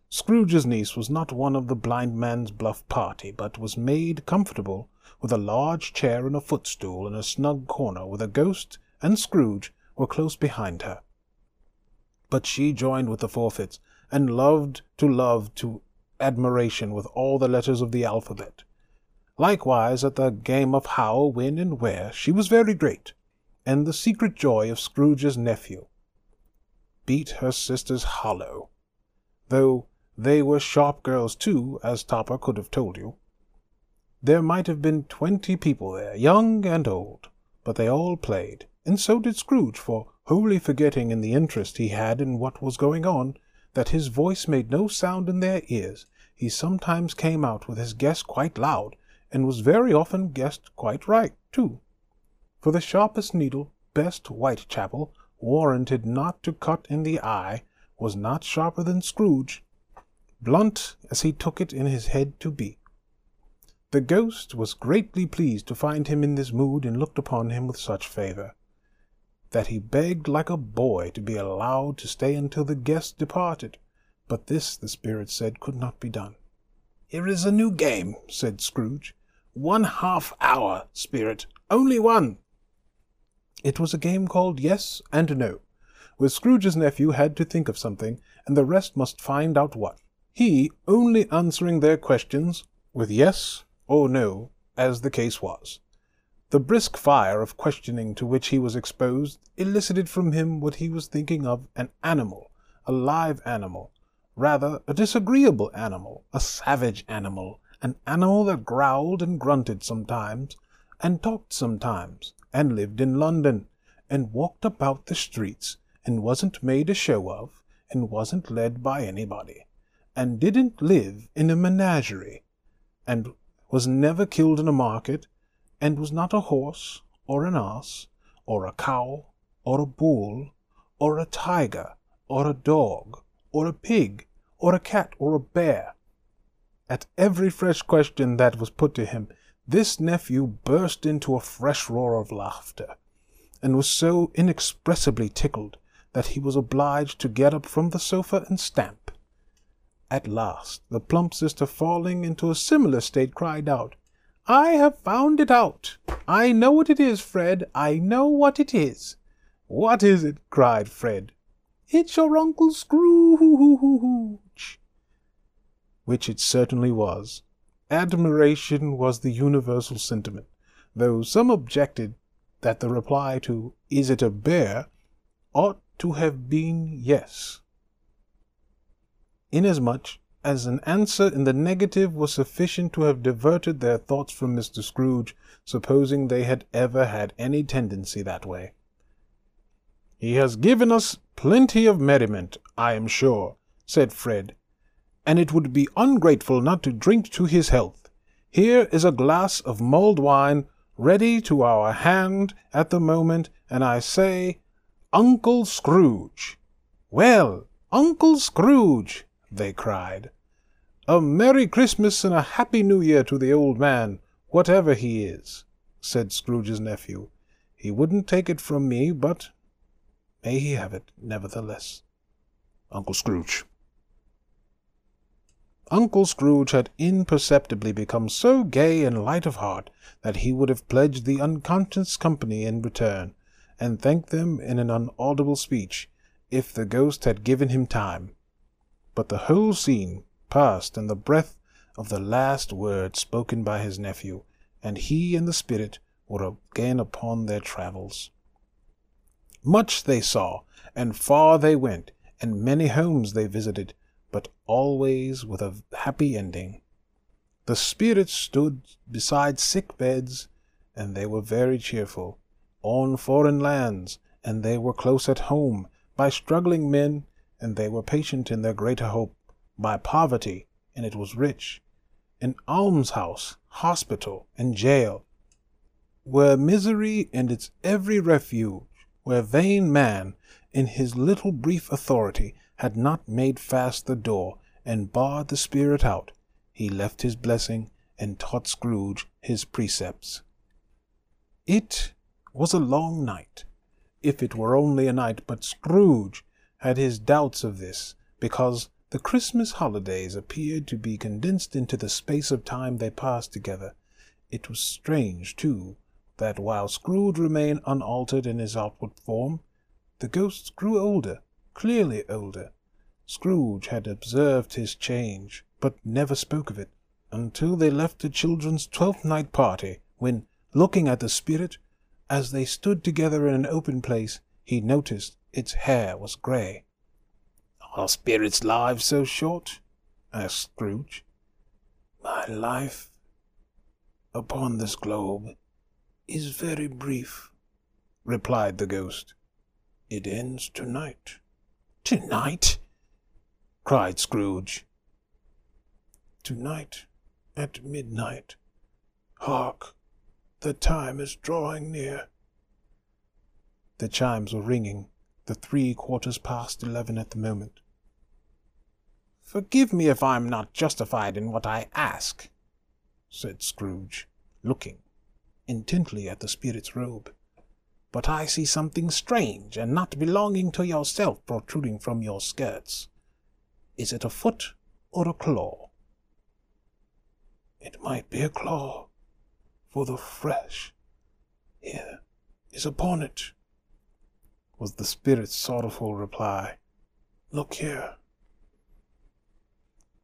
Scrooge's niece was not one of the blind man's bluff party, but was made comfortable with a large chair and a footstool in a snug corner, where the ghost and Scrooge were close behind her. But she joined with the forfeits, and loved to love to admiration with all the letters of the alphabet. Likewise, at the game of how, when, and where, she was very great, and the secret joy of Scrooge's nephew beat her sisters hollow, though they were sharp girls too, as Topper could have told you. There might have been twenty people there, young and old, but they all played, and so did Scrooge, for, wholly forgetting in the interest he had in what was going on, that his voice made no sound in their ears, he sometimes came out with his guess quite loud, and was very often guessed quite right, too. For the sharpest needle, best Whitechapel, warranted not to cut in the eye, was not sharper than Scrooge, blunt as he took it in his head to be. The ghost was greatly pleased to find him in this mood, and looked upon him with such favour, that he begged like a boy to be allowed to stay until the guest departed. But this, the spirit said, could not be done. Here is a new game, said Scrooge. One half hour, spirit, only one. It was a game called Yes and No, where Scrooge's nephew had to think of something, and the rest must find out what. He only answering their questions with yes or no, as the case was. The brisk fire of questioning to which he was exposed elicited from him what he was thinking of an animal, a live animal, rather a disagreeable animal, a savage animal, an animal that growled and grunted sometimes, and talked sometimes, and lived in London, and walked about the streets, and wasn't made a show of, and wasn't led by anybody, and didn't live in a menagerie, and was never killed in a market, and was not a horse, or an ass, or a cow, or a bull, or a tiger, or a dog, or a pig, or a cat, or a bear. At every fresh question that was put to him, this nephew burst into a fresh roar of laughter, and was so inexpressibly tickled that he was obliged to get up from the sofa and stamp. At last, the plump sister, falling into a similar state, cried out, I have found it out. I know what it is, Fred. I know what it is. What is it? cried Fred. It's your Uncle Scrooge. Which it certainly was. Admiration was the universal sentiment, though some objected that the reply to Is it a bear ought to have been yes inasmuch as an answer in the negative was sufficient to have diverted their thoughts from Mr. Scrooge, supposing they had ever had any tendency that way. He has given us plenty of merriment, I am sure, said Fred, and it would be ungrateful not to drink to his health. Here is a glass of mulled wine ready to our hand at the moment, and I say, Uncle Scrooge. Well, Uncle Scrooge, they cried. A Merry Christmas and a Happy New Year to the old man, whatever he is, said Scrooge's nephew. He wouldn't take it from me, but may he have it, nevertheless. Uncle Scrooge. Uncle Scrooge had imperceptibly become so gay and light of heart that he would have pledged the unconscious company in return, and thanked them in an unaudible speech, if the ghost had given him time. But the whole scene passed in the breath of the last word spoken by his nephew, and he and the spirit were again upon their travels. Much they saw, and far they went, and many homes they visited, but always with a happy ending. The spirits stood beside sick beds, and they were very cheerful. On foreign lands, and they were close at home, by struggling men, and they were patient in their greater hope, by poverty, and it was rich. In almshouse, hospital, and jail, where misery and its every refuge, where vain man, in his little brief authority, had not made fast the door and barred the spirit out, he left his blessing and taught Scrooge his precepts. It was a long night, if it were only a night, but Scrooge had his doubts of this, because the Christmas holidays appeared to be condensed into the space of time they passed together. It was strange, too, that while Scrooge remained unaltered in his outward form, the ghosts grew older, clearly older. Scrooge had observed his change, but never spoke of it, until they left the children's twelfth night party, when, looking at the spirit, as they stood together in an open place, he noticed its hair was grey. Are spirits' lives so short? asked Scrooge. My life upon this globe is very brief, replied the ghost. It ends tonight. Tonight? cried Scrooge. Tonight at midnight. Hark! The time is drawing near. The chimes were ringing, the three quarters past eleven at the moment. Forgive me if I am not justified in what I ask, said Scrooge, looking intently at the spirit's robe. But I see something strange and not belonging to yourself protruding from your skirts. Is it a foot or a claw? It might be a claw, for the flesh here is upon it, was the spirit's sorrowful reply. Look here.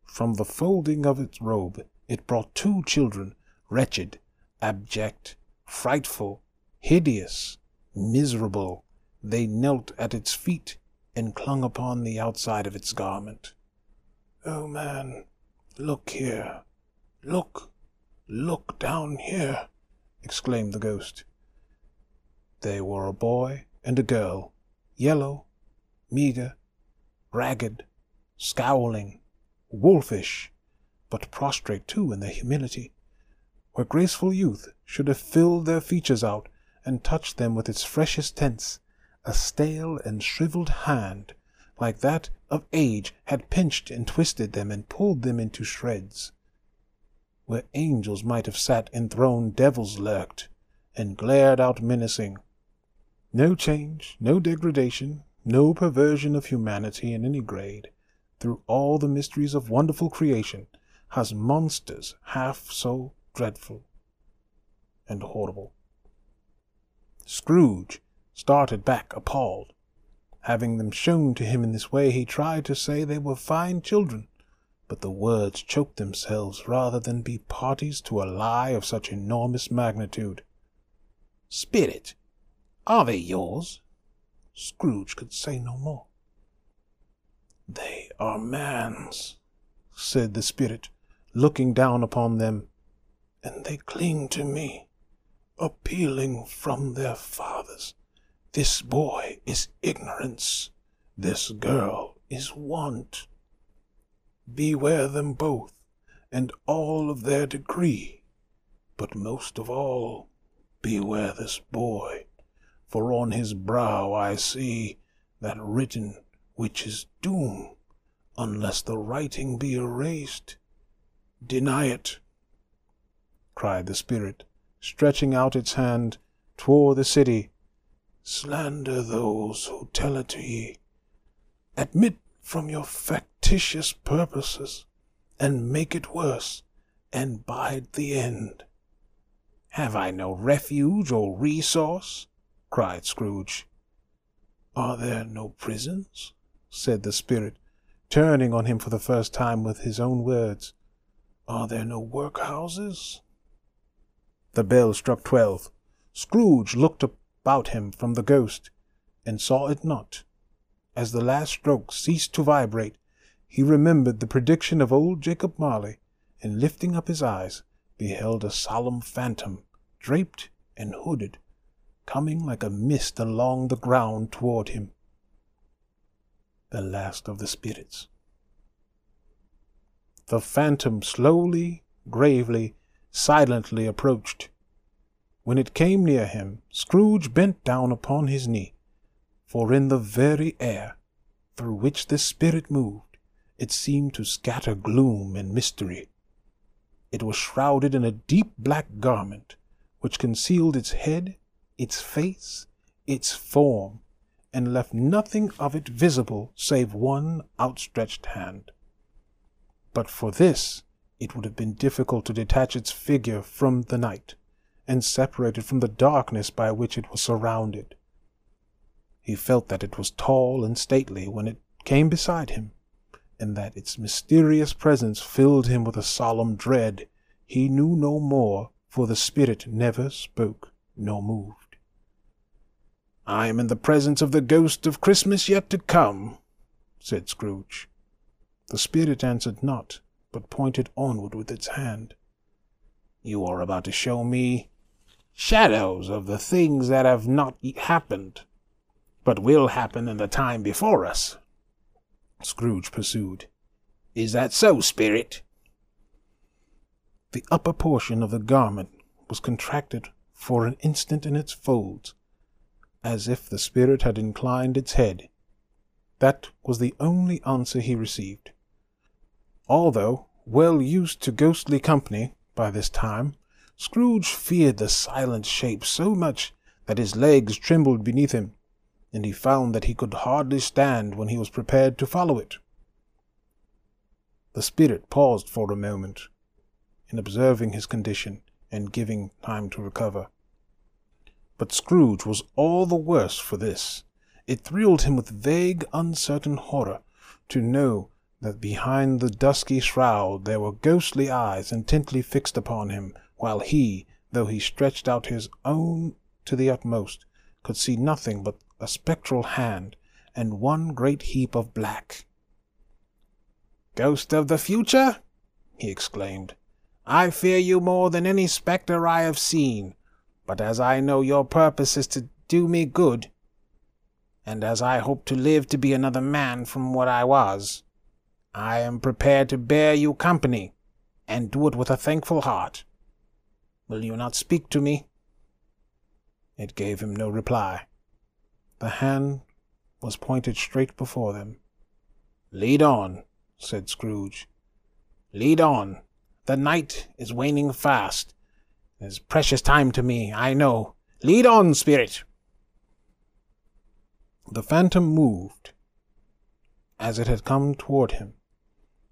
From the folding of its robe it brought two children, wretched, abject, frightful, hideous, miserable. They knelt at its feet and clung upon the outside of its garment. Oh, man, look here. Look, look down here, exclaimed the ghost. They were a boy and a girl, yellow, meager, ragged, scowling, wolfish, but prostrate too in their humility, where graceful youth should have filled their features out and touched them with its freshest tints, a stale and shriveled hand, like that of age, had pinched and twisted them and pulled them into shreds. Where angels might have sat enthroned, devils lurked, and glared out menacing. No change, no degradation, no perversion of humanity in any grade, through all the mysteries of wonderful creation, has monsters half so dreadful and horrible. Scrooge started back appalled. Having them shown to him in this way, he tried to say they were fine children, but the words choked themselves rather than be parties to a lie of such enormous magnitude. Spirit, are they yours? Scrooge could say no more. They are man's, said the spirit, looking down upon them, and they cling to me, appealing from their fathers. This boy is ignorance, this girl is want. Beware them both, and all of their degree, but most of all, beware this boy, for on his brow I see that written which is doom, unless the writing be erased. Deny it, cried the spirit, stretching out its hand toward the city. Slander those who tell it to ye. Admit from your factitious purposes, and make it worse, and bide the end. Have I no refuge or resource? Cried Scrooge. Are there no prisons? said the spirit, turning on him for the first time with his own words. Are there no workhouses? The bell struck twelve. Scrooge looked about him from the ghost, and saw it not. As the last stroke ceased to vibrate, he remembered the prediction of old Jacob Marley, and lifting up his eyes, beheld a solemn phantom, draped and hooded, coming like a mist along the ground toward him. The last of the spirits. The phantom slowly, gravely, silently approached. When it came near him, Scrooge bent down upon his knee, for in the very air through which the spirit moved, it seemed to scatter gloom and mystery. It was shrouded in a deep black garment, which concealed its head, its face, its form, and left nothing of it visible save one outstretched hand. But for this, it would have been difficult to detach its figure from the night, and separate it from the darkness by which it was surrounded. He felt that it was tall and stately when it came beside him, and that its mysterious presence filled him with a solemn dread. He knew no more, for the spirit never spoke nor moved. I am in the presence of the ghost of Christmas yet to come, said Scrooge. The spirit answered not, but pointed onward with its hand. You are about to show me shadows of the things that have not happened, but will happen in the time before us. Scrooge pursued. Is that so, spirit? The upper portion of the garment was contracted for an instant in its folds, as if the spirit had inclined its head. That was the only answer he received. Although well used to ghostly company by this time, Scrooge feared the silent shape so much that his legs trembled beneath him, and he found that he could hardly stand when he was prepared to follow it. The spirit paused for a moment, in observing his condition and giving time to recover. But Scrooge was all the worse for this. It thrilled him with vague, uncertain horror to know that behind the dusky shroud there were ghostly eyes intently fixed upon him, while he, though he stretched out his own to the utmost, could see nothing but a spectral hand and one great heap of black. Ghost of the future? he exclaimed. I fear you more than any spectre I have seen. But as I know your purpose is to do me good, and as I hope to live to be another man from what I was, I am prepared to bear you company, and do it with a thankful heart. Will you not speak to me? It gave him no reply. The hand was pointed straight before them. Lead on, said Scrooge. Lead on. The night is waning fast, there's precious time to me, I know. Lead on, spirit. The phantom moved as it had come toward him.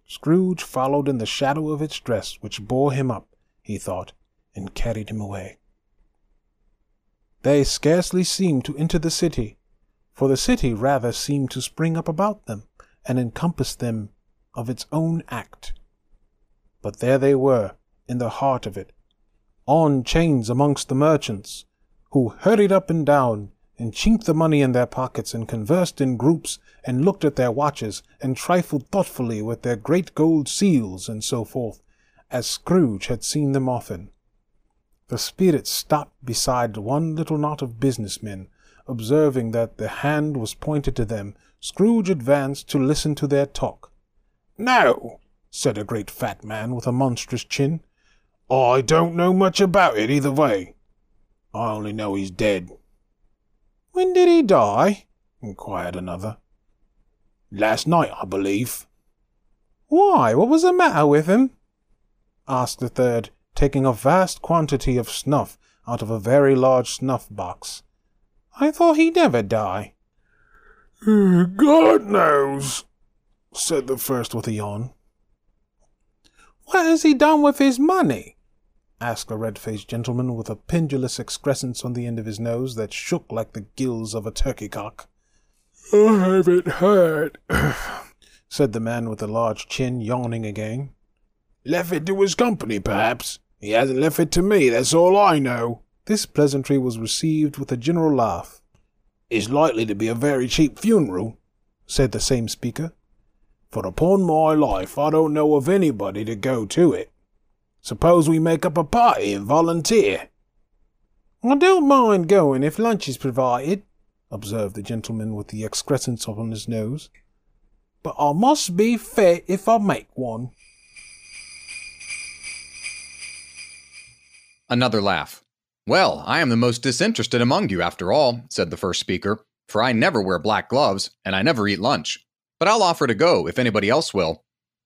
Scrooge followed in the shadow of its dress, which bore him up, he thought, and carried him away. They scarcely seemed to enter the city, for the city rather seemed to spring up about them and encompass them of its own act. But there they were, in the heart of it, on chains amongst the merchants, who hurried up and down, and chinked the money in their pockets, and conversed in groups, and looked at their watches, and trifled thoughtfully with their great gold seals, and so forth, as Scrooge had seen them often. The spirit stopped beside one little knot of business men, observing that the hand was pointed to them. Scrooge advanced to listen to their talk. No, said a great fat man with a monstrous chin. I don't know much about it either way. I only know he's dead. When did he die? inquired another. Last night, I believe. Why, what was the matter with him? asked the third, taking a vast quantity of snuff out of a very large snuff box. I thought he'd never die. God knows, said the first with a yawn. What has he done with his money? Asked a red faced gentleman with a pendulous excrescence on the end of his nose that shook like the gills of a turkey cock. I haven't heard, said the man with the large chin, yawning again. Left it to his company, perhaps. He hasn't left it to me, that's all I know. This pleasantry was received with a general laugh. It's likely to be a very cheap funeral, said the same speaker. For upon my life, I don't know of anybody to go to it. Suppose we make up a party and volunteer. I don't mind going if lunch is provided, observed the gentleman with the excrescence on his nose. But I must be fit if I make one. Another laugh. Well, I am the most disinterested among you, after all, said the first speaker, for I never wear black gloves, and I never eat lunch. But I'll offer to go if anybody else will.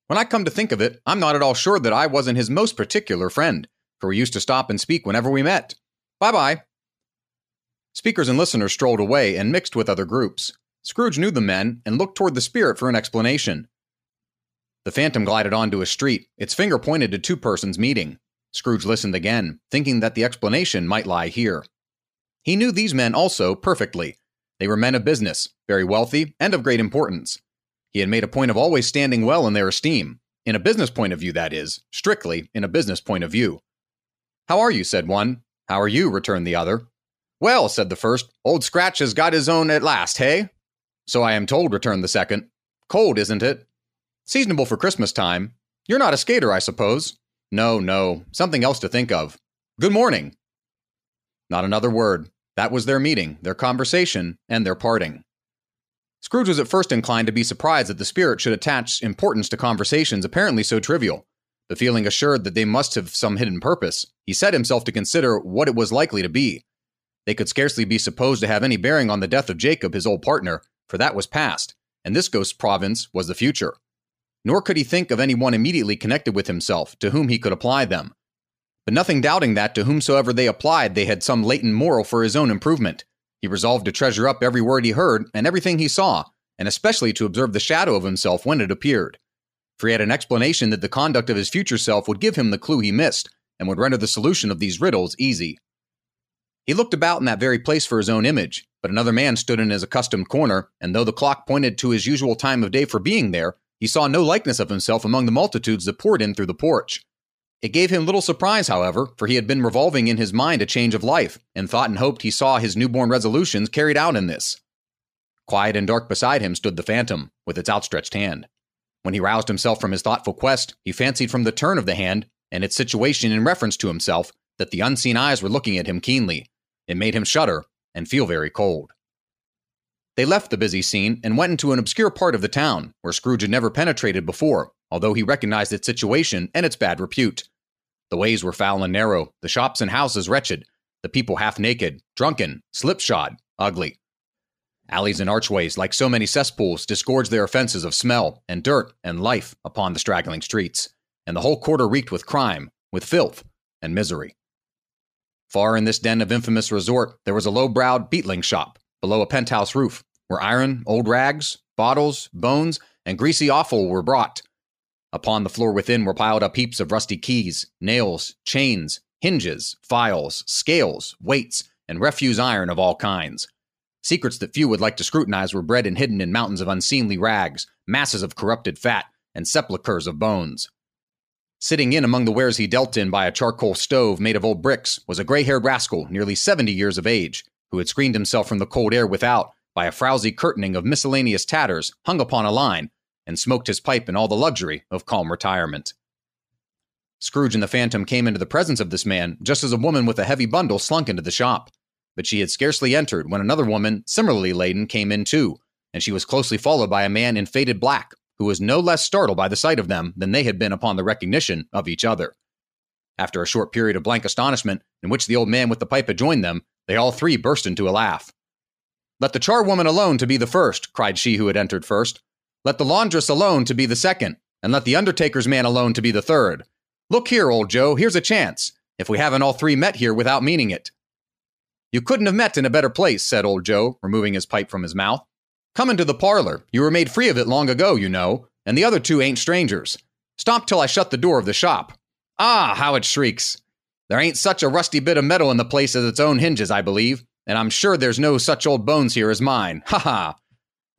When I come to think of it, I'm not at all sure that I wasn't his most particular friend, for we used to stop and speak whenever we met. Bye bye. Speakers and listeners strolled away and mixed with other groups. Scrooge knew the men and looked toward the spirit for an explanation. The phantom glided onto a street, its finger pointed to two persons meeting. Scrooge listened again, thinking that the explanation might lie here. He knew these men also perfectly. They were men of business, very wealthy, and of great importance. He had made a point of always standing well in their esteem, in a business point of view, that is, strictly in a business point of view. How are you? said one. How are you? returned the other. Well, said the first, Old Scratch has got his own at last, hey? So I am told, returned the second. Cold, isn't it? Seasonable for Christmas time. You're not a skater, I suppose. No, no, something else to think of. Good morning. Not another word. That was their meeting, their conversation, and their parting. Scrooge was at first inclined to be surprised that the spirit should attach importance to conversations apparently so trivial. But feeling assured that they must have some hidden purpose, he set himself to consider what it was likely to be. They could scarcely be supposed to have any bearing on the death of Jacob, his old partner, for that was past, and this ghost's province was the future nor could he think of any one immediately connected with himself to whom he could apply them. But nothing doubting that to whomsoever they applied they had some latent moral for his own improvement, he resolved to treasure up every word he heard and everything he saw, and especially to observe the shadow of himself when it appeared. For he had an explanation that the conduct of his future self would give him the clue he missed, and would render the solution of these riddles easy. He looked about in that very place for his own image, but another man stood in his accustomed corner, and though the clock pointed to his usual time of day for being there, he saw no likeness of himself among the multitudes that poured in through the porch. It gave him little surprise, however, for he had been revolving in his mind a change of life, and thought and hoped he saw his newborn resolutions carried out in this. Quiet and dark beside him stood the phantom, with its outstretched hand. When he roused himself from his thoughtful quest, he fancied from the turn of the hand, and its situation in reference to himself, that the unseen eyes were looking at him keenly. It made him shudder and feel very cold. They left the busy scene and went into an obscure part of the town where Scrooge had never penetrated before, although he recognized its situation and its bad repute. The ways were foul and narrow, the shops and houses wretched, the people half naked, drunken, slipshod, ugly. Alleys and archways, like so many cesspools, disgorged their offenses of smell and dirt and life upon the straggling streets, and the whole quarter reeked with crime, with filth, and misery. Far in this den of infamous resort, there was a low browed beetling shop, below a penthouse roof, where iron, old rags, bottles, bones, and greasy offal were brought. Upon the floor within were piled up heaps of rusty keys, nails, chains, hinges, files, scales, weights, and refuse iron of all kinds. Secrets that few would like to scrutinize were bred and hidden in mountains of unseemly rags, masses of corrupted fat, and sepulchres of bones. Sitting in among the wares he dealt in by a charcoal stove made of old bricks was a gray haired rascal nearly seventy years of age, who had screened himself from the cold air without by a frowsy curtaining of miscellaneous tatters hung upon a line, and smoked his pipe in all the luxury of calm retirement. Scrooge and the Phantom came into the presence of this man just as a woman with a heavy bundle slunk into the shop. But she had scarcely entered when another woman, similarly laden, came in too, and she was closely followed by a man in faded black, who was no less startled by the sight of them than they had been upon the recognition of each other. After a short period of blank astonishment, in which the old man with the pipe had joined them, they all three burst into a laugh. Let the charwoman alone to be the first, cried she who had entered first. Let the laundress alone to be the second, and let the undertaker's man alone to be the third. Look here, old Joe, here's a chance, if we haven't all three met here without meaning it. You couldn't have met in a better place, said old Joe, removing his pipe from his mouth. Come into the parlor. You were made free of it long ago, you know, and the other two ain't strangers. Stop till I shut the door of the shop. Ah, how it shrieks! There ain't such a rusty bit of metal in the place as its own hinges, I believe, and I'm sure there's no such old bones here as mine. Ha ha!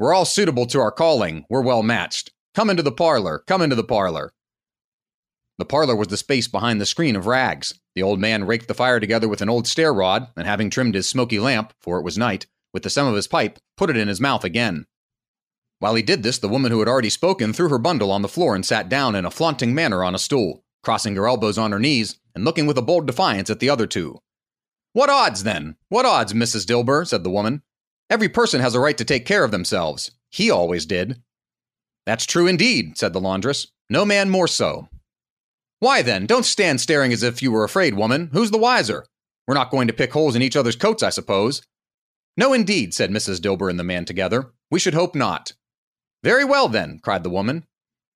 We're all suitable to our calling, we're well matched. Come into the parlor. Come into the parlor. The parlor was the space behind the screen of rags. The old man raked the fire together with an old stair rod, and having trimmed his smoky lamp, for it was night, with the stem of his pipe, put it in his mouth again. While he did this, the woman who had already spoken threw her bundle on the floor and sat down in a flaunting manner on a stool, crossing her elbows on her knees and looking with a bold defiance at the other two. What odds, then? What odds, Mrs. Dilber? said the woman. Every person has a right to take care of themselves. He always did. That's true indeed, said the laundress. No man more so. Why then, don't stand staring as if you were afraid, woman. Who's the wiser? We're not going to pick holes in each other's coats, I suppose. No, indeed, said Mrs. Dilber and the man together. We should hope not. Very well, then, cried the woman.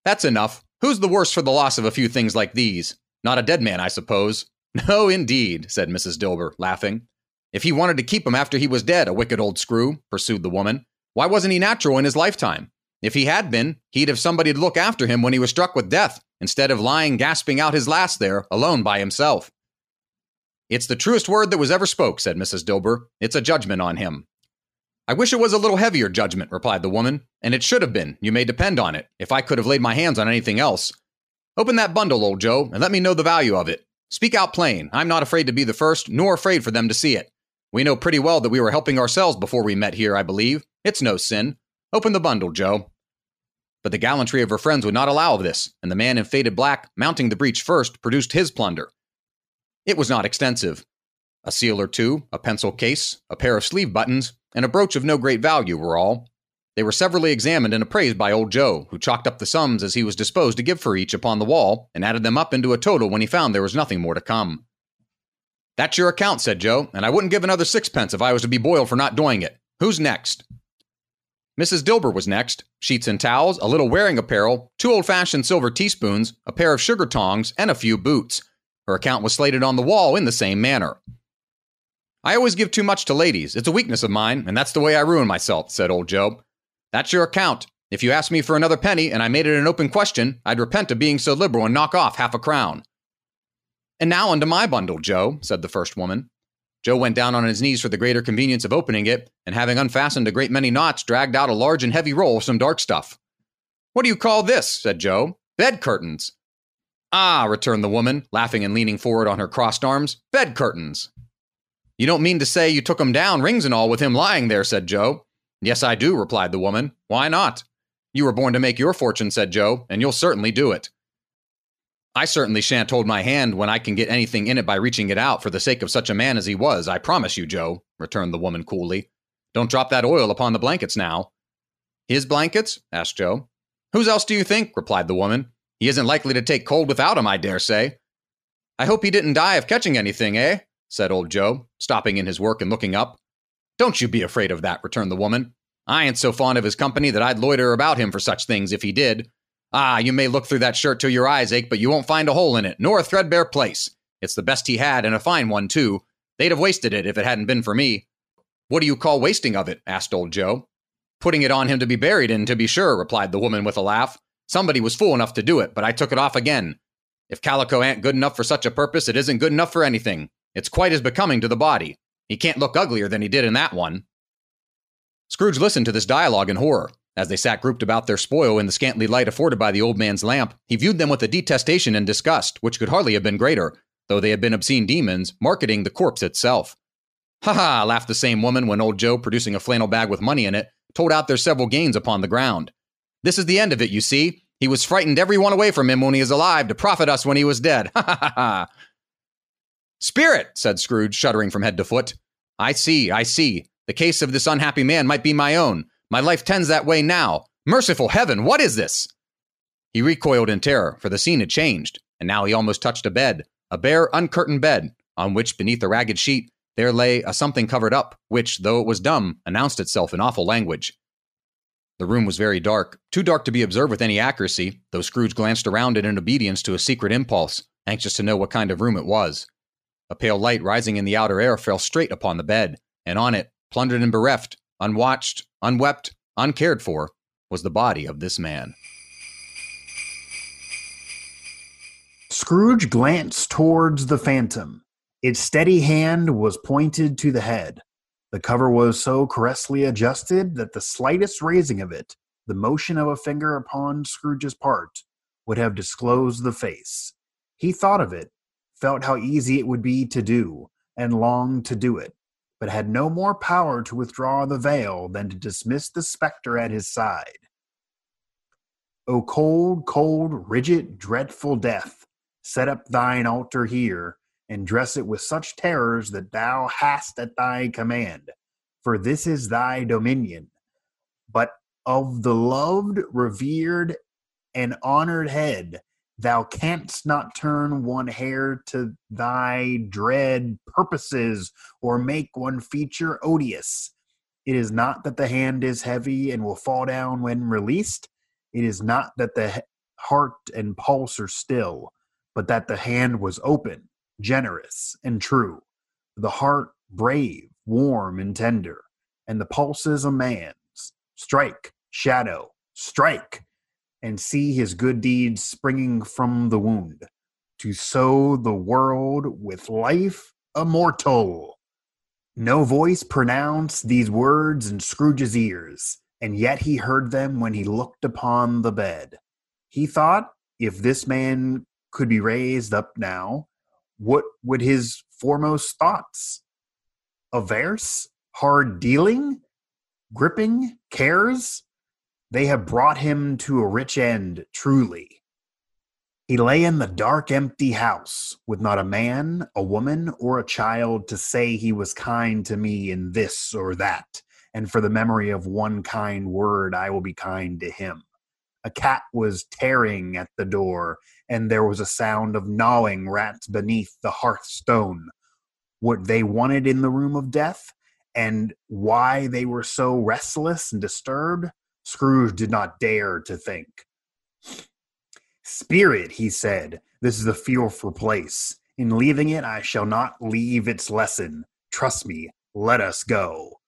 That's enough. Who's the worse for the loss of a few things like these? Not a dead man, I suppose. No, indeed, said Mrs. Dilber, laughing. If he wanted to keep him after he was dead, a wicked old screw, pursued the woman, why wasn't he natural in his lifetime? If he had been, he'd have somebody to look after him when he was struck with death, instead of lying gasping out his last there, alone by himself. It's the truest word that was ever spoke, said Mrs. Dilber. It's a judgment on him. I wish it was a little heavier judgment, replied the woman, and it should have been, you may depend on it, if I could have laid my hands on anything else. Open that bundle, old Joe, and let me know the value of it. Speak out plain. I'm not afraid to be the first, nor afraid for them to see it. We know pretty well that we were helping ourselves before we met here, I believe. It's no sin. Open the bundle, Joe. But the gallantry of her friends would not allow of this, and the man in faded black, mounting the breach first, produced his plunder. It was not extensive. A seal or two, a pencil case, a pair of sleeve buttons, and a brooch of no great value were all. They were severally examined and appraised by old Joe, who chalked up the sums as he was disposed to give for each upon the wall, and added them up into a total when he found there was nothing more to come. That's your account, said Joe, and I wouldn't give another sixpence if I was to be boiled for not doing it. Who's next? Mrs. Dilber was next. Sheets and towels, a little wearing apparel, two old fashioned silver teaspoons, a pair of sugar tongs, and a few boots. Her account was slated on the wall in the same manner. I always give too much to ladies. It's a weakness of mine, and that's the way I ruin myself, said old Joe. That's your account. If you asked me for another penny and I made it an open question, I'd repent of being so liberal and knock off half a crown. And now unto my bundle, Joe, said the first woman. Joe went down on his knees for the greater convenience of opening it, and having unfastened a great many knots, dragged out a large and heavy roll of some dark stuff. What do you call this? said Joe. Bed curtains. Ah, returned the woman, laughing and leaning forward on her crossed arms. Bed curtains. You don't mean to say you took him down, rings and all, with him lying there, said Joe. Yes, I do, replied the woman. Why not? You were born to make your fortune, said Joe, and you'll certainly do it. I certainly shan't hold my hand when I can get anything in it by reaching it out for the sake of such a man as he was, I promise you, Joe, returned the woman coolly. Don't drop that oil upon the blankets now. His blankets? asked Joe. Whose else do you think? replied the woman. He isn't likely to take cold without 'em, I dare say. I hope he didn't die of catching anything, eh? said old Joe, stopping in his work and looking up. Don't you be afraid of that, returned the woman. I ain't so fond of his company that I'd loiter about him for such things if he did. Ah, you may look through that shirt till your eyes ache, but you won't find a hole in it, nor a threadbare place. It's the best he had, and a fine one, too. They'd have wasted it if it hadn't been for me. What do you call wasting of it? asked old Joe. Putting it on him to be buried in, to be sure, replied the woman with a laugh. Somebody was fool enough to do it, but I took it off again. If calico ain't good enough for such a purpose, it isn't good enough for anything. It's quite as becoming to the body. He can't look uglier than he did in that one. Scrooge listened to this dialogue in horror. As they sat grouped about their spoil in the scantly light afforded by the old man's lamp, he viewed them with a detestation and disgust which could hardly have been greater, though they had been obscene demons, marketing the corpse itself. Ha ha! laughed the same woman when old Joe, producing a flannel bag with money in it, told out their several gains upon the ground. This is the end of it, you see. He was frightened every one away from him when he was alive to profit us when he was dead. Ha ha ha ha! Spirit, said Scrooge, shuddering from head to foot. I see, I see. The case of this unhappy man might be my own. My life tends that way now. Merciful heaven, what is this? He recoiled in terror, for the scene had changed, and now he almost touched a bed, a bare, uncurtained bed, on which, beneath a ragged sheet, there lay a something covered up, which, though it was dumb, announced itself in awful language. The room was very dark, too dark to be observed with any accuracy, though Scrooge glanced around it in obedience to a secret impulse, anxious to know what kind of room it was. A pale light rising in the outer air fell straight upon the bed, and on it, plundered and bereft, unwatched, unwept, uncared for, was the body of this man. Scrooge glanced towards the phantom. Its steady hand was pointed to the head. The cover was so caressingly adjusted that the slightest raising of it the motion of a finger upon Scrooge's part would have disclosed the face. He thought of it, felt how easy it would be to do, and longed to do it, but had no more power to withdraw the veil than to dismiss the spectre at his side. O cold, cold, rigid, dreadful death, set up thine altar here, and dress it with such terrors that thou hast at thy command. For this is thy dominion. But of the loved, revered, and honored head, thou canst not turn one hair to thy dread purposes or make one feature odious. It is not that the hand is heavy and will fall down when released. It is not that the heart and pulse are still, but that the hand was open, generous, and true. The heart brave, warm, and tender, and the pulses a man's. Strike, shadow, strike! And see his good deeds springing from the wound, to sow the world with life immortal. No voice pronounced these words in Scrooge's ears, and yet he heard them when he looked upon the bed. He thought, if this man could be raised up now, what would his foremost thoughts? Averse, hard dealing, gripping, cares? They have brought him to a rich end, truly. He lay in the dark, empty house with not a man, a woman, or a child to say he was kind to me in this or that, and for the memory of one kind word, I will be kind to him. A cat was tearing at the door, and there was a sound of gnawing rats beneath the hearthstone. What they wanted in the room of death, and why they were so restless and disturbed, Scrooge did not dare to think. Spirit, he said, this is a fearful place. In leaving it, I shall not leave its lesson. Trust me, let us go.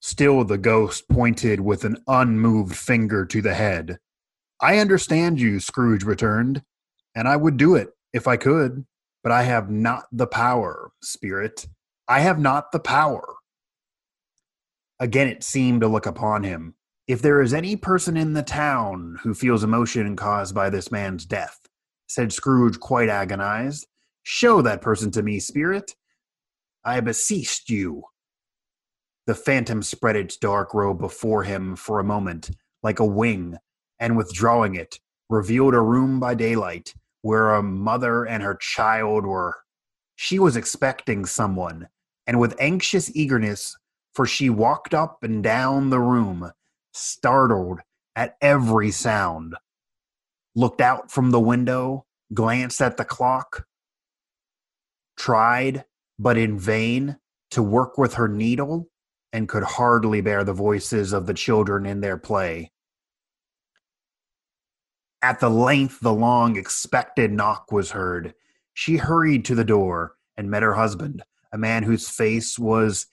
Still, the ghost pointed with an unmoved finger to the head. I understand you, Scrooge returned, and I would do it if I could, but I have not the power, Spirit. I have not the power. Again, it seemed to look upon him. If there is any person in the town who feels emotion caused by this man's death, said Scrooge, quite agonized, show that person to me, Spirit. I beseech you. The phantom spread its dark robe before him for a moment, like a wing, and withdrawing it, revealed a room by daylight where a mother and her child were. She was expecting someone, and with anxious eagerness, for she walked up and down the room, startled at every sound, looked out from the window, glanced at the clock, tried, but in vain, to work with her needle, and could hardly bear the voices of the children in their play. At the length the long expected knock was heard. She hurried to the door and met her husband, a man whose face was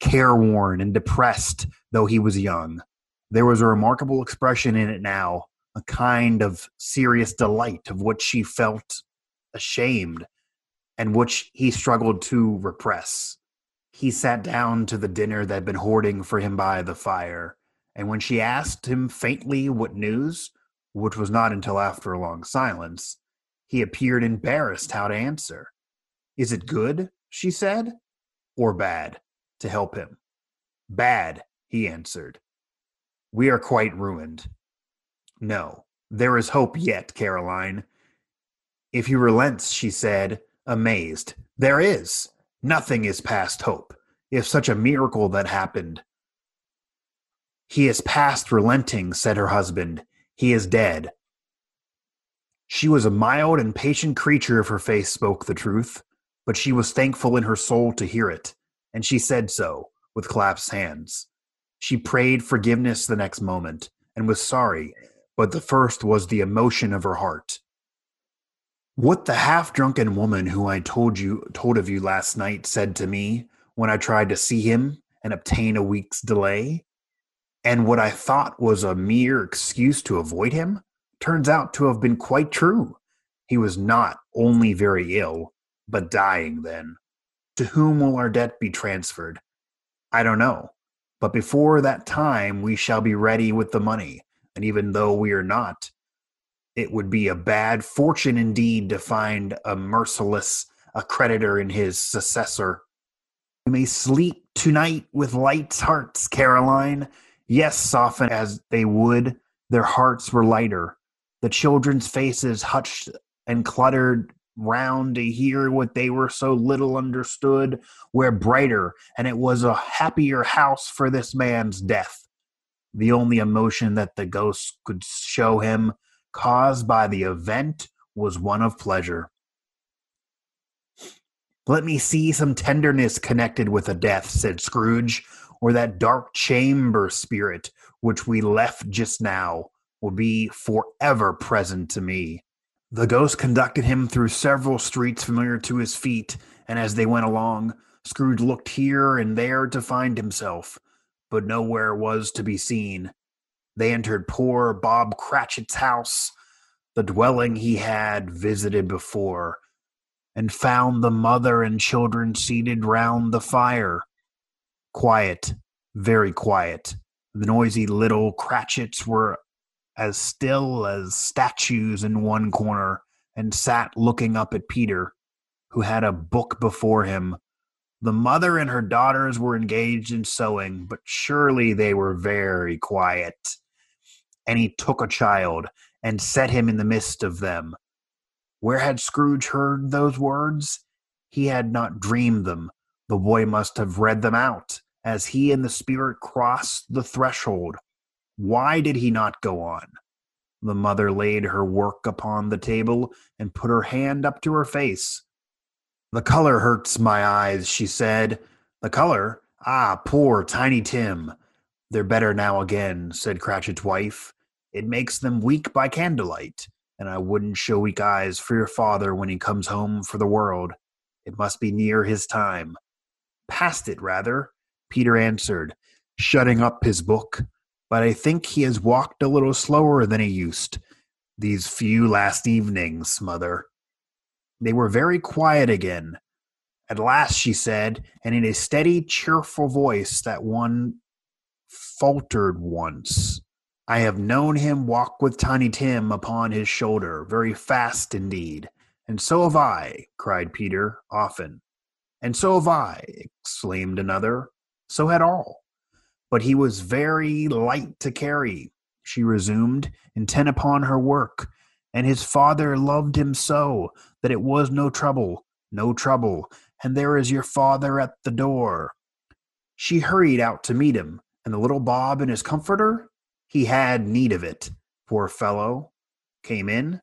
careworn and depressed, though he was young. There was a remarkable expression in it now, a kind of serious delight of which she felt ashamed and which he struggled to repress. He sat down to the dinner that had been hoarding for him by the fire, and when she asked him faintly what news, which was not until after a long silence, he appeared embarrassed how to answer. Is it good, she said, or bad, to help him? Bad, he answered. We are quite ruined. No, there is hope yet, Caroline. If he relents, she said, amazed, there is. Nothing is past hope. If such a miracle that happened. He is past relenting, said her husband. He is dead. She was a mild and patient creature if her face spoke the truth, but she was thankful in her soul to hear it, and she said so, with clasped hands. She prayed forgiveness the next moment, and was sorry, but the first was the emotion of her heart. What the half drunken woman who I told you told of you last night said to me when I tried to see him and obtain a week's delay, and what I thought was a mere excuse to avoid him, turns out to have been quite true. He was not only very ill, but dying then. To whom will our debt be transferred? I don't know. But before that time, we shall be ready with the money. And even though we are not, it would be a bad fortune indeed to find a merciless a creditor in his successor. You may sleep tonight with light hearts, Caroline. Yes, soften as they would, their hearts were lighter. The children's faces hushed and cluttered round to hear what they were so little understood were brighter, and it was a happier house for this man's death. The only emotion that the ghost could show him, caused by the event, was one of pleasure. Let me see some tenderness connected with a death, said Scrooge, or that dark chamber spirit which we left just now will be forever present to me. The ghost conducted him through several streets familiar to his feet, and as they went along, Scrooge looked here and there to find himself, but nowhere was to be seen. They entered poor Bob Cratchit's house, the dwelling he had visited before, and found the mother and children seated round the fire. Quiet, very quiet. The noisy little Cratchits were as still as statues in one corner and sat looking up at Peter, who had a book before him. The mother and her daughters were engaged in sewing, but surely they were very quiet. And he took a child and set him in the midst of them. Where had Scrooge heard those words? He had not dreamed them. The boy must have read them out as he and the spirit crossed the threshold. Why did he not go on? The mother laid her work upon the table and put her hand up to her face. The color hurts my eyes, she said. The color? Ah, poor Tiny Tim. They're better now again, said Cratchit's wife. It makes them weak by candlelight, and I wouldn't show weak eyes for your father when he comes home for the world. It must be near his time. Past it, rather, Peter answered, shutting up his book but I think he has walked a little slower than he used these few last evenings, mother. They were very quiet again. At last she said, and in a steady, cheerful voice that one faltered once. I have known him walk with Tiny Tim upon his shoulder, very fast indeed. And so have I, cried Peter, often. And so have I, exclaimed another. So had all. But he was very light to carry, she resumed, intent upon her work, and his father loved him so that it was no trouble, no trouble, and there is your father at the door. She hurried out to meet him, and the little Bob and his comforter, he had need of it, poor fellow, came in.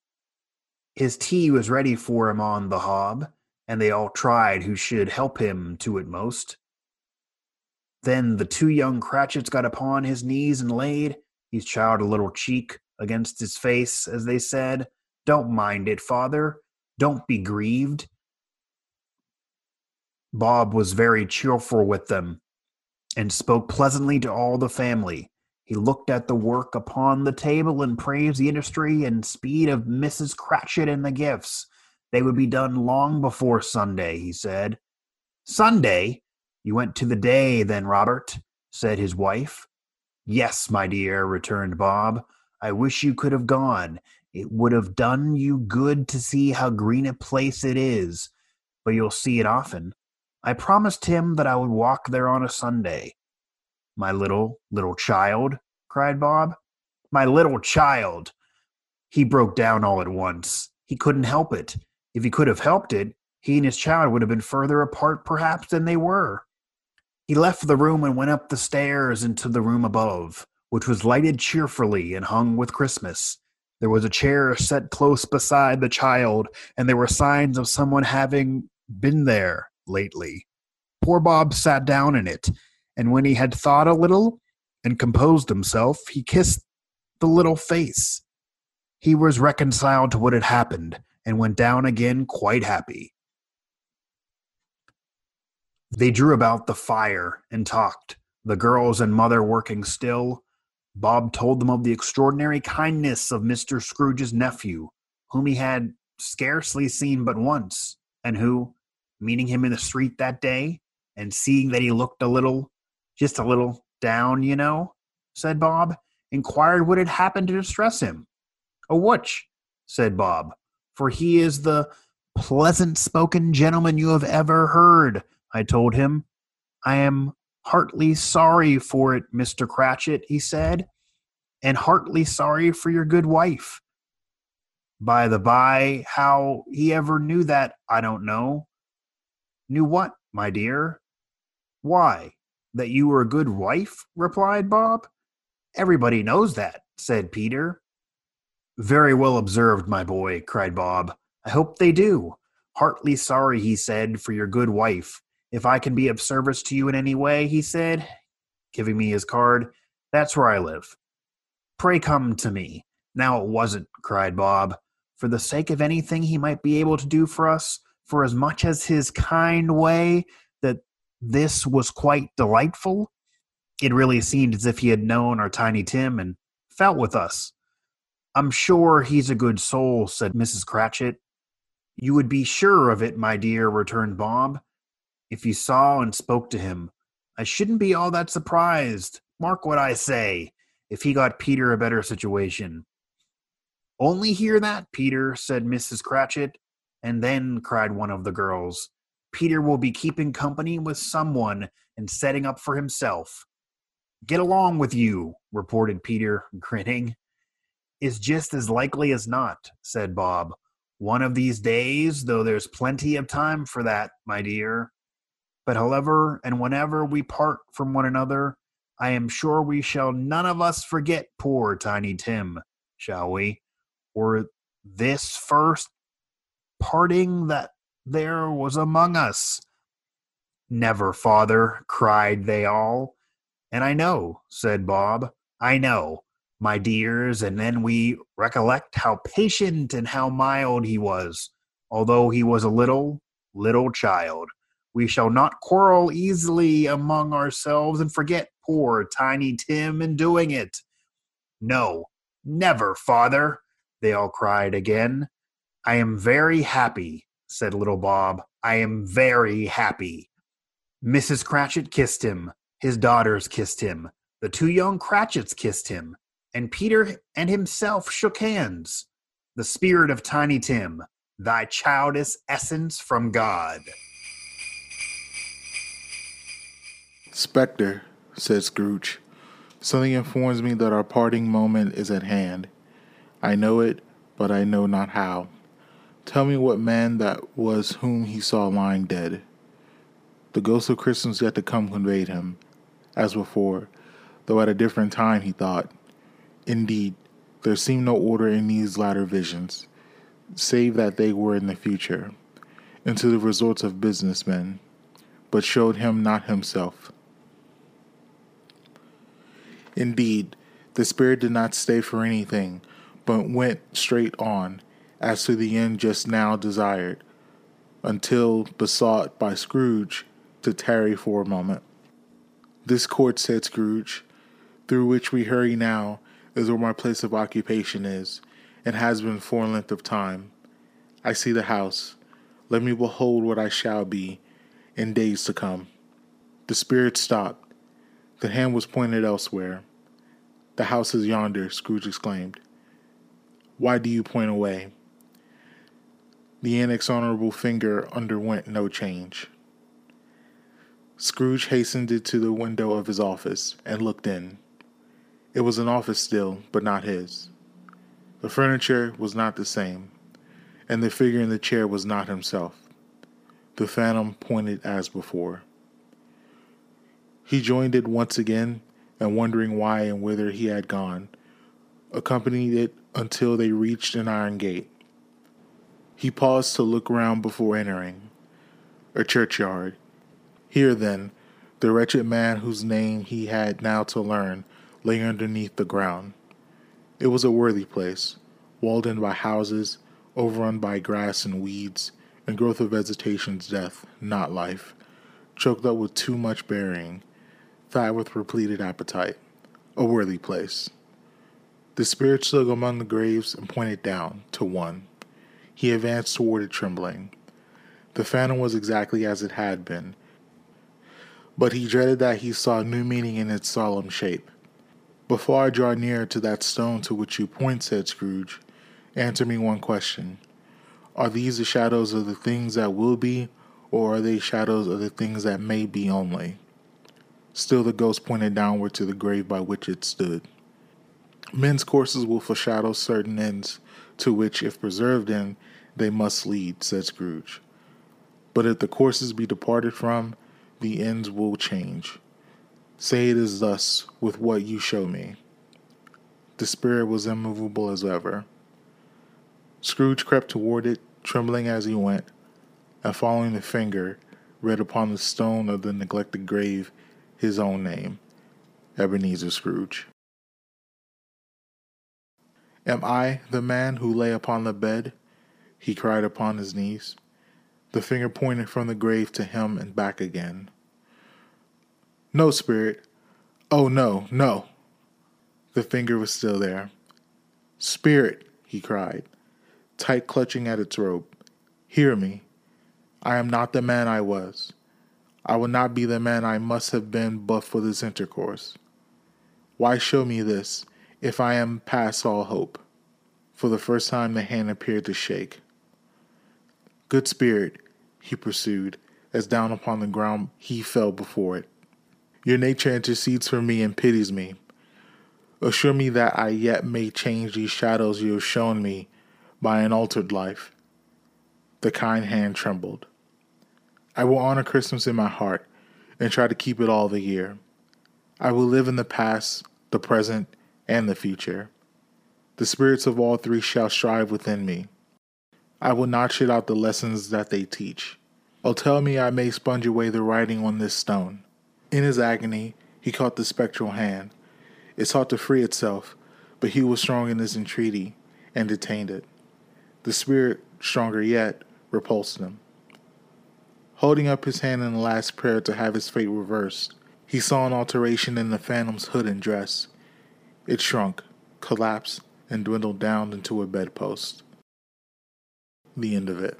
His tea was ready for him on the hob, and they all tried who should help him to it most. Then the two young Cratchits got upon his knees and laid his child a little cheek against his face, as they said, Don't mind it, father. Don't be grieved. Bob was very cheerful with them and spoke pleasantly to all the family. He looked at the work upon the table and praised the industry and speed of Mrs. Cratchit and the gifts. They would be done long before Sunday, he said. Sunday? You went to the day, then, Robert, said his wife. Yes, my dear, returned Bob. I wish you could have gone. It would have done you good to see how green a place it is, but you'll see it often. I promised him that I would walk there on a Sunday. My little, little child, cried Bob. My little child. He broke down all at once. He couldn't help it. If he could have helped it, he and his child would have been further apart perhaps than they were. He left the room and went up the stairs into the room above, which was lighted cheerfully and hung with Christmas. There was a chair set close beside the child, and there were signs of someone having been there lately. Poor Bob sat down in it, and when he had thought a little and composed himself, he kissed the little face. He was reconciled to what had happened, and went down again quite happy. They drew about the fire and talked, the girls and mother working still. Bob told them of the extraordinary kindness of Mr. Scrooge's nephew, whom he had scarcely seen but once, and who, meeting him in the street that day, and seeing that he looked a little, just a little, down, you know, said Bob, inquired what had happened to distress him. A which, said Bob, for he is the pleasant spoken gentleman you have ever heard, I told him. I am heartily sorry for it, Mr. Cratchit, he said, and heartily sorry for your good wife. By the by, how he ever knew that, I don't know. Knew what, my dear? Why, that you were a good wife? replied Bob. Everybody knows that, said Peter. Very well observed, my boy, cried Bob. I hope they do. Heartily sorry, he said, for your good wife. If I can be of service to you in any way, he said, giving me his card, that's where I live. Pray come to me. Now it wasn't, cried Bob. For the sake of anything he might be able to do for us, for as much as his kind way, that this was quite delightful. It really seemed as if he had known our Tiny Tim and felt with us. I'm sure he's a good soul, said Mrs. Cratchit. You would be sure of it, my dear, returned Bob, if you saw and spoke to him. I shouldn't be all that surprised. Mark what I say, if he got Peter a better situation. Only hear that, Peter, said Mrs. Cratchit. And then, cried one of the girls, Peter will be keeping company with someone and setting up for himself. Get along with you, reported Peter, grinning. Is just as likely as not, said Bob. One of these days, though there's plenty of time for that, my dear. But however and whenever we part from one another, I am sure we shall none of us forget poor Tiny Tim, shall we? Or this first parting that there was among us. Never, father, cried they all. And I know, said Bob, I know, my dears, and then we recollect how patient and how mild he was, although he was a little, little child. We shall not quarrel easily among ourselves and forget poor Tiny Tim in doing it. No, never, father, they all cried again. I am very happy, said little Bob. I am very happy. Mrs. Cratchit kissed him. His daughters kissed him. The two young Cratchits kissed him. And Peter and himself shook hands. The spirit of Tiny Tim, thy childish essence from God. Spectre, said Scrooge, something informs me that our parting moment is at hand. I know it, but I know not how. Tell me what man that was whom he saw lying dead. The ghost of Christmas yet to come conveyed him, as before, though at a different time, he thought. Indeed, there seemed no order in these latter visions, save that they were in the future, into the resorts of businessmen, but showed him not himself. Indeed, the spirit did not stay for anything, but went straight on, as to the end just now desired, until besought by Scrooge to tarry for a moment. This court, said Scrooge, through which we hurry now, is where my place of occupation is, and has been for a length of time. I see the house. Let me behold what I shall be in days to come. The spirit stopped. The hand was pointed elsewhere. The house is yonder, Scrooge exclaimed. Why do you point away? The inexorable finger underwent no change. Scrooge hastened to the window of his office and looked in. It was an office still, but not his. The furniture was not the same, and the figure in the chair was not himself. The phantom pointed as before. He joined it once again, and wondering why and whither he had gone, accompanied it until they reached an iron gate. He paused to look round before entering. A churchyard. Here, then, the wretched man whose name he had now to learn lay underneath the ground. It was a worthy place, walled in by houses, overrun by grass and weeds, and growth of vegetation's death, not life, choked up with too much burying, fat with repleted appetite. A worthy place. The spirit stood among the graves and pointed down to one. He advanced toward it trembling. The phantom was exactly as it had been, but he dreaded that he saw new meaning in its solemn shape. Before I draw near to that stone to which you point, said Scrooge, answer me one question. Are these the shadows of the things that will be, or are they shadows of the things that may be only? Still, the ghost pointed downward to the grave by which it stood. Men's courses will foreshadow certain ends, to which, if preserved in, they must lead, said Scrooge. But if the courses be departed from, the ends will change. Say it is thus with what you show me. The spirit was immovable as ever. Scrooge crept toward it, trembling as he went, and following the finger, read upon the stone of the neglected grave his own name, Ebenezer Scrooge. Am I the man who lay upon the bed? He cried upon his knees. The finger pointed from the grave to him and back again. No, spirit. Oh, no, no. The finger was still there. Spirit, he cried, tight clutching at its rope, hear me. I am not the man I was. I will not be the man I must have been but for this intercourse. Why show me this, if I am past all hope? For the first time the hand appeared to shake. Good spirit, he pursued, as down upon the ground he fell before it. Your nature intercedes for me and pities me. Assure me that I yet may change these shadows you have shown me by an altered life. The kind hand trembled. I will honor Christmas in my heart and try to keep it all the year. I will live in the past, the present, and the future. The spirits of all three shall strive within me. I will not shut out the lessons that they teach. Oh, tell me I may sponge away the writing on this stone. In his agony, he caught the spectral hand. It sought to free itself, but he was strong in his entreaty and detained it. The spirit, stronger yet, repulsed him. Holding up his hand in the last prayer to have his fate reversed, he saw an alteration in the phantom's hood and dress. It shrunk, collapsed, and dwindled down into a bedpost. The end of it.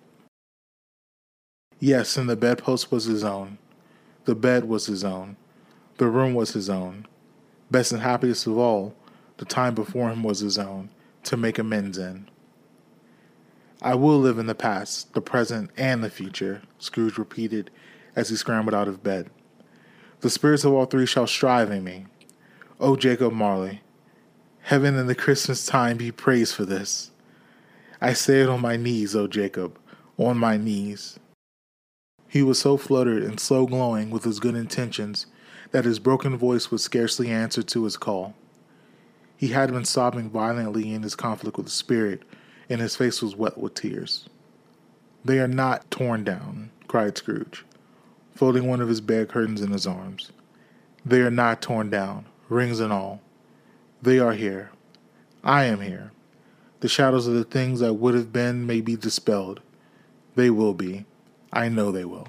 Yes, and the bedpost was his own. The bed was his own. The room was his own. Best and happiest of all, the time before him was his own, to make amends in. I will live in the past, the present, and the future, Scrooge repeated as he scrambled out of bed. The spirits of all three shall strive in me. O Jacob Marley, heaven and the Christmas time be praised for this. I say it on my knees, O Jacob, on my knees. He was so fluttered and so glowing with his good intentions that his broken voice would scarcely answer to his call. He had been sobbing violently in his conflict with the spirit, and his face was wet with tears. They are not torn down, cried Scrooge, folding one of his bed curtains in his arms. They are not torn down, rings and all. They are here. I am here. The shadows of the things that would have been may be dispelled. They will be. I know they will.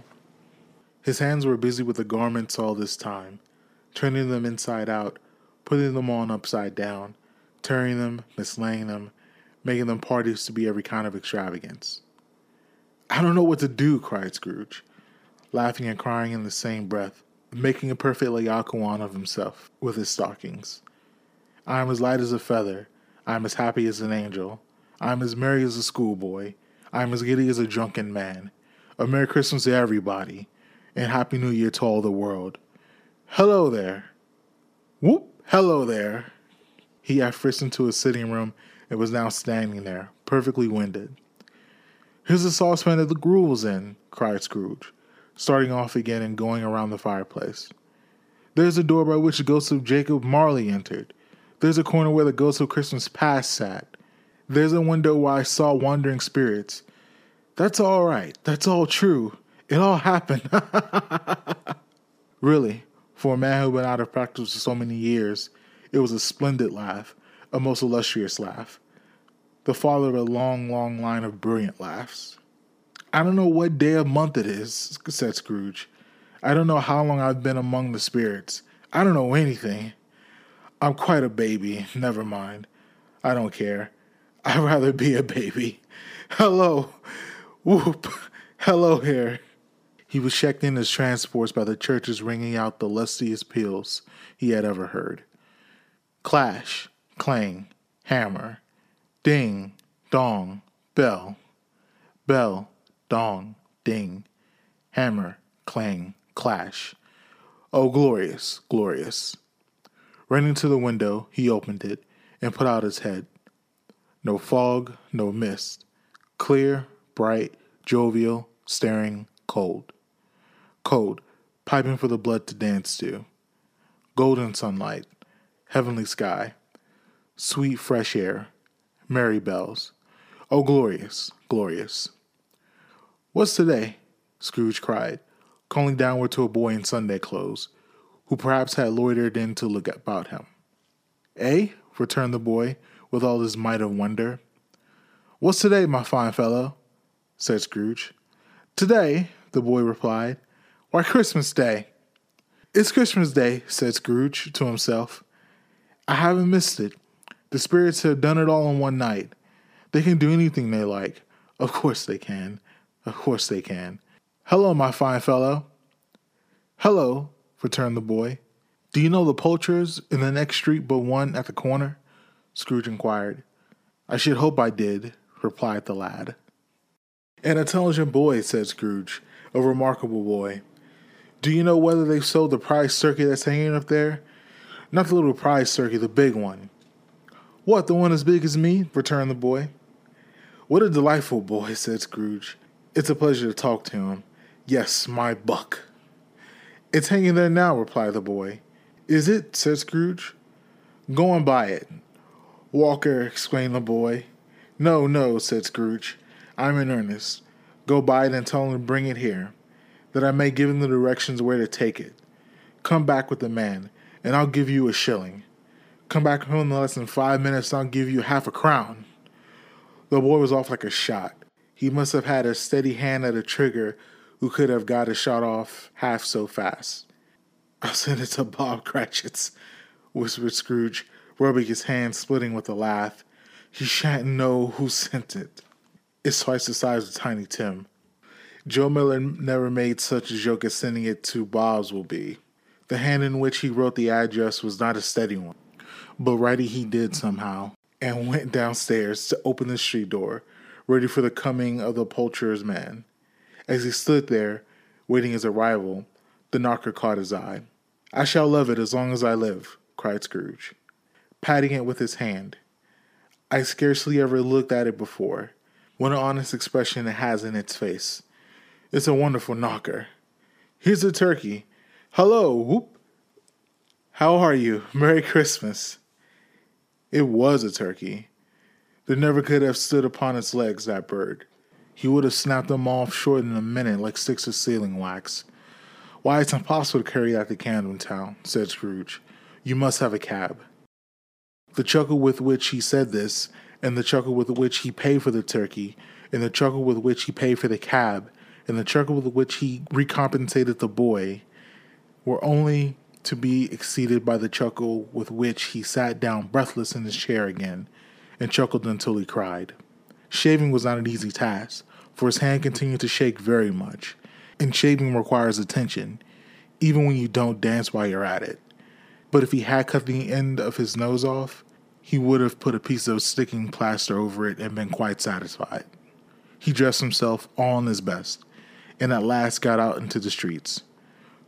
His hands were busy with the garments all this time, turning them inside out, putting them on upside down, tearing them, mislaying them, making them parties to be every kind of extravagance. I don't know what to do, cried Scrooge, laughing and crying in the same breath, making a perfect Laocoon of himself with his stockings. I am as light as a feather. I am as happy as an angel. I am as merry as a schoolboy. I am as giddy as a drunken man. A Merry Christmas to everybody, and Happy New Year to all the world. Hello there. Whoop, hello there. He had frisked into his sitting room and was now standing there, perfectly winded. Here's the saucepan that the gruel was in, cried Scrooge, starting off again and going around the fireplace. There's the door by which the ghost of Jacob Marley entered. There's a corner where the ghost of Christmas past sat. There's a window where I saw wandering spirits. That's all right. That's all true. It all happened. really, for a man who'd been out of practice for so many years, it was a splendid laugh, a most illustrious laugh. The father of a long, long line of brilliant laughs. I don't know what day of month it is, said Scrooge. I don't know how long I've been among the spirits. I don't know anything. I'm quite a baby. Never mind. I don't care. I'd rather be a baby. Hello. Whoop. Hello here. He was checked in his transports by the churches ringing out the lustiest peals he had ever heard. Clash, clang, hammer, ding, dong, bell, bell, dong, ding, hammer, clang, clash. Oh, glorious, glorious. Running to the window, he opened it and put out his head. No fog, no mist. Clear, bright, jovial, staring, cold. Cold, piping for the blood to dance to. Golden sunlight, heavenly sky, sweet fresh air, merry bells. Oh, glorious, glorious. What's today? Scrooge cried, calling downward to a boy in Sunday clothes, who perhaps had loitered in to look about him. Eh? returned the boy, with all his might of wonder. What's today, my fine fellow? said Scrooge. Today, the boy replied. Why, Christmas Day. It's Christmas Day, said Scrooge to himself. I haven't missed it. The spirits have done it all in one night. They can do anything they like. Of course they can. Of course they can. Hello, my fine fellow. Hello, returned the boy. Do you know the poulterers in the next street but one at the corner? Scrooge inquired. I should hope I did, replied the lad. An intelligent boy, said Scrooge, a remarkable boy. Do you know whether they've sold the prize turkey that's hanging up there? Not the little prize turkey, the big one. What, the one as big as me? returned the boy. What a delightful boy, said Scrooge. It's a pleasure to talk to him. Yes, my buck. It's hanging there now, replied the boy. Is it? said Scrooge. Go and buy it. Walker, exclaimed the boy. No, no, said Scrooge. I'm in earnest. Go buy it and tell him to bring it here, that I may give him the directions where to take it. Come back with the man, and I'll give you a shilling. Come back home in less than five minutes, I'll give you half a crown. The boy was off like a shot. He must have had a steady hand at a trigger who could have got a shot off half so fast. I'll send it to Bob Cratchit's, whispered Scrooge, rubbing his hands, splitting with a laugh. He shan't know who sent it. It's twice the size of Tiny Tim. Joe Miller never made such a joke as sending it to Bob's will be. The hand in which he wrote the address was not a steady one, but writing he did somehow, and went downstairs to open the street door, ready for the coming of the poulterer's man. As he stood there, waiting his arrival, the knocker caught his eye. I shall love it as long as I live, cried Scrooge, patting it with his hand. I scarcely ever looked at it before. What an honest expression it has in its face. It's a wonderful knocker. Here's a turkey. Hello, whoop. How are you? Merry Christmas. It was a turkey. There never could have stood upon its legs, that bird. He would have snapped them off short in a minute like sticks of sealing wax. Why, it's impossible to carry that to Camden Town, said Scrooge. You must have a cab. The chuckle with which he said this and the chuckle with which he paid for the turkey, and the chuckle with which he paid for the cab, and the chuckle with which he recompensated the boy, were only to be exceeded by the chuckle with which he sat down breathless in his chair again, and chuckled until he cried. Shaving was not an easy task, for his hand continued to shake very much, and shaving requires attention, even when you don't dance while you're at it. But if he had cut the end of his nose off, he would have put a piece of sticking plaster over it and been quite satisfied. He dressed himself all in his best, and at last got out into the streets.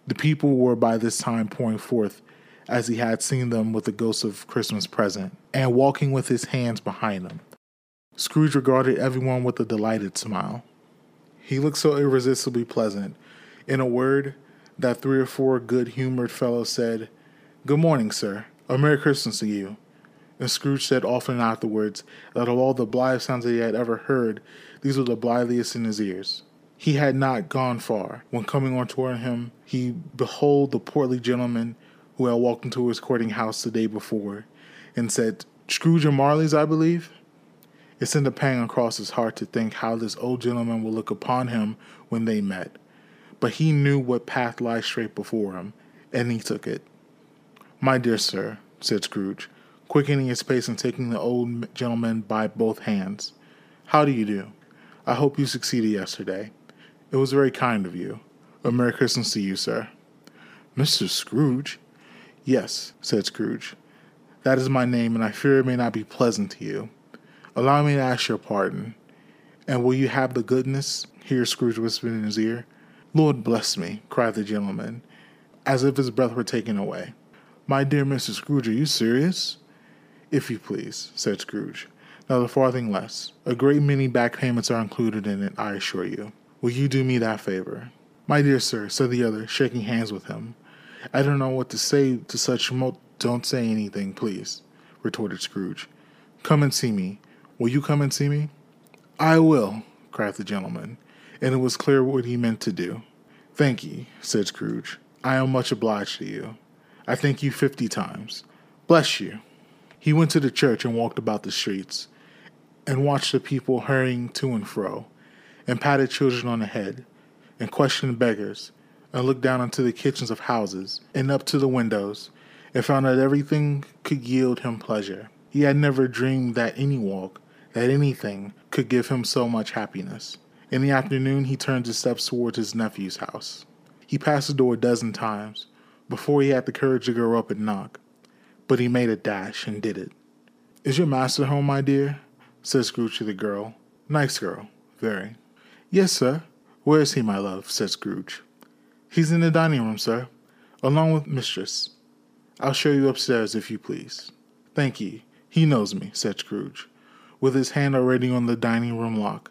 The people were by this time pouring forth as he had seen them with the ghost of Christmas present, and walking with his hands behind him. Scrooge regarded everyone with a delighted smile. He looked so irresistibly pleasant. In a word, that three or four good humored fellows said, Good morning, sir. A Merry Christmas to you and Scrooge said often afterwards that of all the blithe sounds that he had ever heard, these were the blithest in his ears. He had not gone far when coming on toward him, he beheld the portly gentleman who had walked into his courting house the day before, and said, Scrooge and Marley's, I believe? It sent a pang across his heart to think how this old gentleman would look upon him when they met. But he knew what path lies straight before him, and he took it. My dear sir, said Scrooge, quickening his pace and taking the old gentleman by both hands. How do you do? I hope you succeeded yesterday. It was very kind of you. A Merry Christmas to you, sir. Mr. Scrooge? Yes, said Scrooge. That is my name, and I fear it may not be pleasant to you. Allow me to ask your pardon. And will you have the goodness? Here Scrooge whispered in his ear. Lord bless me, cried the gentleman, as if his breath were taken away. My dear Mr. Scrooge, are you serious? If you please, said Scrooge. Not a farthing less. A great many back payments are included in it, I assure you. Will you do me that favor? My dear sir, said the other, shaking hands with him. I don't know what to say to such mo- Don't say anything, please, retorted Scrooge. Come and see me. Will you come and see me? I will, cried the gentleman, and it was clear what he meant to do. Thank ye, said Scrooge. I am much obliged to you. I thank you fifty times. Bless you. He went to the church and walked about the streets, and watched the people hurrying to and fro, and patted children on the head, and questioned beggars, and looked down into the kitchens of houses, and up to the windows, and found that everything could yield him pleasure. He had never dreamed that any walk, that anything, could give him so much happiness. In the afternoon, he turned his steps towards his nephew's house. He passed the door a dozen times before he had the courage to go up and knock, but he made a dash and did it. Is your master home, my dear? said Scrooge to the girl. Nice girl, very. Yes, sir. Where is he, my love? said Scrooge. He's in the dining room, sir, along with mistress. I'll show you upstairs, if you please. Thank ye. He knows me, said Scrooge, with his hand already on the dining room lock.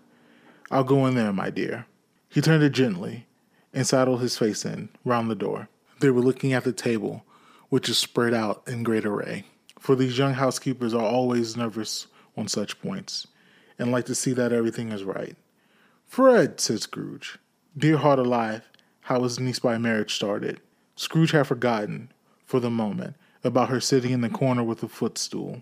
I'll go in there, my dear. He turned it gently and saddled his face in, round the door. They were looking at the table, which is spread out in great array, for these young housekeepers are always nervous on such points, and like to see that everything is right. Fred, said Scrooge. Dear heart alive, how his niece by marriage started. Scrooge had forgotten, for the moment, about her sitting in the corner with a footstool,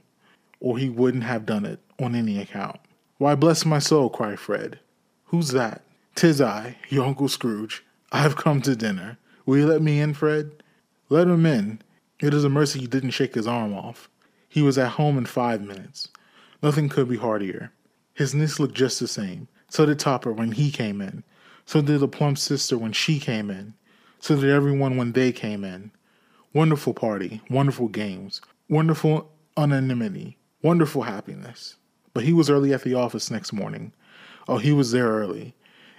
or he wouldn't have done it on any account. Why, bless my soul, cried Fred. Who's that? Tis I, your Uncle Scrooge. I've come to dinner. Will you let me in, Fred? Let him in. It is a mercy you didn't shake his arm off. He was at home in five minutes. Nothing could be heartier. His niece looked just the same. So did Topper when he came in. So did the plump sister when she came in. So did everyone when they came in. Wonderful party, wonderful games, wonderful unanimity, wonderful happiness. But he was early at the office next morning. Oh, he was there early.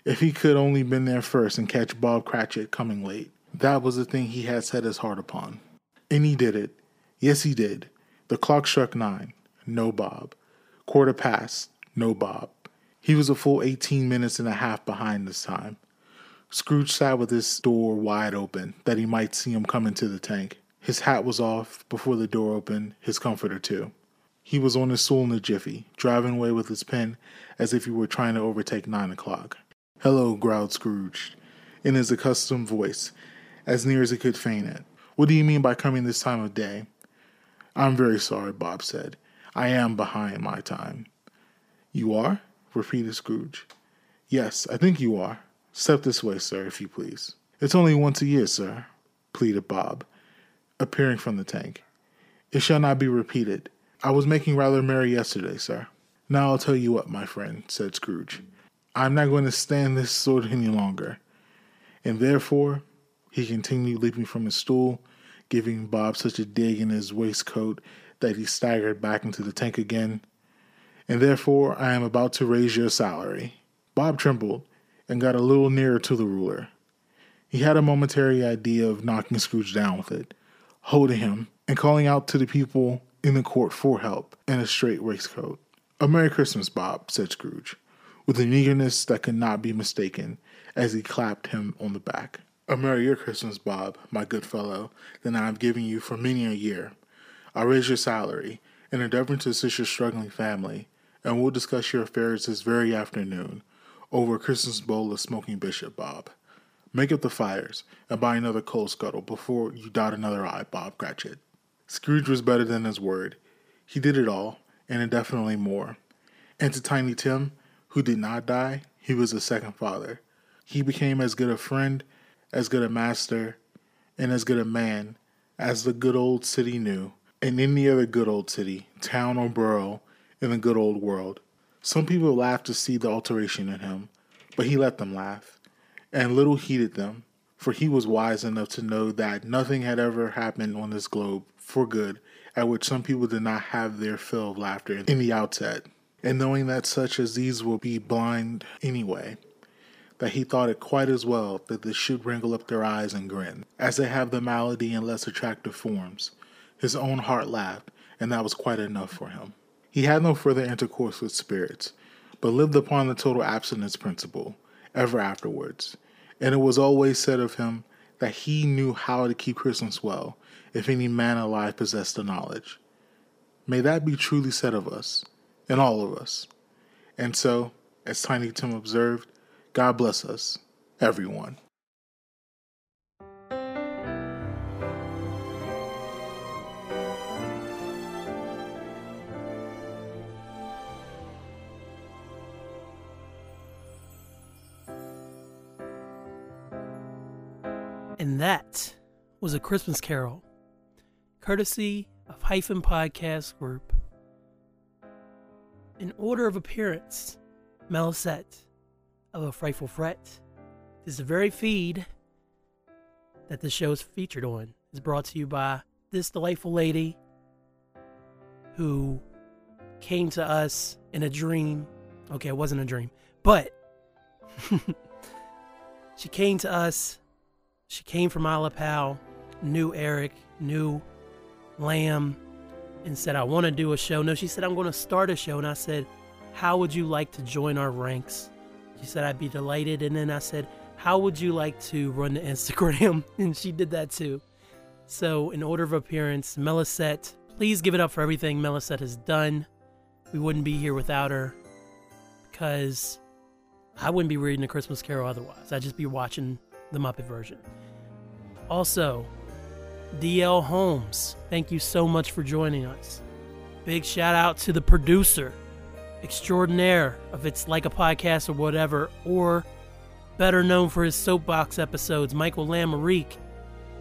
If he could only been there first and catch Bob Cratchit coming late, that was the thing he had set his heart upon. And he did it. Yes, he did. The clock struck nine. No Bob. Quarter past. No Bob. He was a full 18 minutes and a half behind this time. Scrooge sat with his door wide open that he might see him come into the tank. His hat was off before the door opened, his comforter too. He was on his stool in a jiffy, driving away with his pen as if he were trying to overtake nine o'clock. Hello, growled Scrooge, in his accustomed voice, as near as he could feign it. What do you mean by coming this time of day? I'm very sorry, Bob said. I am behind my time. You are? Repeated Scrooge. Yes, I think you are. Step this way, sir, if you please. It's only once a year, sir, pleaded Bob, appearing from the tank. It shall not be repeated. I was making rather merry yesterday, sir. Now I'll tell you what, my friend, said Scrooge. I'm not going to stand this sort any longer. And therefore, he continued, leaping from his stool, giving Bob such a dig in his waistcoat that he staggered back into the tank again. And therefore, I am about to raise your salary. Bob trembled and got a little nearer to the ruler. He had a momentary idea of knocking Scrooge down with it, holding him, and calling out to the people in the court for help in a straight waistcoat. A Merry Christmas, Bob, said Scrooge, with an eagerness that could not be mistaken as he clapped him on the back. A merrier Christmas, Bob, my good fellow, than I have given you for many a year. I'll raise your salary, in endeavoring to assist your struggling family, and we'll discuss your affairs this very afternoon over a Christmas bowl of smoking bishop, Bob. Make up the fires and buy another coal scuttle before you dot another I, Bob Cratchit. Scrooge was better than his word. He did it all, and indefinitely more. And to Tiny Tim, who did not die, he was a second father. He became as good a friend, as good a master, and as good a man as the good old city knew, and any other good old city, town, or borough in the good old world. Some people laughed to see the alteration in him, but he let them laugh, and little heeded them. for he was wise enough to know that nothing had ever happened on this globe for good at which some people did not have their fill of laughter in the outset, and knowing that such as these will be blind anyway, that he thought it quite as well that they should wrinkle up their eyes and grin, as they have the malady in less attractive forms. His own heart laughed, and that was quite enough for him. He had no further intercourse with spirits, but lived upon the total abstinence principle ever afterwards, and it was always said of him that he knew how to keep Christmas well, if any man alive possessed the knowledge. May that be truly said of us, and all of us. And so, as Tiny Tim observed, God bless us, everyone. And that was A Christmas Carol, courtesy of Hyphen Podcast Group. In order of appearance, Melysette of A Frightful Fret. Is the very feed that the show is featured on. is brought to you by this delightful lady who came to us in a dream. Okay, it wasn't a dream, but she came to us she came from ILAPOW, knew Eric, knew Lamb, and said, I want to do a show. No, she said, I'm going to start a show. And I said, How would you like to join our ranks? She said, I'd be delighted. And then I said, How would you like to run the Instagram? And she did that too. So, in order of appearance, Melysette, please give it up for everything Melysette has done. We wouldn't be here without her because I wouldn't be reading a Christmas Carol otherwise. I'd just be watching the Muppet version. Also, DL Holmes, thank you so much for joining us. Big shout out to the producer extraordinaire of It's Like a Podcast or whatever, or better known for his soapbox episodes, Michael Lamarique.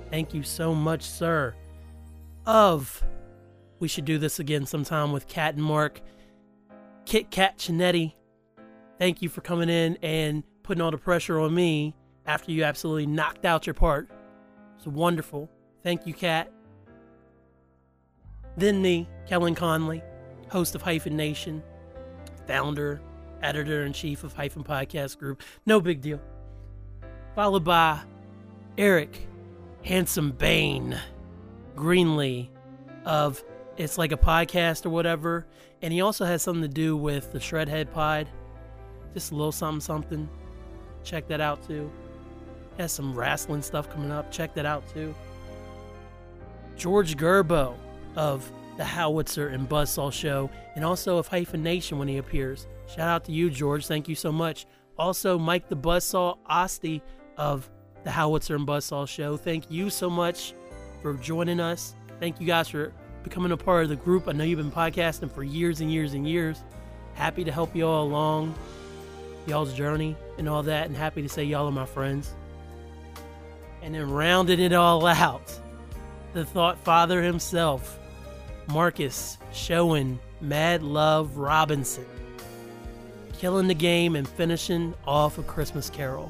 Thank you so much, sir. Of We Should Do This Again sometime with Kat and Mark. Kit Kat Chinetti, thank you for coming in and putting all the pressure on me after you absolutely knocked out your part. It's wonderful. Thank you, Kat. Then me, Kellen Conley, host of Hyphen Nation, founder, editor in chief of Hyphen Podcast Group. No big deal. Followed by Eric Handsome Bane Greenlee of It's Like a Podcast or whatever. And he also has something to do with the Shredhead Pod. Just a little something, something. Check that out too. Has some wrestling stuff coming up. Check that out too. George Gerbo of the Howitzer and Buzzsaw Show, and also of Hyphen Nation when he appears. Shout out to you, George. Thank you so much. Also, Mike the Buzzsaw Osti of the Howitzer and Buzzsaw Show. Thank you so much for joining us. Thank you guys for becoming a part of the group. I know you've been podcasting for years and years and years. Happy to help you all along y'all's journey and all that, and happy to say y'all are my friends. And then rounding it all out, the Thought Father himself, Marcus showing Mad Love Robinson, killing the game and finishing off a Christmas Carol.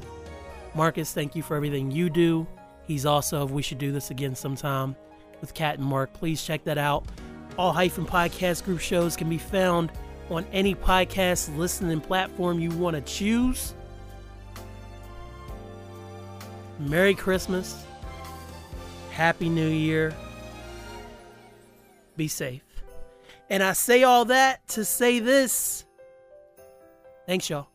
Marcus, thank you for everything you do. He's also We Should Do This Again sometime with Kat and Mark. Please check that out. All hyphen podcast group shows can be found on any podcast listening platform you want to choose. Merry Christmas. Happy New Year. Be safe. And I say all that to say this. Thanks, y'all.